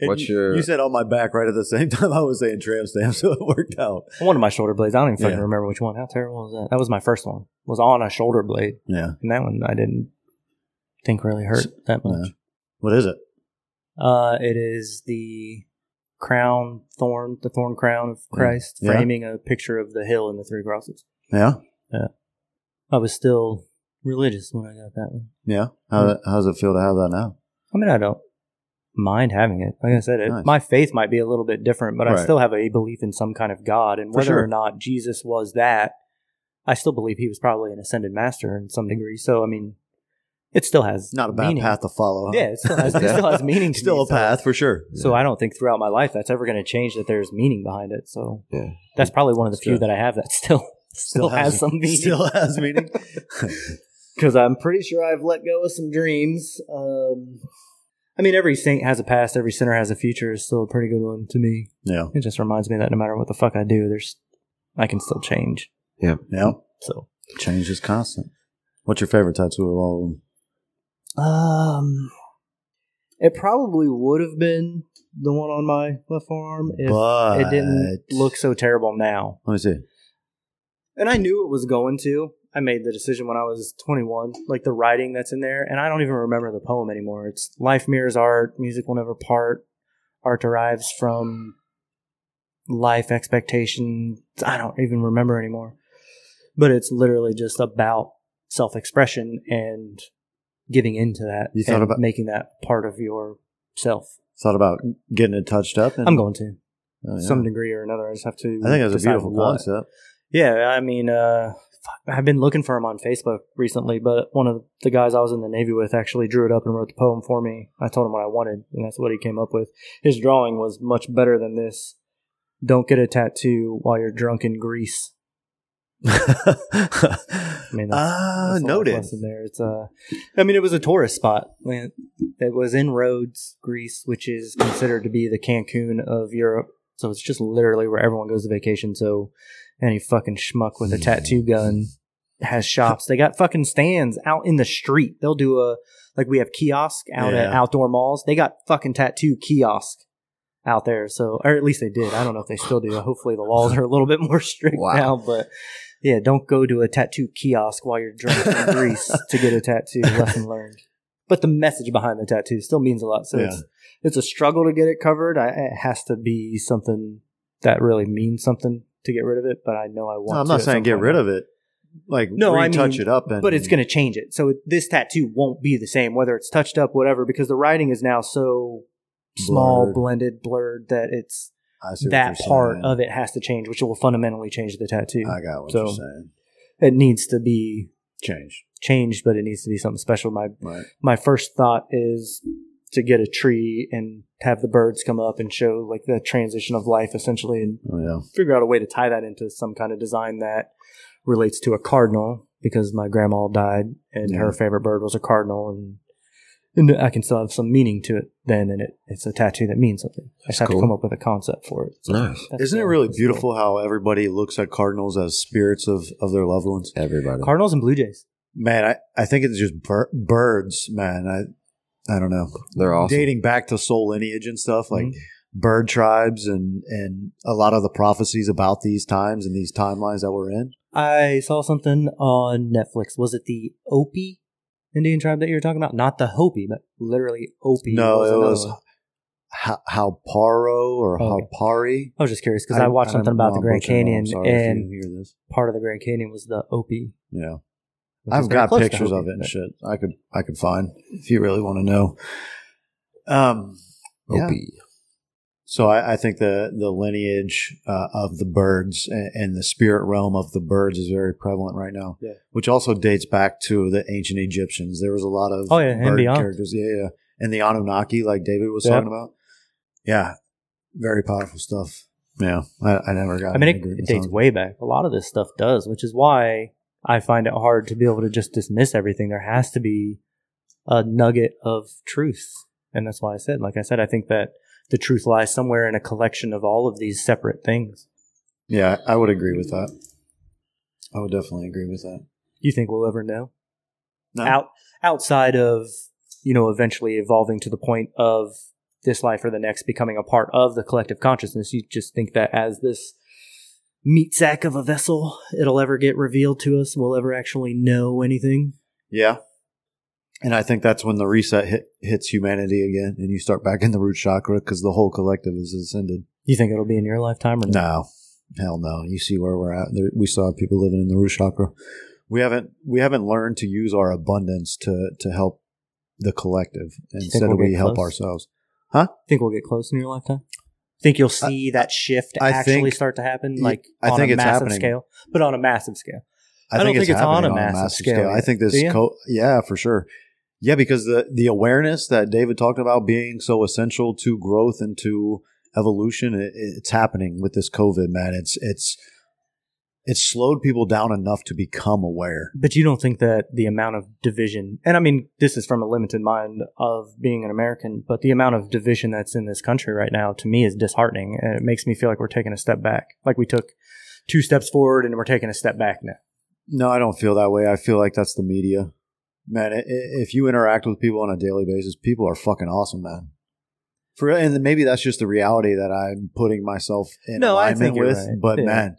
you. What's you- your- You said on my back right at the same time I was saying tramp stamp, so it worked out. One of my shoulder blades. I don't even fucking Yeah. remember which one. How terrible was that? That was my first one. Was on a shoulder blade, Yeah. and that one I didn't think really hurt that much. Yeah. What is it? Uh, it is the crown thorn, the thorn crown of Yeah. Christ, Yeah. framing a picture of the hill and the three crosses. Yeah. Yeah, I was still religious when I got that one. yeah. How, hmm. how does it feel to have that now? I mean, I don't mind having it. Like I said, it, Nice. my faith might be a little bit different, but I still have a belief in some kind of God. And For whether sure. or not Jesus was that, I still believe he was probably an ascended master in some degree. So, I mean, it still has Not a bad meaning. path to follow. huh? Yeah, it still has, it still has meaning to Still me, a so- path for sure. So I don't think throughout my life that's ever going to change that there's meaning behind it. So Yeah. that's probably one of the few that I have that still still, has, some meaning. Still has meaning. Because I'm pretty sure I've let go of some dreams. Um, I mean, every saint has a past. Every sinner has a future. Is still a pretty good one to me. yeah, It just reminds me that no matter what the fuck I do, there's I can still change. yeah. Yeah. So Change is constant. What's your favorite tattoo of all of them? um, it probably would have been the one on my left forearm if but it didn't look so terrible now. Let me see. and I knew it was going to. I made the decision when I was 21, like the writing that's in there, and I don't even remember the poem anymore. It's life mirrors art, music will never part. Art derives from life expectations. I don't even remember anymore. But it's literally just about self-expression and giving into that You thought and about- making that part of your self. Thought about getting it touched up. And, I'm going to Oh, yeah. some degree or another. I just have to. I think that's a beautiful what. concept. Yeah, I mean, uh, I've been looking for him on Facebook recently, but one of the guys I was in the Navy with actually drew it up and wrote the poem for me. I told him what I wanted, and that's what he came up with. His drawing was much better than this. Don't get a tattoo while you're drunk in Greece. I mean, that's, Ah, that's noted. there. It's uh, I mean, it was a tourist spot. It was in Rhodes, Greece, which is considered to be the Cancun of Europe. So it's just literally where everyone goes to vacation. So any fucking schmuck with a tattoo mm. gun has shops. They got fucking stands out in the street. They'll do a like we have kiosk out at outdoor malls. They got fucking tattoo kiosk out there. So or at least they did. I don't know if they still do. Hopefully the laws are a little bit more strict Wow. now. But yeah, don't go to a tattoo kiosk while you're drunk in Greece to get a tattoo. Lesson learned. But the message behind the tattoo still means a lot. So Yeah. it's it's a struggle to get it covered. I, it has to be something that really means something to get rid of it. But I know I want. No, I'm not saying get rid of it. Like No, I retouch mean, it up, and but it's going to change it. So this tattoo won't be the same, whether it's touched up, whatever, because the writing is now so small, blended, blurred that it's I that part saying. of it has to change, which will fundamentally change the tattoo. I got what So- you're saying. It needs to be changed, changed, but it needs to be something special. My Right. my first thought is to get a tree and have the birds come up and show like the transition of life essentially and Oh yeah. figure out a way to tie that into some kind of design that relates to a cardinal because my grandma died and Yeah. her favorite bird was a cardinal and and I can still have some meaning to it then and it, it's a tattoo that means something. I just have cool. to come up with a concept for it. So nice. Isn't it really beautiful cool. how everybody looks at cardinals as spirits of, of their loved ones? Everybody. Cardinals and Blue Jays. Man, I, I think it's just bir- birds, man. I I don't know. They're awesome. Dating back to soul lineage and stuff, like Mhm. bird tribes and and a lot of the prophecies about these times and these timelines that we're in. I saw something on Netflix. Was it the Opie Indian tribe that you were talking about? Not the Hopi, but literally Opie. no, it was one. Ha- Halparo or Oh, okay. Halpari. I was just curious because I, watched something about the Grand Canyon, and you hear this. part of the Grand Canyon was the Opie. Yeah. I've got pictures of it and shit. I could I could find if you really want to know. Um, yeah. Opie. So I, I think the the lineage uh, of the birds and, and the spirit realm of the birds is very prevalent right now. Yeah. Which also dates back to the ancient Egyptians. There was a lot of Oh, yeah, bird characters. Yeah, yeah. And the Anunnaki, like David was Yeah. talking about. Yeah. Very powerful stuff. Yeah. I, I never got I mean, it, it dates way back. A lot of this stuff does, which is why I find it hard to be able to just dismiss everything. There has to be a nugget of truth. And that's why I said, like I said, I think that the truth lies somewhere in a collection of all of these separate things. Yeah, I would agree with that. I would definitely agree with that. You think we'll ever know? No. Out outside of, you know, eventually evolving to the point of this life or the next becoming a part of the collective consciousness, you just think that as this meat sack of a vessel, it'll ever get revealed to us, we'll ever actually know anything. Yeah. And I think that's when the reset hit, hits humanity again, and you start back in the root chakra because the whole collective is ascended. You think it'll be in your lifetime or No, hell no. You see where we're at. We still have people living in the root chakra. We haven't we haven't learned to use our abundance to to help the collective instead we'll of we get help ourselves. Huh? Think we'll get close in your lifetime? Think you'll see that shift I actually think- start to happen, like I on think a it's massive happening. scale, but on a massive scale. I, I don't think, think it's on happening a massive scale I think this, co- yeah, for sure. Yeah, because the the awareness that David talked about being so essential to growth and to evolution, it, it's happening with this COVID, man. It's it's it's slowed people down enough to become aware. But you don't think that the amount of division, and I mean, this is from a limited mind of being an American, but the amount of division that's in this country right now to me is disheartening. And it makes me feel like we're taking a step back. Like we took two steps forward and we're taking a step back now. No, I don't feel that way. I feel like that's the media, man. If you interact with people on a daily basis, people are fucking awesome, man. For and maybe that's just the reality that I'm putting myself in No, I alignment with. right. But Yeah. man,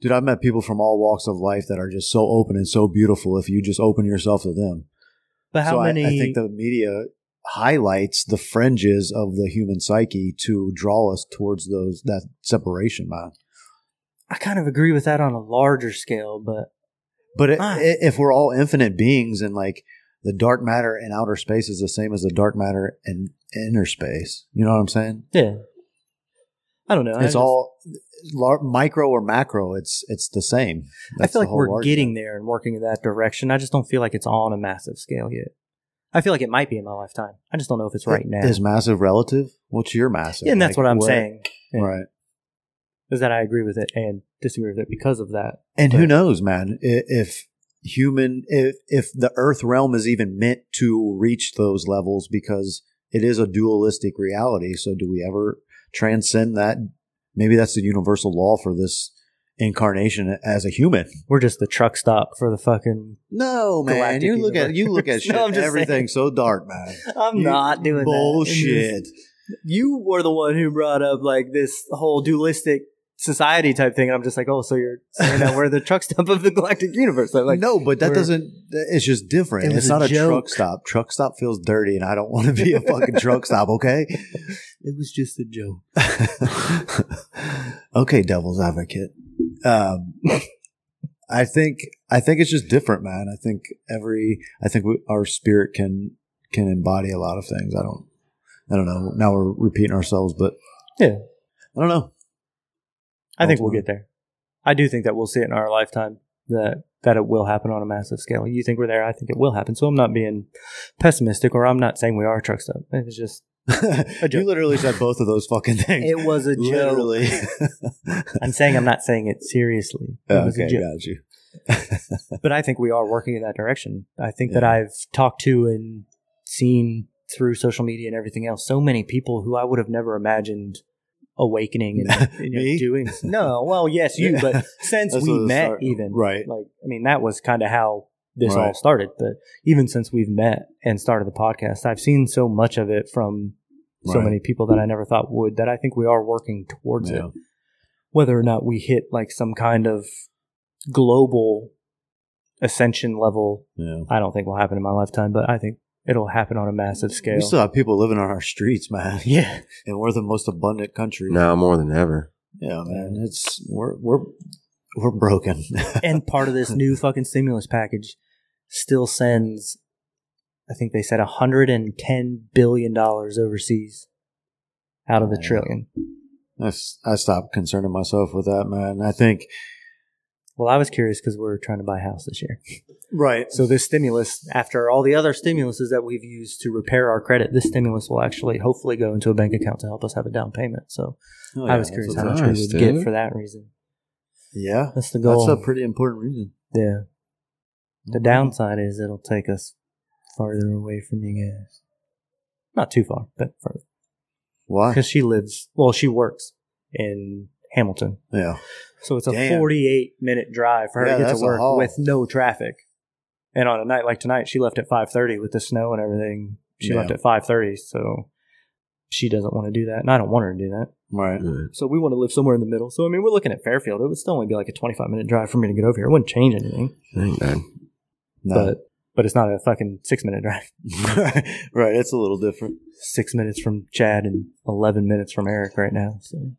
dude, I've met people from all walks of life that are just so open and so beautiful. If you just open yourself to them, But how so many? I, think the media highlights the fringes of the human psyche to draw us towards those that separation, man. I kind of agree with that on a larger scale, but But it, Ah. i if we're all infinite beings and like the dark matter in outer space is the same as the dark matter in inner space, you know what I'm saying? yeah, I don't know. I it's just- all lar- micro or macro. It's it's the same. I feel like we're getting there and working in that direction. I just don't feel like it's on a massive scale yet. I feel like it might be in my lifetime. I just don't know if it's right now. Is massive relative? What's your massive? yeah, and that's Like, what I'm what- saying. Right. Is that I agree with it and disagree with it because of that. And who knows, man? If human, if if the Earth realm is even meant to reach those levels, because it is a dualistic reality. So, do we ever transcend that? Maybe that's the universal law for this incarnation as a human. We're just the truck stop for the fucking. No, man. You look at you look at shit. No, everything saying. so dark, man. I'm You- not doing Bullshit. that. You were the one who brought up like this whole dualistic society type thing, and I'm just like, oh, so you're saying that we're the truck stop of the galactic universe? I'm like, no, but that doesn't. It's just different. It It's a not a joke. truck stop. Truck stop feels dirty, and I don't want to be a fucking truck stop. Okay. it was just a joke. okay, devil's advocate. Um, I think I think it's just different, man. I think every I think we, our spirit can can embody a lot of things. I don't I don't know. Now we're repeating ourselves, but Yeah. I don't know. I think we'll get there. I do think that we'll see it in our lifetime. That that it will happen on a massive scale. You think we're there? I think it will happen. So I'm not being pessimistic, or I'm not saying we are truck stop. It's just you literally said both of those fucking things. it was a joke. literally. I'm saying I'm not saying it seriously. It was a okay, joke. got you. But I think we are working in that direction. I think that I've talked to and seen through social media and everything else so many people who I would have never imagined awakening and, you know, doing. No, well, yes, you, but since we met, start- even right. like I mean that was kind of how this all started. But even since we've met and started the podcast, I've seen so much of it from so Right. many people that I never thought would that I think we are working towards it. Whether or not we hit like some kind of global ascension level, Yeah. I don't think will happen in my lifetime, but I think it'll happen on a massive scale. We still have people living on our streets, man. yeah. And we're the most abundant country. Now more than ever. Yeah, man. It's we're we're we're broken. and part of this new fucking stimulus package still sends I think they said 110 billion dollars overseas out of the Yeah. trillion. I stopped concerning myself with that, man. I think Well, I was curious because we're trying to buy a house this year. right. So this stimulus, after all the other stimuluses that we've used to repair our credit, this stimulus will actually hopefully go into a bank account to help us have a down payment. So Oh, I yeah, was curious how much nice, we would dude. get for that reason. Yeah, That's the goal. that's a pretty important reason. yeah. The mm-hmm. downside is it'll take us farther away from you guys. Not too far, but further. Why? Because she lives, well, she works in Hamilton. Yeah, So it's a Damn. 48 minute drive for her Yeah, to get to work with no traffic. And on a night like tonight, she left at 5:30 with the snow and everything. She Yeah. left at 5:30, so she doesn't want to do that, and I don't want her to do that. right. Good. So we want to live somewhere in the middle. So I mean, we're looking at Fairfield. It would still only be like a 25 minute drive for me to get over here. It wouldn't change anything, Ain't bad. No. but but it's not a fucking six minute drive. right, it's a little different. Six minutes from Chad and 11 minutes from Eric right now. So,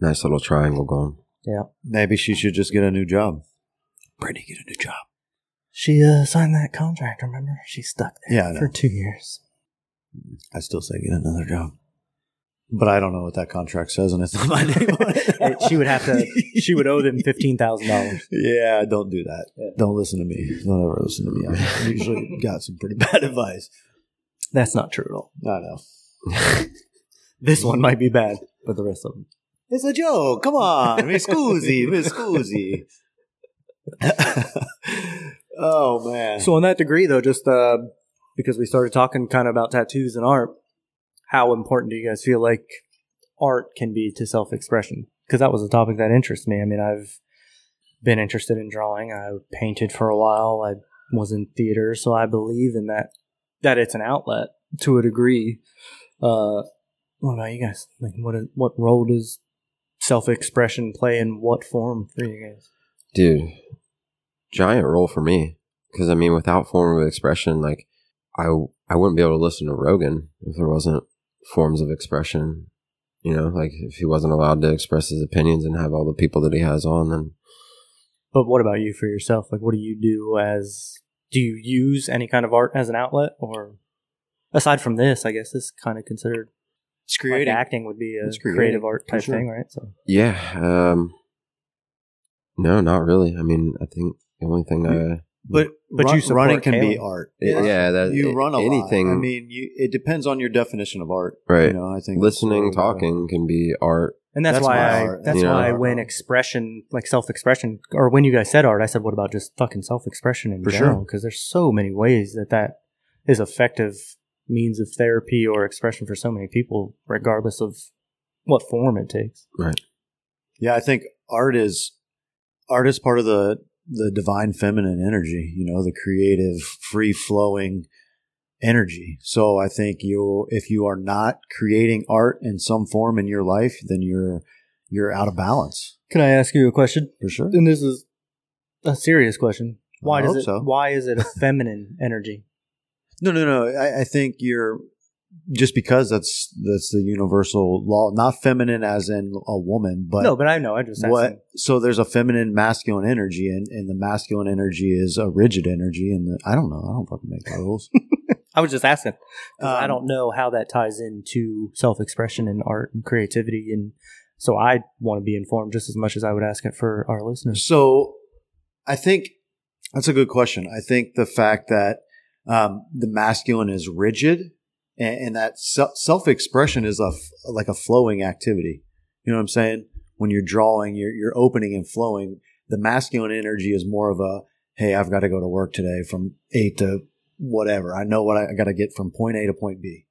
Nice little triangle going. yeah. Maybe she should just get a new job. Brittany, get a new job. She uh, signed that contract, remember? She stuck there Yeah, I know. for two years. I still say get another job. But I don't know what that contract says, and it's not my name on it. It- she would have to, she would owe them $15,000. Yeah, don't do that. Yeah. Don't listen to me. Don't ever listen to me. I usually got some pretty bad advice. That's not true at all. I know. This one might be bad, but the rest of them. It's a joke. Come on. Miss Scusi. Miss Scusi. oh, man. So on that degree, though, just uh, because we started talking kind of about tattoos and art, how important do you guys feel like art can be to self-expression? Because that was a topic that interests me. I mean, I've been interested in drawing. I painted for a while. I was in theater, so I believe in that that it's an outlet to a degree. Uh, what about you guys? Like, what what role does self-expression play in what form for you guys? Dude, giant role for me. Because I mean, without form of expression, like I I wouldn't be able to listen to Rogan if there wasn't forms of expression. You know, like if he wasn't allowed to express his opinions and have all the people that he has on, then But what about you for yourself? Like, what do you do as? Do you use any kind of art as an outlet, or aside from this, I guess this is kind of considered It's like acting would be a creative art type sure. thing, right? So yeah. Um, no, not really. I mean, I think the only thing I but But run- you running can be Kalen. art. yeah, that you run a anything. lot. I mean, you, it depends on your definition of art. Right. You know, I think listening, that's where- talking can be art. and that's, That's why I art. that's Yeah. why when expression like self expression or when you guys said art, I said what about just fucking self expression in For general? sure. Because there's so many ways that that is effective means of therapy or expression for so many people, regardless of what form it takes. Right. Yeah, I think art is art is part of the the divine feminine energy. You know, the creative, free flowing energy. So I think you, if you are not creating art in some form in your life, then you're you're out of balance Can I ask you a question? for sure. And this is a serious question. Why does it? so. Why is it a feminine energy? No, no, no. I, I think you're just because that's that's the universal law, not feminine as in a woman, but no, but I know. I just what asking. so there's a feminine masculine energy and, and the masculine energy is a rigid energy and the, i don't know i don't fucking make rules I was just asking. 'Cause I Um, don't know how that ties into self-expression and art and creativity, and so I want to be informed just as much as I would ask it for our listeners. so i think that's a good question i think the fact that um, the masculine is rigid and, and that se- self-expression is a f- like a flowing activity you know what i'm saying when you're drawing you're, you're opening and flowing the masculine energy is more of a hey i've got to go to work today from 8 to whatever i know what i, I got to get from point a to point b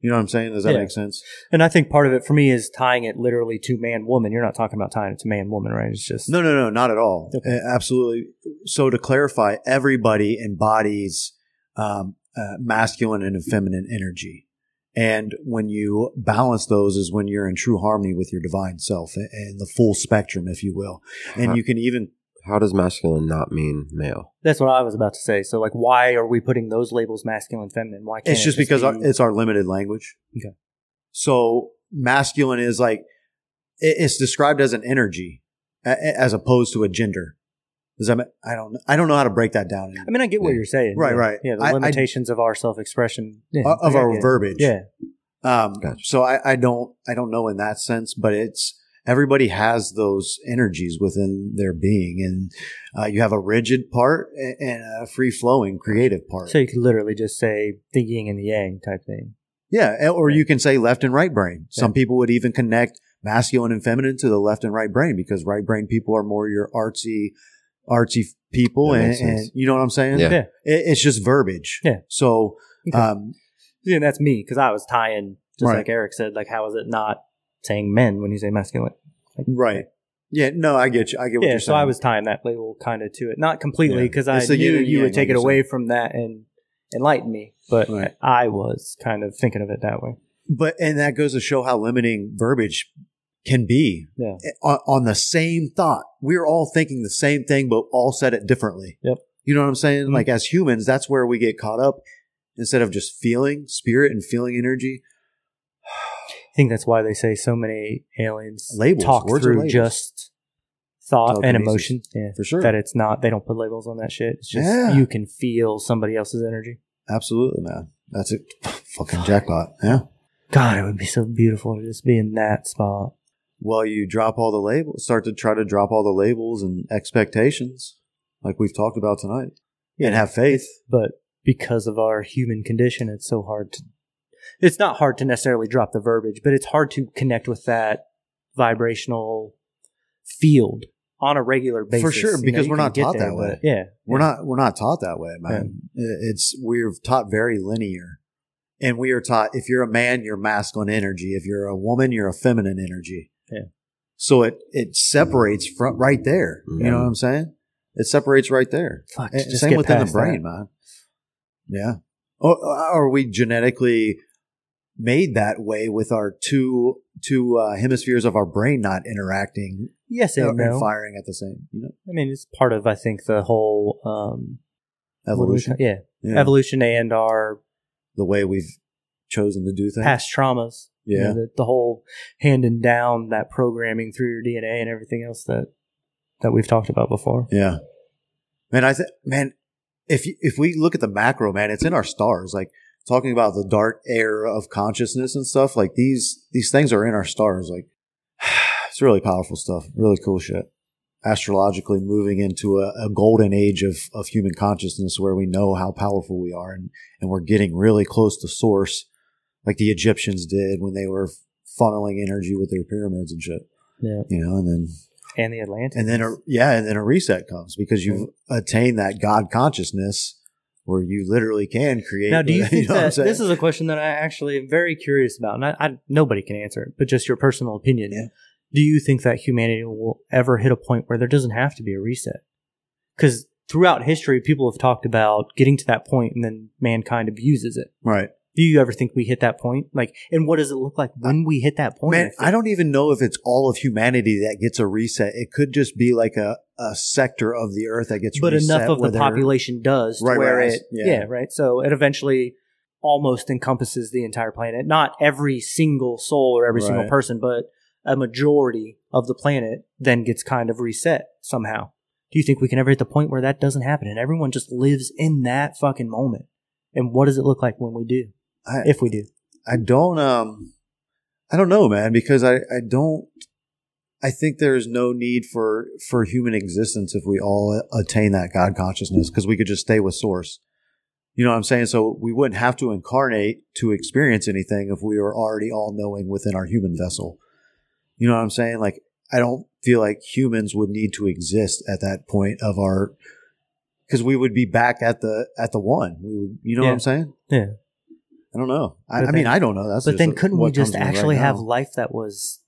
you know what i'm saying does that Yeah. make sense And I think part of it for me is tying it literally to man woman. You're not talking about tying it to man woman, right? It's just No, no, no, not at all. Okay. Absolutely. So to clarify, everybody embodies um, uh, masculine and feminine energy. And when you balance those is when you're in true harmony with your divine self and, and the full spectrum, if you will. And Huh. you can even, How does masculine not mean male? that's what I was about to say. So like, why are we putting those labels masculine, feminine? Why can't it's it just because our, it's our limited language. Okay. So masculine is like, it's described as an energy a- a- as opposed to a gender. Does that, ma- I don't, I don't know how to break that down. I mean, I get what Yeah. you're saying. Right, yeah. right. Yeah, the I- I- limitations of our self-expression yeah, of our get verbiage. Yeah, Um, Gotcha. So I, I don't I don't know in that sense, but it's everybody has those energies within their being, and uh, you have a rigid part and a free flowing creative part. so you could literally just say the yin and the yang type thing. yeah, and- or you can say left and right brain. Some people would even connect masculine and feminine to the left and right brain because right brain people are more your artsy artsy people, and, and you know what I'm saying? Yeah. Yeah, It, it's just verbiage. Yeah. So. Okay. Um, yeah, that's me because I was tying just Right. like Eric said. Like, how is it not saying men when you say masculine? Like, right. Yeah. No, I get you. I get what Yeah, you're saying. so. I was tying that label kind of to it, not completely Yeah. because I It's the knew you yang, would take it away from that and enlighten me, but Right. I was kind of thinking of it that way. But and that goes to show how limiting verbiage can be Yeah. on, on the same thought. We're all thinking the same thing, but all said it differently. Yep. You know what I'm saying? Mhm. Like as humans, that's where we get caught up instead of just feeling spirit and feeling energy. I think that's why they say so many aliens Labels. talk through just thought and emotion. Yeah, For sure. that it's not. They don't put labels on that shit. It's just Yeah. you can feel somebody else's energy. Absolutely, man. That's it. Fucking jackpot. Yeah. God, it would be so beautiful to just be in that spot. Well, you drop all the labels, start to try to drop all the labels and expectations, like we've talked about tonight, and have faith. But because of our human condition, it's so hard to. It's not hard to necessarily drop the verbiage, but it's hard to connect with that vibrational field on a regular basis. For sure, You know, because we're not taught there, that way. Yeah, We're yeah. not we're not taught that way, man. It's we're taught very linear. And we are taught if you're a man, you're masculine energy. If you're a woman, you're a feminine energy. Yeah. So it it separates from right there. You know what I'm saying? It separates right there. Fuck, just Same get within the brain, that. man. Yeah. Or are we genetically made that way with our two two uh, hemispheres of our brain not interacting Yes and and no. firing at the same? You know, I mean, it's part of I think the whole um, what do we evolution. yeah, Yeah. evolution and our the way we've chosen to do things. past traumas. You know, Yeah. the, the whole handing down that programming through your DNA and everything else that that we've talked about before. Yeah, man. I think, man, if you, if we look at the macro, man, it's in our stars. Like talking about the dark air of consciousness and stuff. Like these these things are in our stars. Like it's really powerful stuff. Really cool shit. Astrologically moving into a, a golden age of of human consciousness where we know how powerful we are and and we're getting really close to source, like the Egyptians did when they were funneling energy with their pyramids and shit. Yeah, You know, and then and the Atlantic. and then a yeah, and then a reset comes because you've attained that God consciousness where you literally can create. now, do you think know that this is a question that I actually am very curious about, and I, I nobody can answer it, but just your personal opinion. Yeah. Do you think that humanity will ever hit a point where there doesn't have to be a reset? Because throughout history, people have talked about getting to that point, and then mankind abuses it. right, Do you ever think we hit that point? Like, and what does it look like when we hit that point? man? think- I don't even know if it's all of humanity that gets a reset. It could just be like a, a sector of the earth that gets reset. but enough of the population does to Right, where right, it yeah. yeah. right so it eventually almost encompasses the entire planet not every single soul or every single person but a majority of the planet then gets kind of reset somehow do you think we can ever hit the point where that doesn't happen and everyone just lives in that fucking moment and what does it look like when we do I, if we do I don't um I don't know, man, because I I don't I think there's no need for for human existence if we all attain that God consciousness because we could just stay with source. You know what I'm saying? So we wouldn't have to incarnate to experience anything if we were already all knowing within our human vessel. You know what I'm saying? Like I don't feel like humans would need to exist at that point of our because we would be back at the at the one. We would, you know what I'm saying? yeah I don't know. I, But I mean, I don't know. That's but then couldn't we just to me right actually have life that was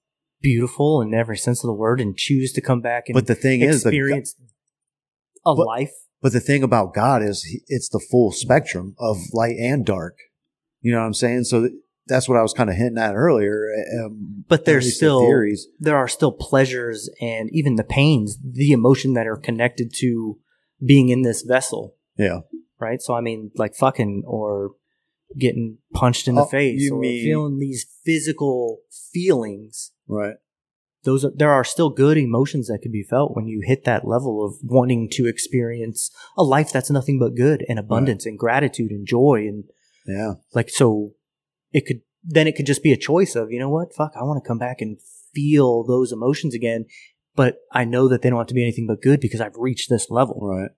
beautiful in every sense of the word and choose to come back and But the thing is, the, experience a But- life but the thing about God is, he, it's the full spectrum of light and dark. You know what I'm saying? So that's what I was kind of hinting at earlier. Um, But there's least the still- theories. there are still pleasures and even the pains, the emotion that are connected to being in this vessel, Yeah, right? So I mean, like fucking or getting punched in the Oh, face or mean- feeling these physical feelings. right. Those are there are still good emotions that can be felt when you hit that level of wanting to experience a life that's nothing but good and abundance and gratitude and joy and Yeah, like so it could then it could just be a choice of you know what fuck i want to come back and feel those emotions again but i know that they don't have to be anything but good because i've reached this level right.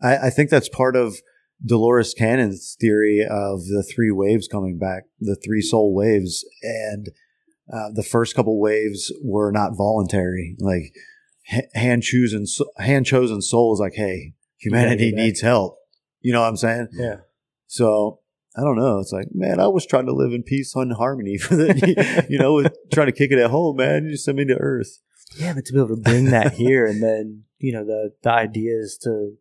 I, I think that's part of Dolores Cannon's theory of the three waves coming back, the three soul waves, and uh, the first couple waves were not voluntary. Like hand chosen, hand chosen soul is like, hey, humanity needs help. You know what I'm saying? yeah So I don't know. It's like, man, I was trying to live in peace and harmony for the, you know, with trying to kick it at home, man. You just send me to Earth. yeah but to be able to bring that here and then you know the the idea is to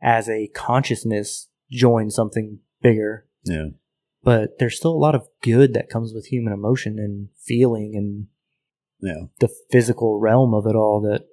as a consciousness join something bigger Yeah, but there's still a lot of good that comes with human emotion and feeling and yeah, the physical realm of it all that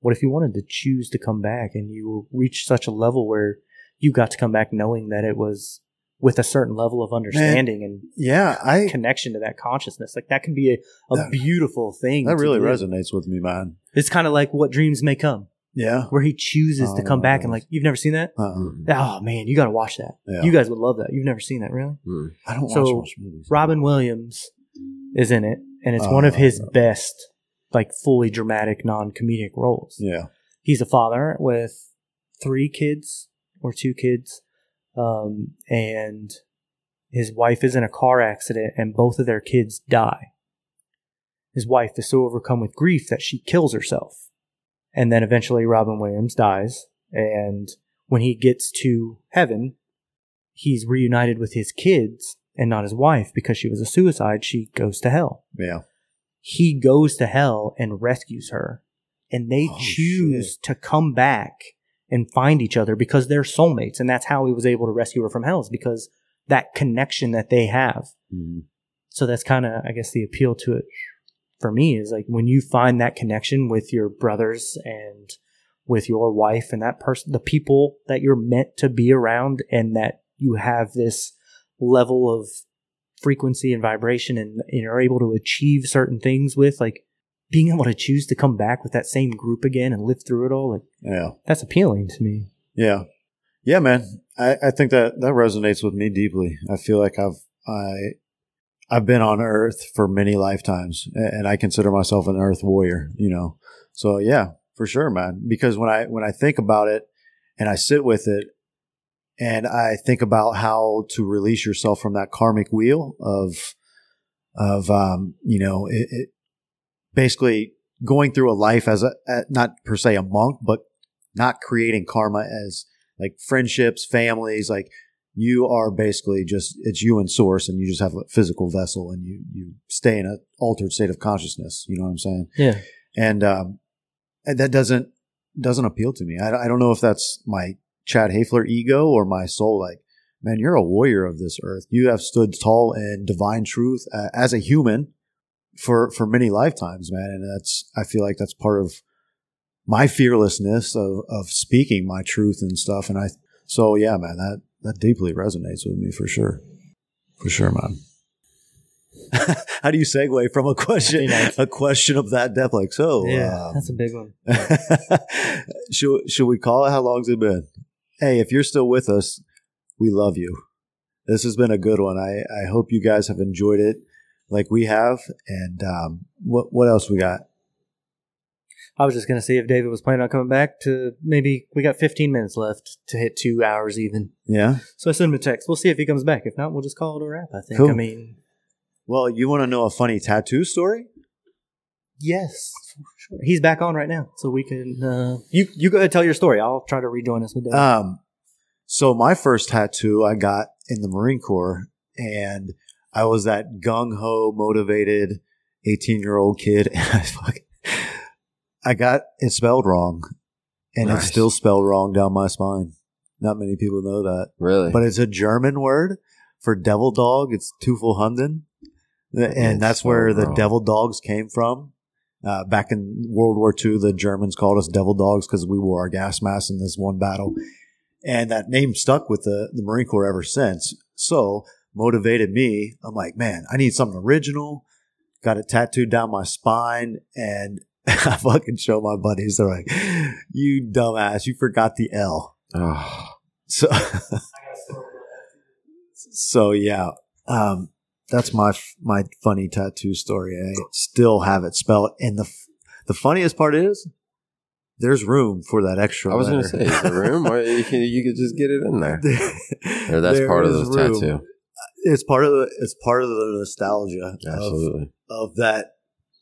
what if you wanted to choose to come back and you reach such a level where you got to come back knowing that it was with a certain level of understanding and Yeah, I connection to that consciousness. Like that can be a, a That- beautiful thing. that really do. resonates with me, man. It's kind of like what dreams may come, Yeah. where he chooses to Oh, come back and like you've never seen that. Uh-uh. Oh man, you got to watch that. Yeah. You guys would love that. You've never seen that, really? Hmm. I don't So, watch much movies. Robin Williams is in it, and it's one of Oh, his no. best, like fully dramatic, non-comedic roles. Yeah. He's a father with three kids or two kids, um, and his wife is in a car accident, and both of their kids die. His wife is so overcome with grief that she kills herself, and then eventually Robin Williams dies, and when he gets to heaven, he's reunited with his kids and not his wife because she was a suicide. She goes to hell. Yeah. he goes to hell and rescues her. And they Oh, choose to come back and find each other because they're soulmates. And that's how he was able to rescue her from hell is because that connection that they have. Mhm. so that's kind of i guess the appeal to it for me is like when you find that connection with your brothers and with your wife and that person the people that you're meant to be around and that you have this level of frequency and vibration and, and you're able to achieve certain things with like being able to choose to come back with that same group again and live through it all like Yeah. that's appealing to me Yeah. Yeah, man. I, I think that that resonates with me deeply. I feel like I've I I've been on Earth for many lifetimes, and I consider myself an Earth warrior. You know, so yeah, for sure, man. Because when I when I think about it, and I sit with it, and I think about how to release yourself from that karmic wheel of of um, you know, it, it basically going through a life as a, not per se a monk, but not creating karma as like friendships, families, like you are basically just it's you and source and you just have a physical vessel and you you stay in an altered state of consciousness, you know what I'm saying? yeah And um that doesn't doesn't appeal to me. I, I don't know if that's my Chad Hafler ego or my soul like man, you're a warrior of this earth. You have stood tall in divine truth uh, as a human for for many lifetimes, man, and that's I feel like that's part of my fearlessness of of speaking my truth and stuff. And I so yeah, man, that that deeply resonates with me for sure, for sure, man. How do you segue from a question nice. a question of that depth? Like so, yeah um, that's a big one should should we call it? How long's it been? Hey, if you're still with us, we love you. This has been a good one. I I hope you guys have enjoyed it like we have. And um, what what else we got? I was just gonna see if David was planning on coming back to maybe we got 15 minutes left to hit two hours even. Yeah. So I sent him a text. We'll see if he comes back. If not, we'll just call it a wrap. I think. Cool. I mean, Well, you want to know a funny tattoo story? yes, for sure. He's back on right now, so we can. Uh, you you go ahead and tell your story. I'll try to rejoin us with David. Um, so my first tattoo I got in the Marine Corps, and I was that gung ho, motivated eighteen year old kid, and I fucking, I got it spelled wrong, and it's still spelled wrong down my spine. Not many people know that, Really? but it's a German word for devil dog. It's Teufelhunden, and It's that's where the wrong. devil dogs came from. Uh, back in World War II, the Germans called us devil dogs because we wore our gas masks in this one battle. And that name stuck with the, the Marine Corps ever since. So motivated me. I'm like, man, I need something original. Got it tattooed down my spine and I fucking show my buddies. They're like, you dumbass, you forgot the L. oh, So, so yeah, um, that's my my funny tattoo story. I still have it spelled, and the the funniest part is there's room for that extra. I was going to say, is the room? Why- you, can, you could just get it in there. Or that's There part of the tattoo. It's part of the it's part of the nostalgia of, Absolutely. of that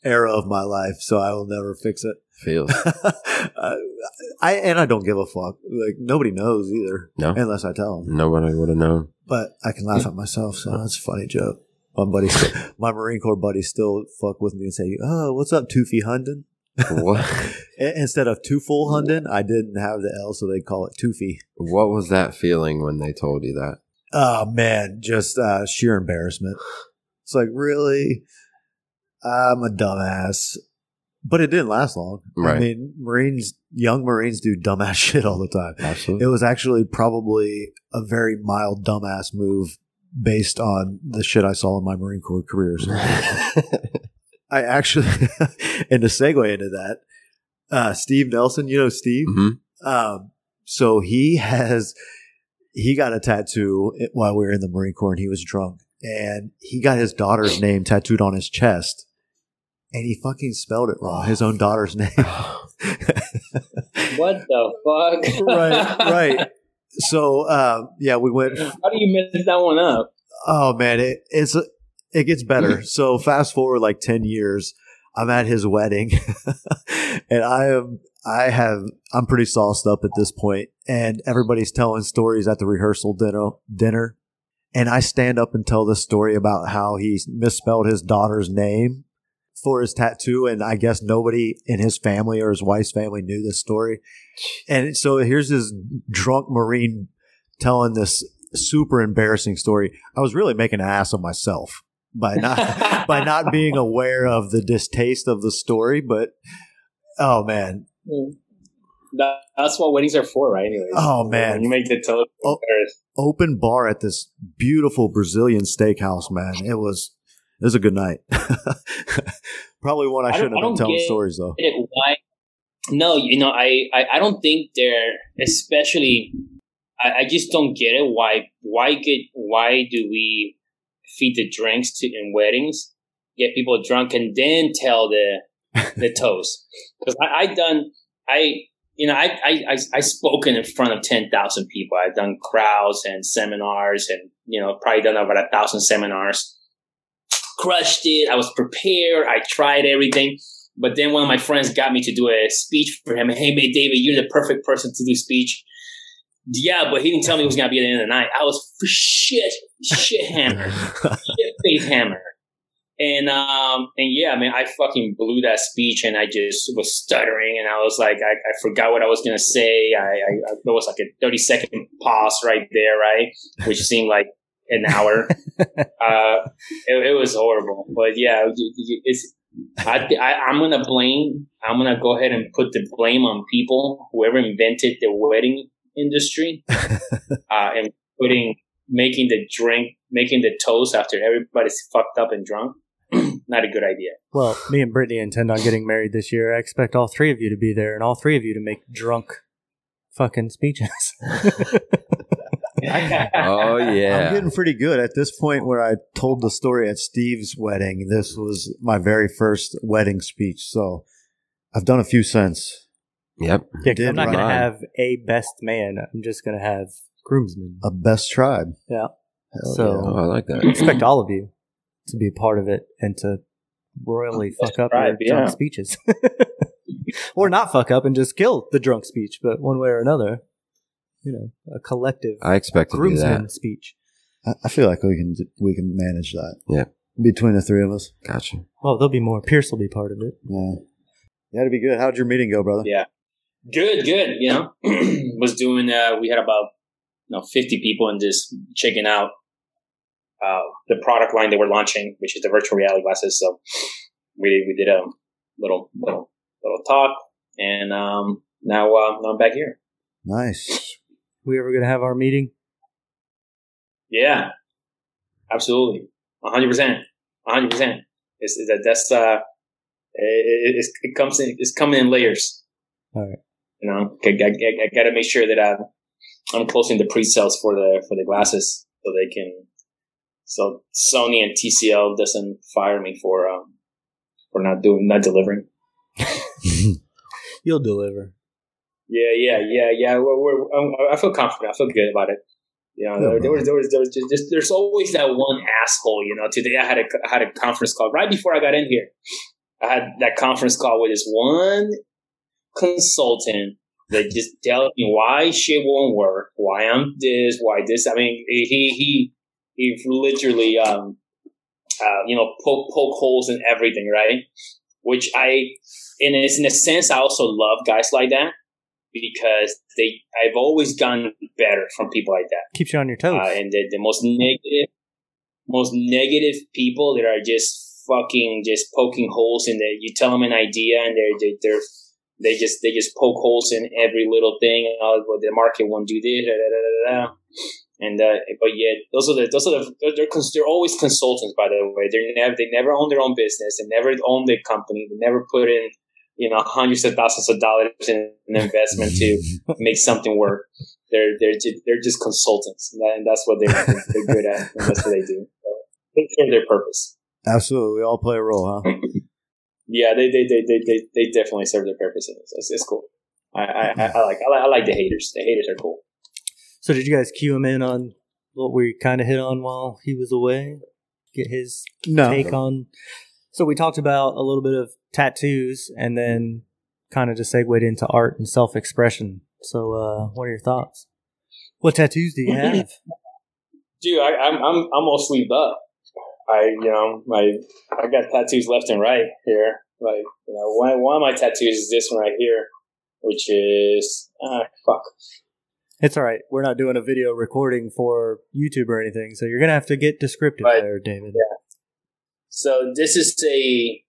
era of my life. So I will never fix it. Feels. I, I and I don't give a fuck. Like nobody knows either, No. unless I tell them. Nobody would have known. But I can laugh at myself, so that's a funny joke. My buddy, my Marine Corps buddy, still fuck with me and say, "Oh, what's up, Toofy Hunden?" what? Instead of Two Full Hunden, I didn't have the L, so they call it Toofy. What was that feeling when they told you that? Oh man, just uh, sheer embarrassment. It's like really, I'm a dumbass, but it didn't last long. I mean, Marines, young Marines do dumbass shit all the time. Absolutely. It was actually probably a very mild dumbass move based on the shit I saw in my Marine Corps career. So I actually, and to segue into that, uh, Steve Nelson, you know Steve. hmm Um, so he has he got a tattoo while we were in the Marine Corps, and he was drunk, and he got his daughter's name tattooed on his chest, and he fucking spelled it wrong. His own daughter's name. What the fuck? right, right. So uh, yeah, we went. How do you mess that one up? Oh man, it, it's it gets better. so fast forward like ten years, I'm at his wedding, and I am I have I'm pretty sauced up at this point, and everybody's telling stories at the rehearsal dinner dinner, and I stand up and tell this story about how he misspelled his daughter's name for his tattoo, and I guess nobody in his family or his wife's family knew this story, and so here's this drunk marine telling this super embarrassing story. I was really making an ass of myself by not by not being aware of the distaste of the story, but oh man. Hmm. That, that's what weddings are for, right? Anyways. Oh, man. You make the total Oh. comparison. Open bar at this beautiful Brazilian steakhouse, man. It was it was a good night. Probably one I, I shouldn't I have been telling stories though. why no you know I, I i don't think they're especially I, I just don't get it why why get why do we feed the drinks to in weddings get people drunk and then tell the the toast because I, I done i you know I, I i i spoken in front of 10,000 people. I've done crowds and seminars and you know probably done about a thousand seminars. Crushed it. I was prepared. I tried everything. But then one of my friends got me to do a speech for him. Hey, mate, David, you're the perfect person to do speech. Yeah, but he didn't tell me he was gonna be at the end of the night. I was shit, shit hammer, shit face hammered, and um, and yeah, man, I fucking blew that speech, and I just was stuttering, and I was like, I, I forgot what I was gonna say. I, I, I there was like a thirty second pause right there, right, which seemed like an hour. uh, it, it was horrible, but yeah, it's I, I, I'm gonna blame. I'm gonna go ahead and put the blame on people, whoever invented the wedding industry, uh, and putting making the drink, making the toast after everybody's fucked up and drunk. Not a good idea. Well, me and Brittany intend on getting married this year. I expect all three of you to be there and all three of you to make drunk fucking speeches. Oh yeah. I'm getting pretty good at this point where I told the story at Steve's wedding. This was my very first wedding speech. So I've done a few since. Yep. Yeah, 'cause Did I'm not going to have a best man. I'm just going to have groomsmen. A best tribe. Yeah. Hell So- Oh, I like I that. expect all of you to be a part of it and to royally fuck up right, your drunk speeches. or not fuck up and just kill the drunk speech, but one way or another, you know, a collective I expect to do groomsman that. speech. I, I feel like we can we can manage that. Yeah. Between the three of us. Gotcha. Well, there'll be more. Pierce will be part of it. Yeah. That'd be good. How'd your meeting go, brother? Yeah. Good, good. You know, was doing. Uh, we had about you know 50 people and just checking out uh, the product line they were launching, which is the virtual reality glasses. So we we did a little little little talk, and um, now uh, now I'm back here. Nice. We ever going to have our meeting? Yeah, absolutely, 100 percent, 100 percent. It's that that's uh, it, it's, it comes in it's coming in layers. All right. You know, I, I, I got to make sure that uh, I'm closing the pre-sales for the for the glasses so they can so Sony and TCL doesn't fire me for um for not doing not delivering. You'll deliver. Yeah, yeah, yeah, yeah. We're, we're, I feel confident. I feel good about it. You know, there, there was there was there was just, just there's always that one asshole. You know, today I had a I had a conference call right before I got in here. I had that conference call with this one consultant that just tells me why shit won't work, why I'm this, why this. I mean, he he he literally um uh, you know poke poke holes in everything, right? Which I in a, in a sense I also love guys like that because they I've always gotten better from people like that. Keeps you on your toes. Uh, and the, the most negative, most negative people that are just fucking just poking holes in there. You tell them an idea, and they're they, they're they just they just poke holes in every little thing. Well, the market won't do this. Da, da, da, and uh, but yet those are the those are the they're, they're, they're always consultants by the way. They're never they never own their own business. They never own the company. They never put in you know hundreds of thousands of dollars in an investment to make something work. They're they're they're just consultants, and that's what they they're good at. And that's what they do. So they serve their purpose. Absolutely, we all play a role, huh? yeah, they they, they, they, they, they definitely serve their purpose. It's, it's cool. I, I, I, I like I like I like the haters. The haters are cool. So did you guys cue him in on what we kind of hit on while he was away? Get his No. take on. So we talked about a little bit of tattoos, and then kind of just segued into art and self-expression. So, uh, what are your thoughts? What tattoos do you have? Dude, I, I'm I'm I'm all sleeved up. I you know my I got tattoos left and right here. Like you know one one of my tattoos is this one right here, which is ah fuck. It's all right. We're not doing a video recording for YouTube or anything, so you're gonna have to get descriptive Right. there, David. Yeah. So this is a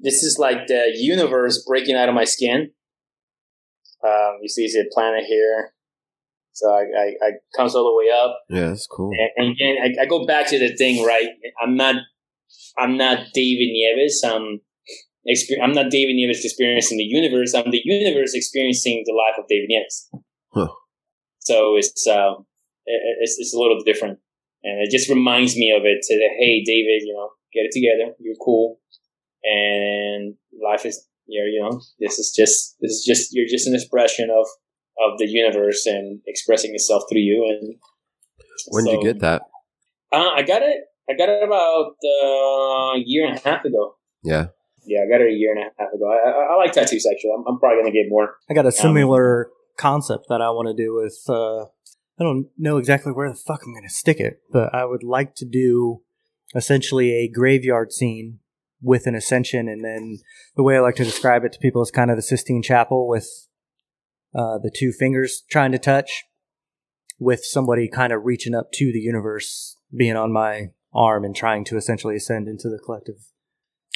this is like the universe breaking out of my skin. Um, you see, it's a planet here. So I, I, I comes all the way up, Yeah, that's cool. and, and again, I, I go back to the thing, right? I'm not, I'm not David Nieves. I'm, exper- I'm not David Nieves experiencing the universe. I'm the universe experiencing the life of David Nieves. Huh. So it's, um, it's, it's a little different, and it just reminds me of it. To the, hey, David, you know, get it together. You're cool, and life is, you're, you know, this is just, this is just, you're just an expression of of the universe and expressing itself through you. And When did you get that? uh, I got it. I got it about uh, a year and a half ago. Yeah. Yeah, I got it a year and a half ago. I, I, I like tattoos actually. I'm, I'm probably gonna get more. I got a similar concept that I want to do with. Uh, I don't know exactly where the fuck I'm going to stick it, but I would like to do essentially a graveyard scene with an ascension, and then the way I like to describe it to people is kind of the Sistine Chapel with uh, the two fingers trying to touch, with somebody kind of reaching up to the universe, being on my arm and trying to essentially ascend into the collective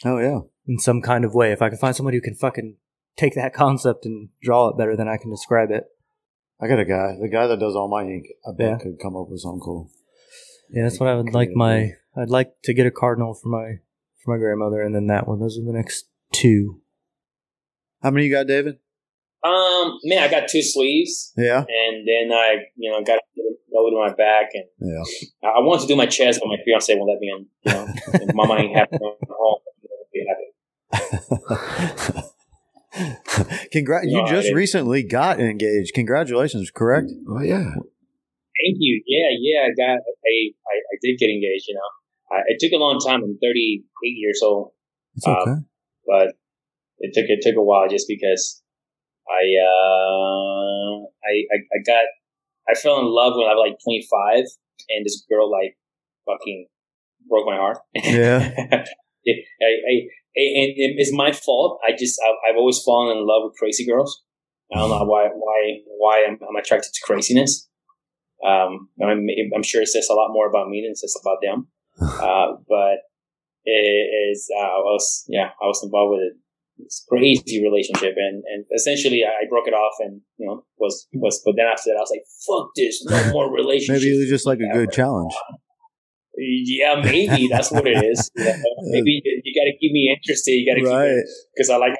Oh yeah. in some kind of way. If I can find somebody who can fucking take that concept and draw it better than I can describe it. I got a guy. The guy that does all my ink. I bet Yeah. could come up with something cool. Yeah, that's what I would like my I'd like to get a cardinal for my for my grandmother and then that one. Those are the next two. How many you got, David? Um, man, I got two sleeves, Yeah. and then I, you know, got it over to my back, and Yeah. I I wanted to do my chest, but my fiance won't let me in. You know, and Mama ain't happy. at home. Be happy. You just didn't. recently got engaged. Congratulations, correct? Oh yeah. Thank you. Yeah, yeah. I got. I, I, I did get engaged. You know, I, it took a long time. I'm 38 years old. It's Um, okay. but it took it took a while just because I uh I, I I got I fell in love when I was like 25 and this girl like fucking broke my heart. Yeah. I, I, and it's my fault. I just I've, always fallen in love with crazy girls. I don't know why why why I'm, I'm attracted to craziness. Um, I'm, I'm sure it says a lot more about me than it says about them. Uh, but it is uh, I was yeah I was involved with it. It's a crazy relationship and and essentially I, I broke it off and you know was was but then after that I was like fuck this no more relationship. Maybe it was just like a good challenge. Yeah, maybe that's what it is. You know, maybe you, you got to keep me interested. You got to keep Right. because I like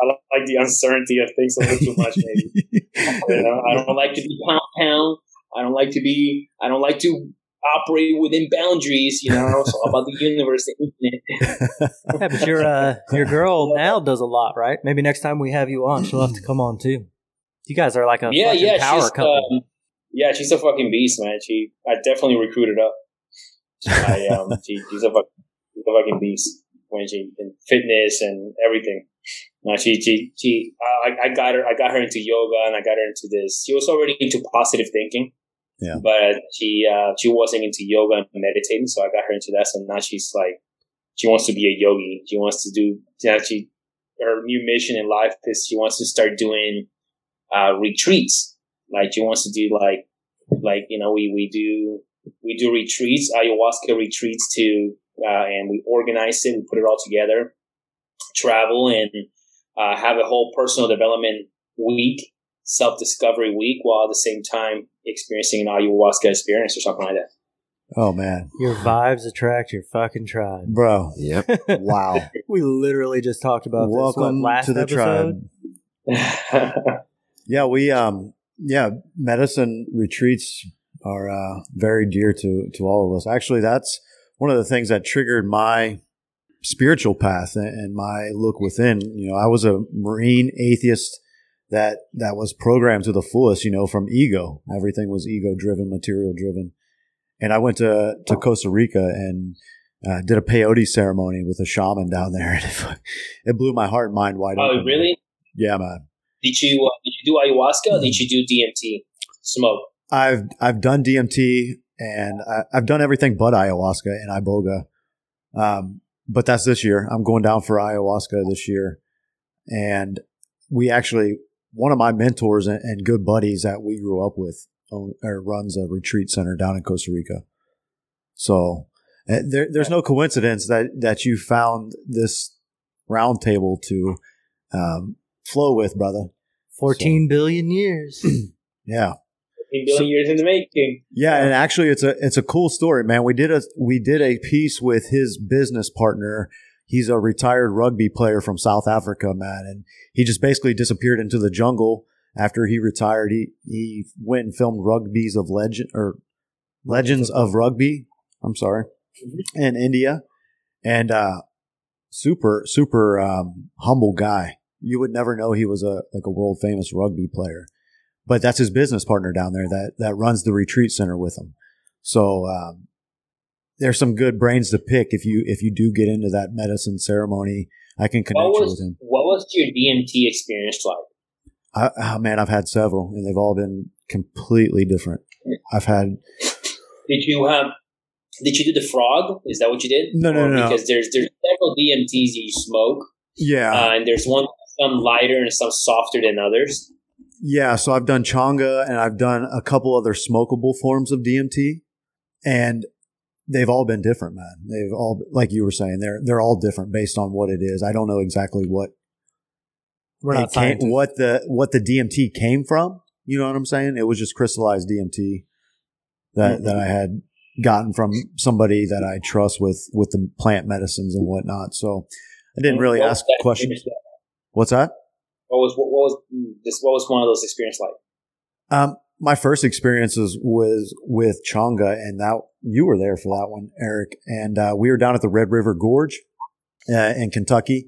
I like the uncertainty of things a little too much. Maybe you know, I don't like to be pound pound. I don't like to be. I don't like to operate within boundaries. You know, so about the universe, the infinite. Yeah, but your uh your girl now does a lot, right? Maybe next time we have you on, she'll have to come on too. You guys are like a yeah, yeah, power she's couple. um, yeah, she's a fucking beast, man. She I definitely recruited up. I um, she, she's a she's a fucking beast when she in fitness and everything. Now she she she. I, I got her. I got her into yoga, and I got her into this. She was already into positive thinking. Yeah. But she uh, she wasn't into yoga and meditating, so I got her into that. So now she's like, she wants to be a yogi. She wants to do. Yeah, she her new mission in life is she wants to start doing uh, retreats. Like she wants to do like like you know we we do we do retreats ayahuasca retreats to uh, and we organize it. We put it all together, travel, and uh, have a whole personal development week, self discovery week, while at the same time experiencing an ayahuasca experience or something like that. Oh man, Your vibes attract your fucking tribe. bro! Yep. Wow. we literally just talked about this Welcome what, last to the episode. tribe. Yeah, we um yeah, medicine retreats are uh very dear to to all of us. Actually, that's one of the things that triggered my spiritual path and, my look within. You know, I was a marine atheist that that was programmed to the fullest, you know, from ego. Everything was ego driven, material driven. And I went to to Costa Rica and uh, did a peyote ceremony with a shaman down there, and it, it blew my heart and mind wide oh, open. Oh, really? Yeah, man. Did you uh, did you do ayahuasca? or Did you do DMT? Smoke. I've I've done DMT and I, I've done everything but ayahuasca and iboga. Um, but that's this year. I'm going down for ayahuasca this year, and we actually one of my mentors and, and good buddies that we grew up with own, or runs a retreat center down in Costa Rica. So uh, there, there's no coincidence that that you found this roundtable to um, flow with, brother. 14 billion years. Yeah. Billion years in the making. Yeah, and actually, it's a it's a cool story, man. We did a we did a piece with his business partner. He's a retired rugby player from South Africa, man, and he just basically disappeared into the jungle after he retired. He he went and filmed Rugby's of Legend or Legends of Rugby. I'm sorry, in India, and uh, super super um, humble guy. You would never know he was a like a world famous rugby player but that's his business partner down there that that runs the retreat center with him. So um, there's some good brains to pick if you if you do get into that medicine ceremony. I can connect What you with him. what was your DMT experience like? I, oh, man, I've had several, and they've all been completely different. I've had Did you have? Did you do the frog? Is that what you did? No, no, Or no, no. Because there's there's several DMTs you smoke, yeah, uh, and there's one some lighter and some softer than others. Yeah, so I've done changa and I've done a couple other smokable forms of DMT, and they've all been different, man. They've all, like you were saying, they're they're all different based on what it is. I don't know exactly what We're not came, scientists. what the what the DMT came from. You know what I'm saying? It was just crystallized DMT that Mhm. that I had gotten from somebody that I trust with with the plant medicines and whatnot. So I didn't really ask questions. What's that? What was what, was this? What was one of those experiences like? Um, my first experiences was with Changa, and that you were there for that one, Eric. And uh, we were down at the Red River Gorge uh, in Kentucky.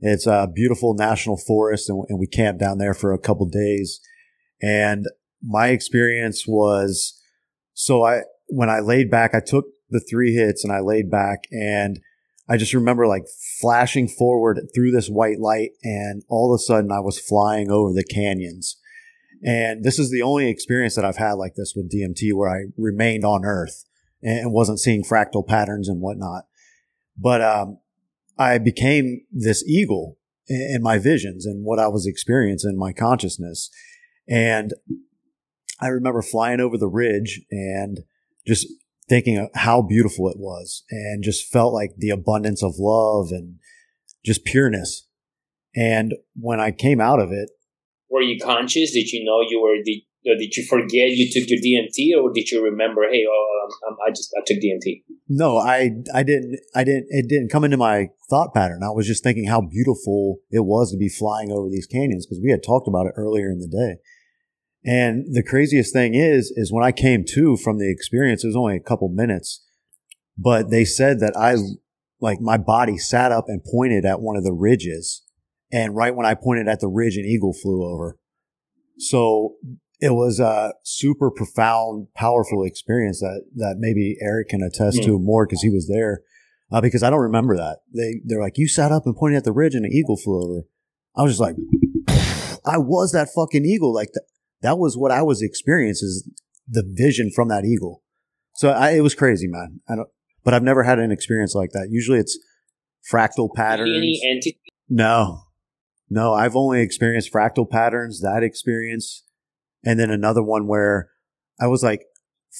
It's a beautiful national forest, and, and we camped down there for a couple days. And my experience was so I when I laid back, I took the three hits and I laid back, and I just remember like flashing forward through this white light, and all of a sudden I was flying over the canyons. And this is the only experience that I've had like this with DMT where I remained on Earth and wasn't seeing fractal patterns and whatnot. But um, I became this eagle in, my visions and what I was experiencing in my consciousness. And I remember flying over the ridge and just thinking of how beautiful it was and just felt like the abundance of love and just pureness. And when I came out of it, Were you conscious? Did you know you were? Did, did you forget you took your DMT, or did you remember? Hey, oh, um, um, I just I took DMT. No, I I didn't I didn't it didn't come into my thought pattern. I was just thinking how beautiful it was to be flying over these canyons because we had talked about it earlier in the day. And the craziest thing is is when I came to from the experience, it was only a couple minutes, but they said that I like my body sat up and pointed at one of the ridges. And right when I pointed at the ridge, an eagle flew over. So it was a super profound, powerful experience that, that maybe Eric can attest to more because he was there. Uh, because I don't remember that. They, they're like, you sat up and pointed at the ridge and an eagle flew over. I was just like, I was that fucking eagle. Like that, that was what I was experiencing is the vision from that eagle. So I, it was crazy, man. I don't, but I've never had an experience like that. Usually it's fractal patterns. Any entity? No, no, I've only experienced fractal patterns, that experience. And then another one where I was like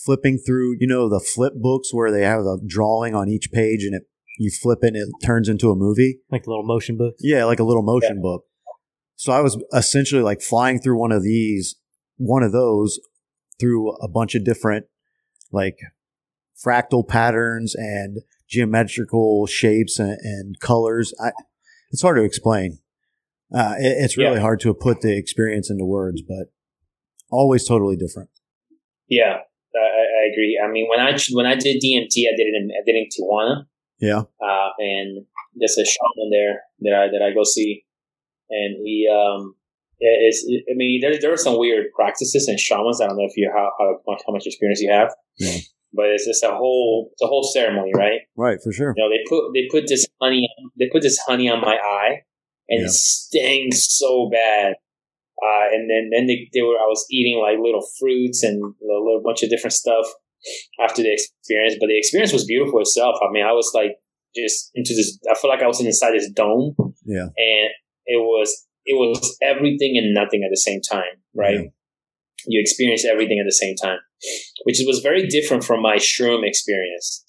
flipping through, you know, the flip books where they have a drawing on each page and it you flip it and it turns into a movie. Like a little motion book. Yeah, like a little motion book. So I was essentially like flying through one of these, one of those through a bunch of different like fractal patterns and geometrical shapes and, and colors. I, it's hard to explain. Uh, it- it's really Yeah. hard to put the experience into words, but always totally different. Yeah, I, agree. I mean, when I when I did DMT, I did it in I did it in Tijuana, Yeah. uh, and there's a shaman there that I that I go see, and he um it's I mean there there are some weird practices and shamans. I don't know if you how how much, how much experience you have, Yeah. but it's just a whole it's a whole ceremony, right? Right. For sure. You know, they put they put this honey they put this honey on my eye, and Yeah. it stings so bad. Uh, and then then they, they were I was eating like little fruits and a little bunch of different stuff after the experience, but the experience was beautiful itself. I mean, I was like just into this. I felt like I was inside this dome, Yeah. and it was it was everything and nothing at the same time, right? Yeah. You experience everything at the same time, which was very different from my shroom experience.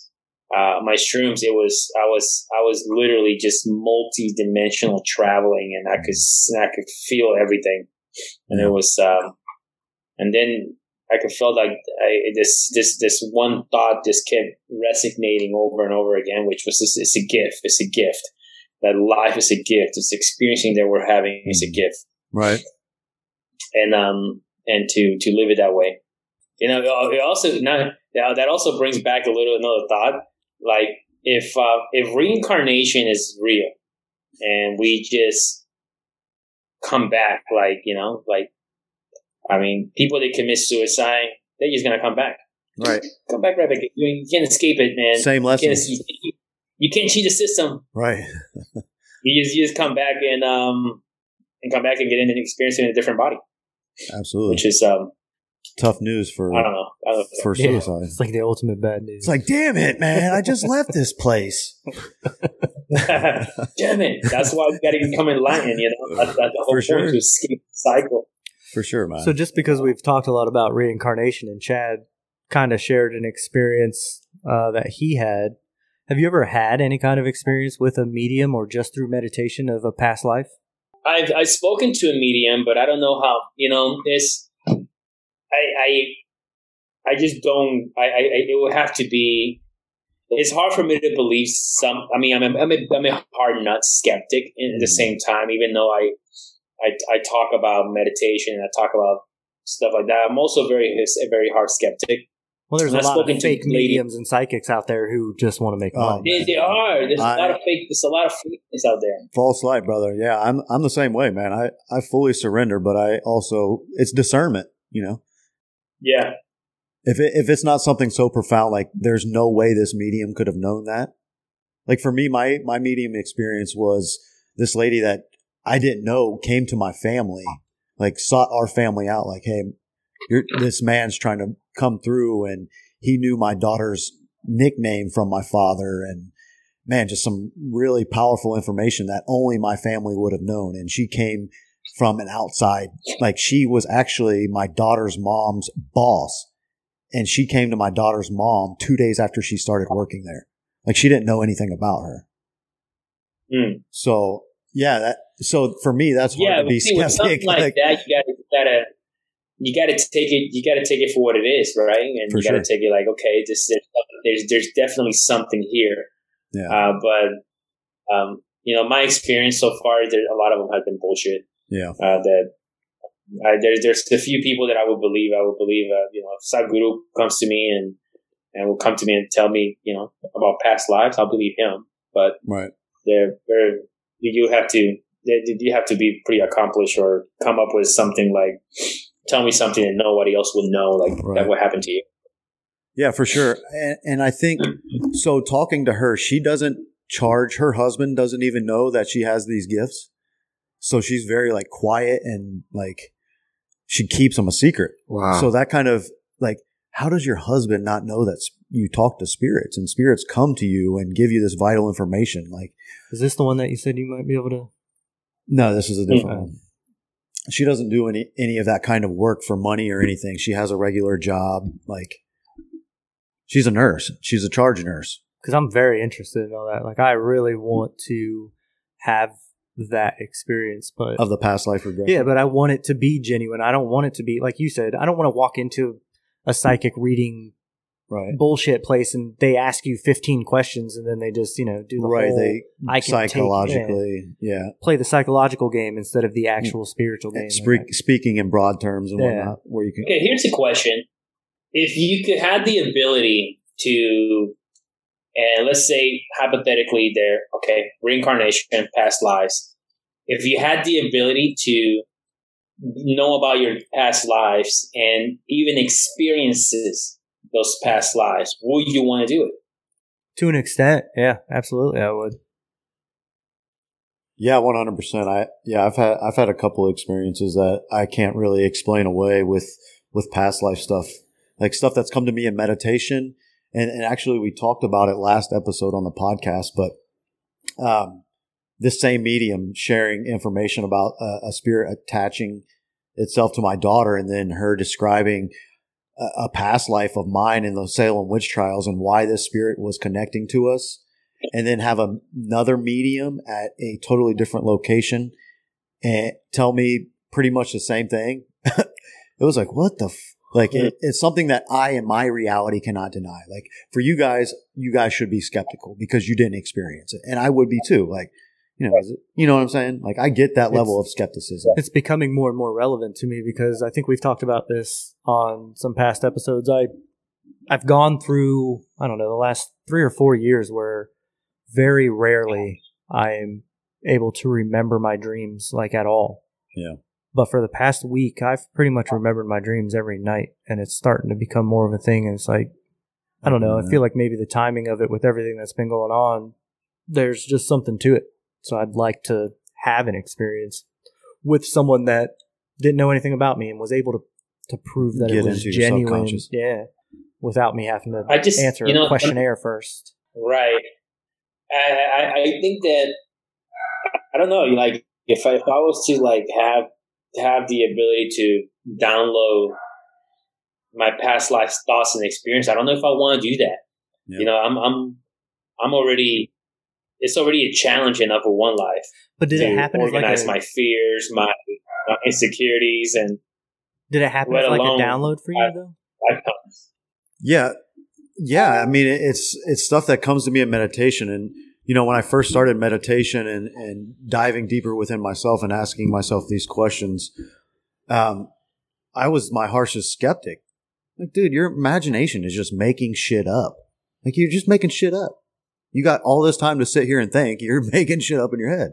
Uh, my shrooms, it was I was I was literally just multi-dimensional traveling, and I could I could feel everything, and it was um, and then I could feel like I, this this this one thought just kept resonating over and over again, which was this: it's a gift, it's a gift. That life is a gift. It's experiencing that we're having is a gift Right. and um and to to live it that way. You know, it also not that that also brings back a little another thought. Like if uh, if reincarnation is real, and we just come back, like you know, like I mean, people that commit suicide, they're just gonna come back, Right. come back right back. You, you can't escape it, man. Same lesson. you, you can't cheat the system. Right. You just you just come back and um and come back and get in and experience it in a different body, Absolutely. which is um Tough news for I don't know. I don't know. for Yeah, suicide. it's like the ultimate bad news. It's like, damn it, man! I just left this place. Damn it! That's why we got to become enlightened. You know, that's, that's the whole For sure. point to escape the cycle. For sure, man. So just because we've talked a lot about reincarnation and Chad kind of shared an experience uh, that he had, have you ever had any kind of experience with a medium or just through meditation of a past life? I've I've spoken to a medium, but I don't know how. You know, this I I I just don't. I, I it would have to be. It's hard for me to believe some. I mean, I'm a, I'm a, I'm a hard nut skeptic in at the Mhm. same time. Even though I, I I talk about meditation and I talk about stuff like that, I'm also very a very hard skeptic. Well, there's And a I've lot of fake mediums and psychics out there who just want to make Oh, money. They, they are. There's a I- lot of fake. There's a lot of fakeness out there. False light, brother. Yeah, I'm I'm the same way, man. I I fully surrender, but I also it's discernment. You know, Yeah. if it, if it's not something so profound, like there's no way this medium could have known that. Like for me, my my medium experience was this lady that I didn't know came to my family, like sought our family out. Like, hey, you're, this man's trying to come through, and he knew my daughter's nickname from my father, and man, just some really powerful information that only my family would have known. And she came from an outside, like she was actually my daughter's mom's boss. And she came to my daughter's mom two days after she started working there. Like she didn't know anything about her. Mm. So yeah, that, so for me, that's hard Yeah, to be see, skeptic. something like, Like, that, you gotta, you gotta, you gotta take it. You gotta take it for what it is, right? And For you gotta sure. take it like, okay, this there's there's, there's definitely something here. yeah, Uh, but um, you know, my experience so far, there a lot of them have been bullshit. yeah, Uh, that I, there's there's a few people that I would believe. I would believe. Uh, you know, if Sadhguru comes to me and and will come to me and tell me, you know, about past lives, I'll believe him. But right. they're very you have to you have to be pretty accomplished or come up with something like tell me something that nobody else would know like Right. that would happen to you Yeah, for sure. And, and I think so. Talking to her, she doesn't charge. Her husband doesn't even know that she has these gifts. So she's very like quiet and like she keeps them a secret. Wow. So that kind of like, how does your husband not know that you talk to spirits and spirits come to you and give you this vital information? Like, Is this the one that you said you might be able to? no, this is a different Mhm. one. She doesn't do any any of that kind of work for money or anything. She has a regular job. Like, She's a nurse. She's a charge nurse. because I'm very interested in all that. Like, I really want to have that experience, but of the past life regression. yeah, but I want it to be genuine. I don't want it to be like you said. I don't want to walk into a psychic reading right. bullshit place and they ask you 15 questions and then they just you know do the Right. whole They I can take- psychologically, yeah. play the psychological game instead of the actual mm. spiritual game. Speak, speaking in broad terms and Yeah. whatnot, where you can. Okay, here's a question. If you could have the ability to, and let's say hypothetically there, okay, reincarnation, past lives. If you had the ability to know about your past lives and even experiences those past lives, would you want to do it? to an extent, yeah, absolutely, I would. Yeah, one hundred percent. I yeah, I've had I've had a couple of experiences that I can't really explain away with with past life stuff, like stuff that's come to me in meditation. And, and actually, we talked about it last episode on the podcast. But um, this same medium sharing information about a, a spirit attaching itself to my daughter, and then her describing a, past life of mine in the Salem witch trials and why this spirit was connecting to us and then have a, another medium at a totally different location and tell me pretty much the same thing. it was like, what the, f-? like, it, it's something that I in my reality cannot deny. Like for you guys, you guys should be skeptical because you didn't experience it. And I would be too. Like, you know, it, you know what I'm saying? Like I get that level of skepticism. It's becoming more and more relevant to me because I think we've talked about this on some past episodes. I I've gone through I don't know the last three or four years where very rarely I am able to remember my dreams like at all. Yeah. But for the past week, I've pretty much remembered my dreams every night, and it's starting to become more of a thing. And it's like, I don't know. I mm-hmm. feel like maybe the timing of it with everything that's been going on, there's just something to it. So I'd like to have an experience with someone that didn't know anything about me and was able to to prove that Get it was into genuine. subconscious. Yeah, without me having to I just answer you know a questionnaire first. Right. I, I I think that I don't know. Like if I, if I was to like have have the ability to download my past life thoughts and experience, I don't know if I want to do that. Yeah. You know, I'm I'm I'm already. It's already a challenge enough with one life But did it happen as like organize a, my fears, my, my insecurities, and did it happen let as like a alone- download for you I- though? outcomes. Yeah. Yeah. I mean, it's, it's stuff that comes to me in meditation. And, you know, when I first started meditation and, and diving deeper within myself and asking myself these questions, um, I was my harshest skeptic. Like, dude, your imagination is just making shit up. Like, you're just making shit up. You got all this time to sit here and think. You're making shit up in your head.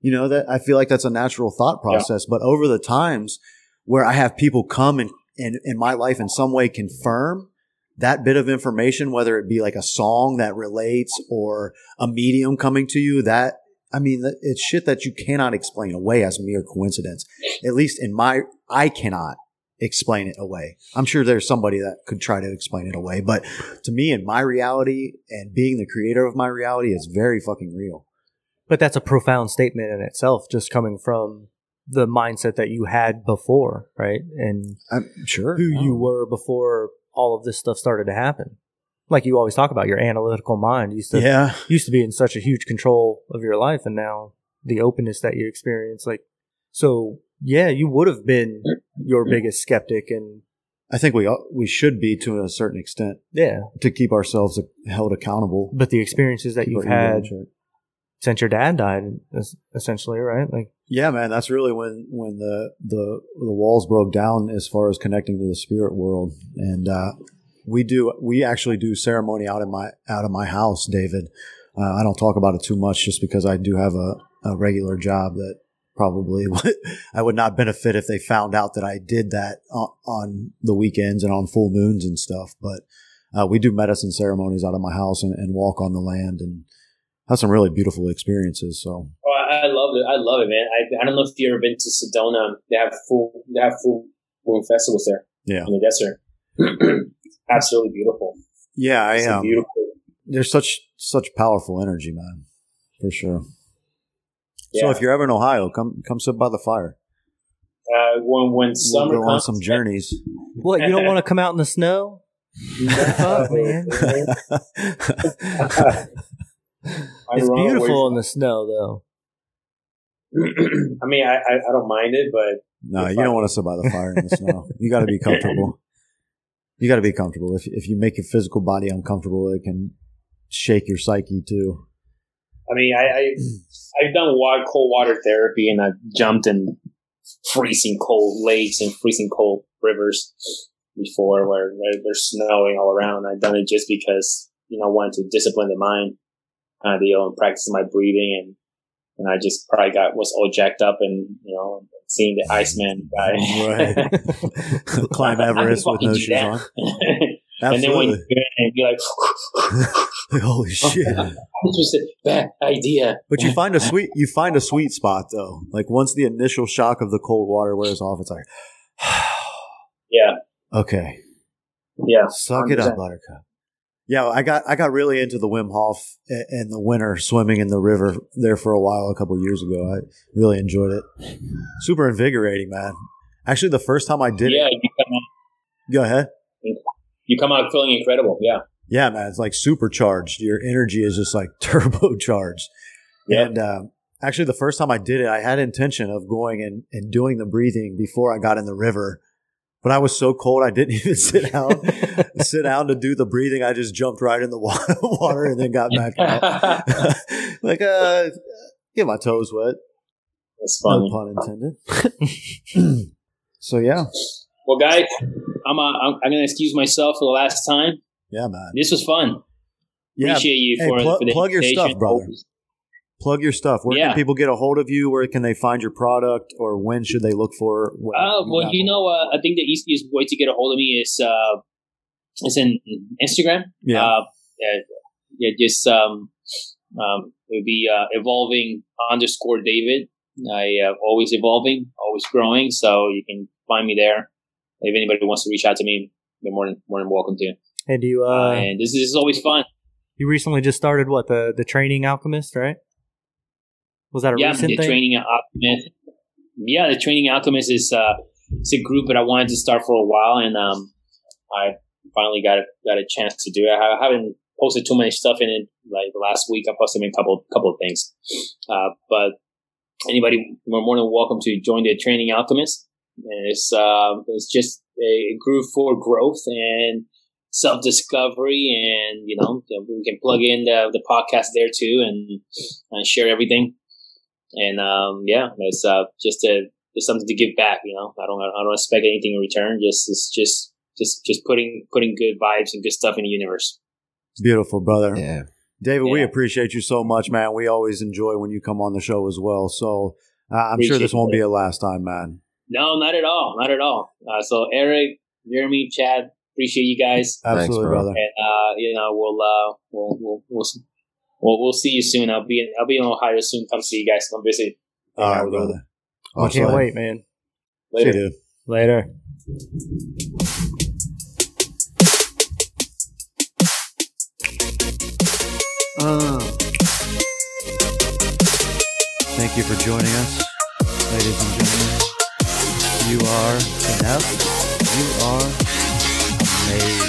You know, that I feel like that's a natural thought Yeah. process. But over the times where I have people come and, and in my life in some way confirm that bit of information, whether it be like a song that relates or a medium coming to you, that I mean, it's shit that you cannot explain away as mere coincidence. At least in my, I cannot explain it away. I'm sure there's somebody that could try to explain it away, but to me, and my reality and being the creator of my reality, is very fucking real. But that's a profound statement in itself, just coming from the mindset that you had before, right? And I'm sure who you oh. were before all of this stuff started to happen. Like you always talk about, your analytical mind used to Yeah, used to be in such a huge control of your life, and now the openness that you experience, like so, yeah, you would have been your biggest skeptic, and I think we all- we should be to a certain extent yeah, to keep ourselves held accountable. but the experiences that you've our ego in had check. since your dad died, es- essentially, right? Like Yeah, man, that's really when when the the the walls broke down as far as connecting to the spirit world, and uh, we do we actually do ceremony out of my out of my house, David. Uh, I don't talk about it too much, just because I do have a, a regular job that probably would, I would not benefit if they found out that I did that on, on the weekends and on full moons and stuff. But uh, we do medicine ceremonies out of my house and, and walk on the land and have some really beautiful experiences. So Oh, I, love it. I love it, man. I, I don't know if you've ever been to Sedona. They have full they have full moon festivals there yeah, in the desert. Absolutely beautiful. yeah, I It's a um, beautiful. there's such such powerful energy, man, for sure. So if you're ever in Ohio, come come sit by the fire. Uh, when when We'll summer go on some journeys. What you don't want to come out in the snow? Fuck, man. It's beautiful in the snow, though. I mean, I, I, I don't mind it, but no, you don't want to sit by the fire in the snow. You got to be comfortable. You got to be comfortable. If if you make your physical body uncomfortable, it can shake your psyche too. I mean, I, I I've done water, cold water therapy, and I've jumped in freezing cold lakes and freezing cold rivers before, where, where there's snowing all around. I've done it just because you know wanted to discipline the mind, uh, kind um, of deal, and practice my breathing, and and I just probably got was all jacked up and you know seeing the Iceman guy right. climb Everest with no shoes on. and then when you and be like, holy oh, shit, this was a bad idea. But you find a sweet you find a sweet spot though. Like once the initial shock of the cold water wears off, it's like, yeah, okay, yeah, suck 100%. it up, Buttercup. Yeah, I got I got really into the Wim Hof in the winter, swimming in the river there for a while a couple years ago. I really enjoyed it. Super invigorating, man. Actually, the first time I did yeah, it, you come out, go ahead. You come out feeling incredible. Yeah, yeah, man. It's like supercharged. Your energy is just like turbocharged. Yep. And uh, actually, the first time I did it, I had intention of going and, and doing the breathing before I got in the river but I was so cold I didn't even sit down sit down to do the breathing. I just jumped right in the water and then got back out. like uh get my toes wet. That's funny. No pun intended. so yeah. Well, guys, I'm uh, I'm, I'm, gonna excuse myself for the last time. Yeah, man. This was fun. Yeah. Appreciate you hey, for, pl- for the plug your stuff, brother plug your stuff. Where yeah. can people get a hold of you? Where can they find your product, or when should they look for? Uh, well, you know, uh, I think the easiest way to get a hold of me is uh, is in Instagram. Yeah, uh, yeah, just um, um, it would be uh, evolving underscore David. I uh, always evolving, always growing. So you can find me there. If anybody wants to reach out to me, they're more than more than welcome to. And you, uh, and this is, this is always fun. You recently just started what the the training alchemist, right? Was that a yeah, recent the thing? training alchemist. Yeah, the training alchemist is uh, it's a group that I wanted to start for a while, and um, I finally got a, got a chance to do it. I haven't posted too much stuff in it. Like last week, I posted a couple couple of things, uh, but anybody more more than welcome to join the training alchemist. And it's uh, it's just a group for growth and self discovery, and you know we can plug in the, the podcast there too and, and share everything and um, yeah, it's uh, just a it's something to give back. You know, I don't I don't expect anything in return. Just it's just just just putting putting good vibes and good stuff in the universe. It's beautiful, brother. Yeah. David, yeah. we appreciate you so much, man. We always enjoy when you come on the show as well. So uh, I'm appreciate sure this won't it. be a last time, man. No, not at all. Not at all. Uh, so Eric, Jeremy, Chad, appreciate you guys. Absolutely, Thanks, brother. And uh, you know, we'll uh, we'll we'll we'll well, we'll see you soon. I'll be in, I'll be in Ohio soon. Come see you guys. Come visit. All right, brother. I can't wait, man. Later. See you, dude. Later. Uh, thank you for joining us, ladies and gentlemen. You are enough. You are amazing.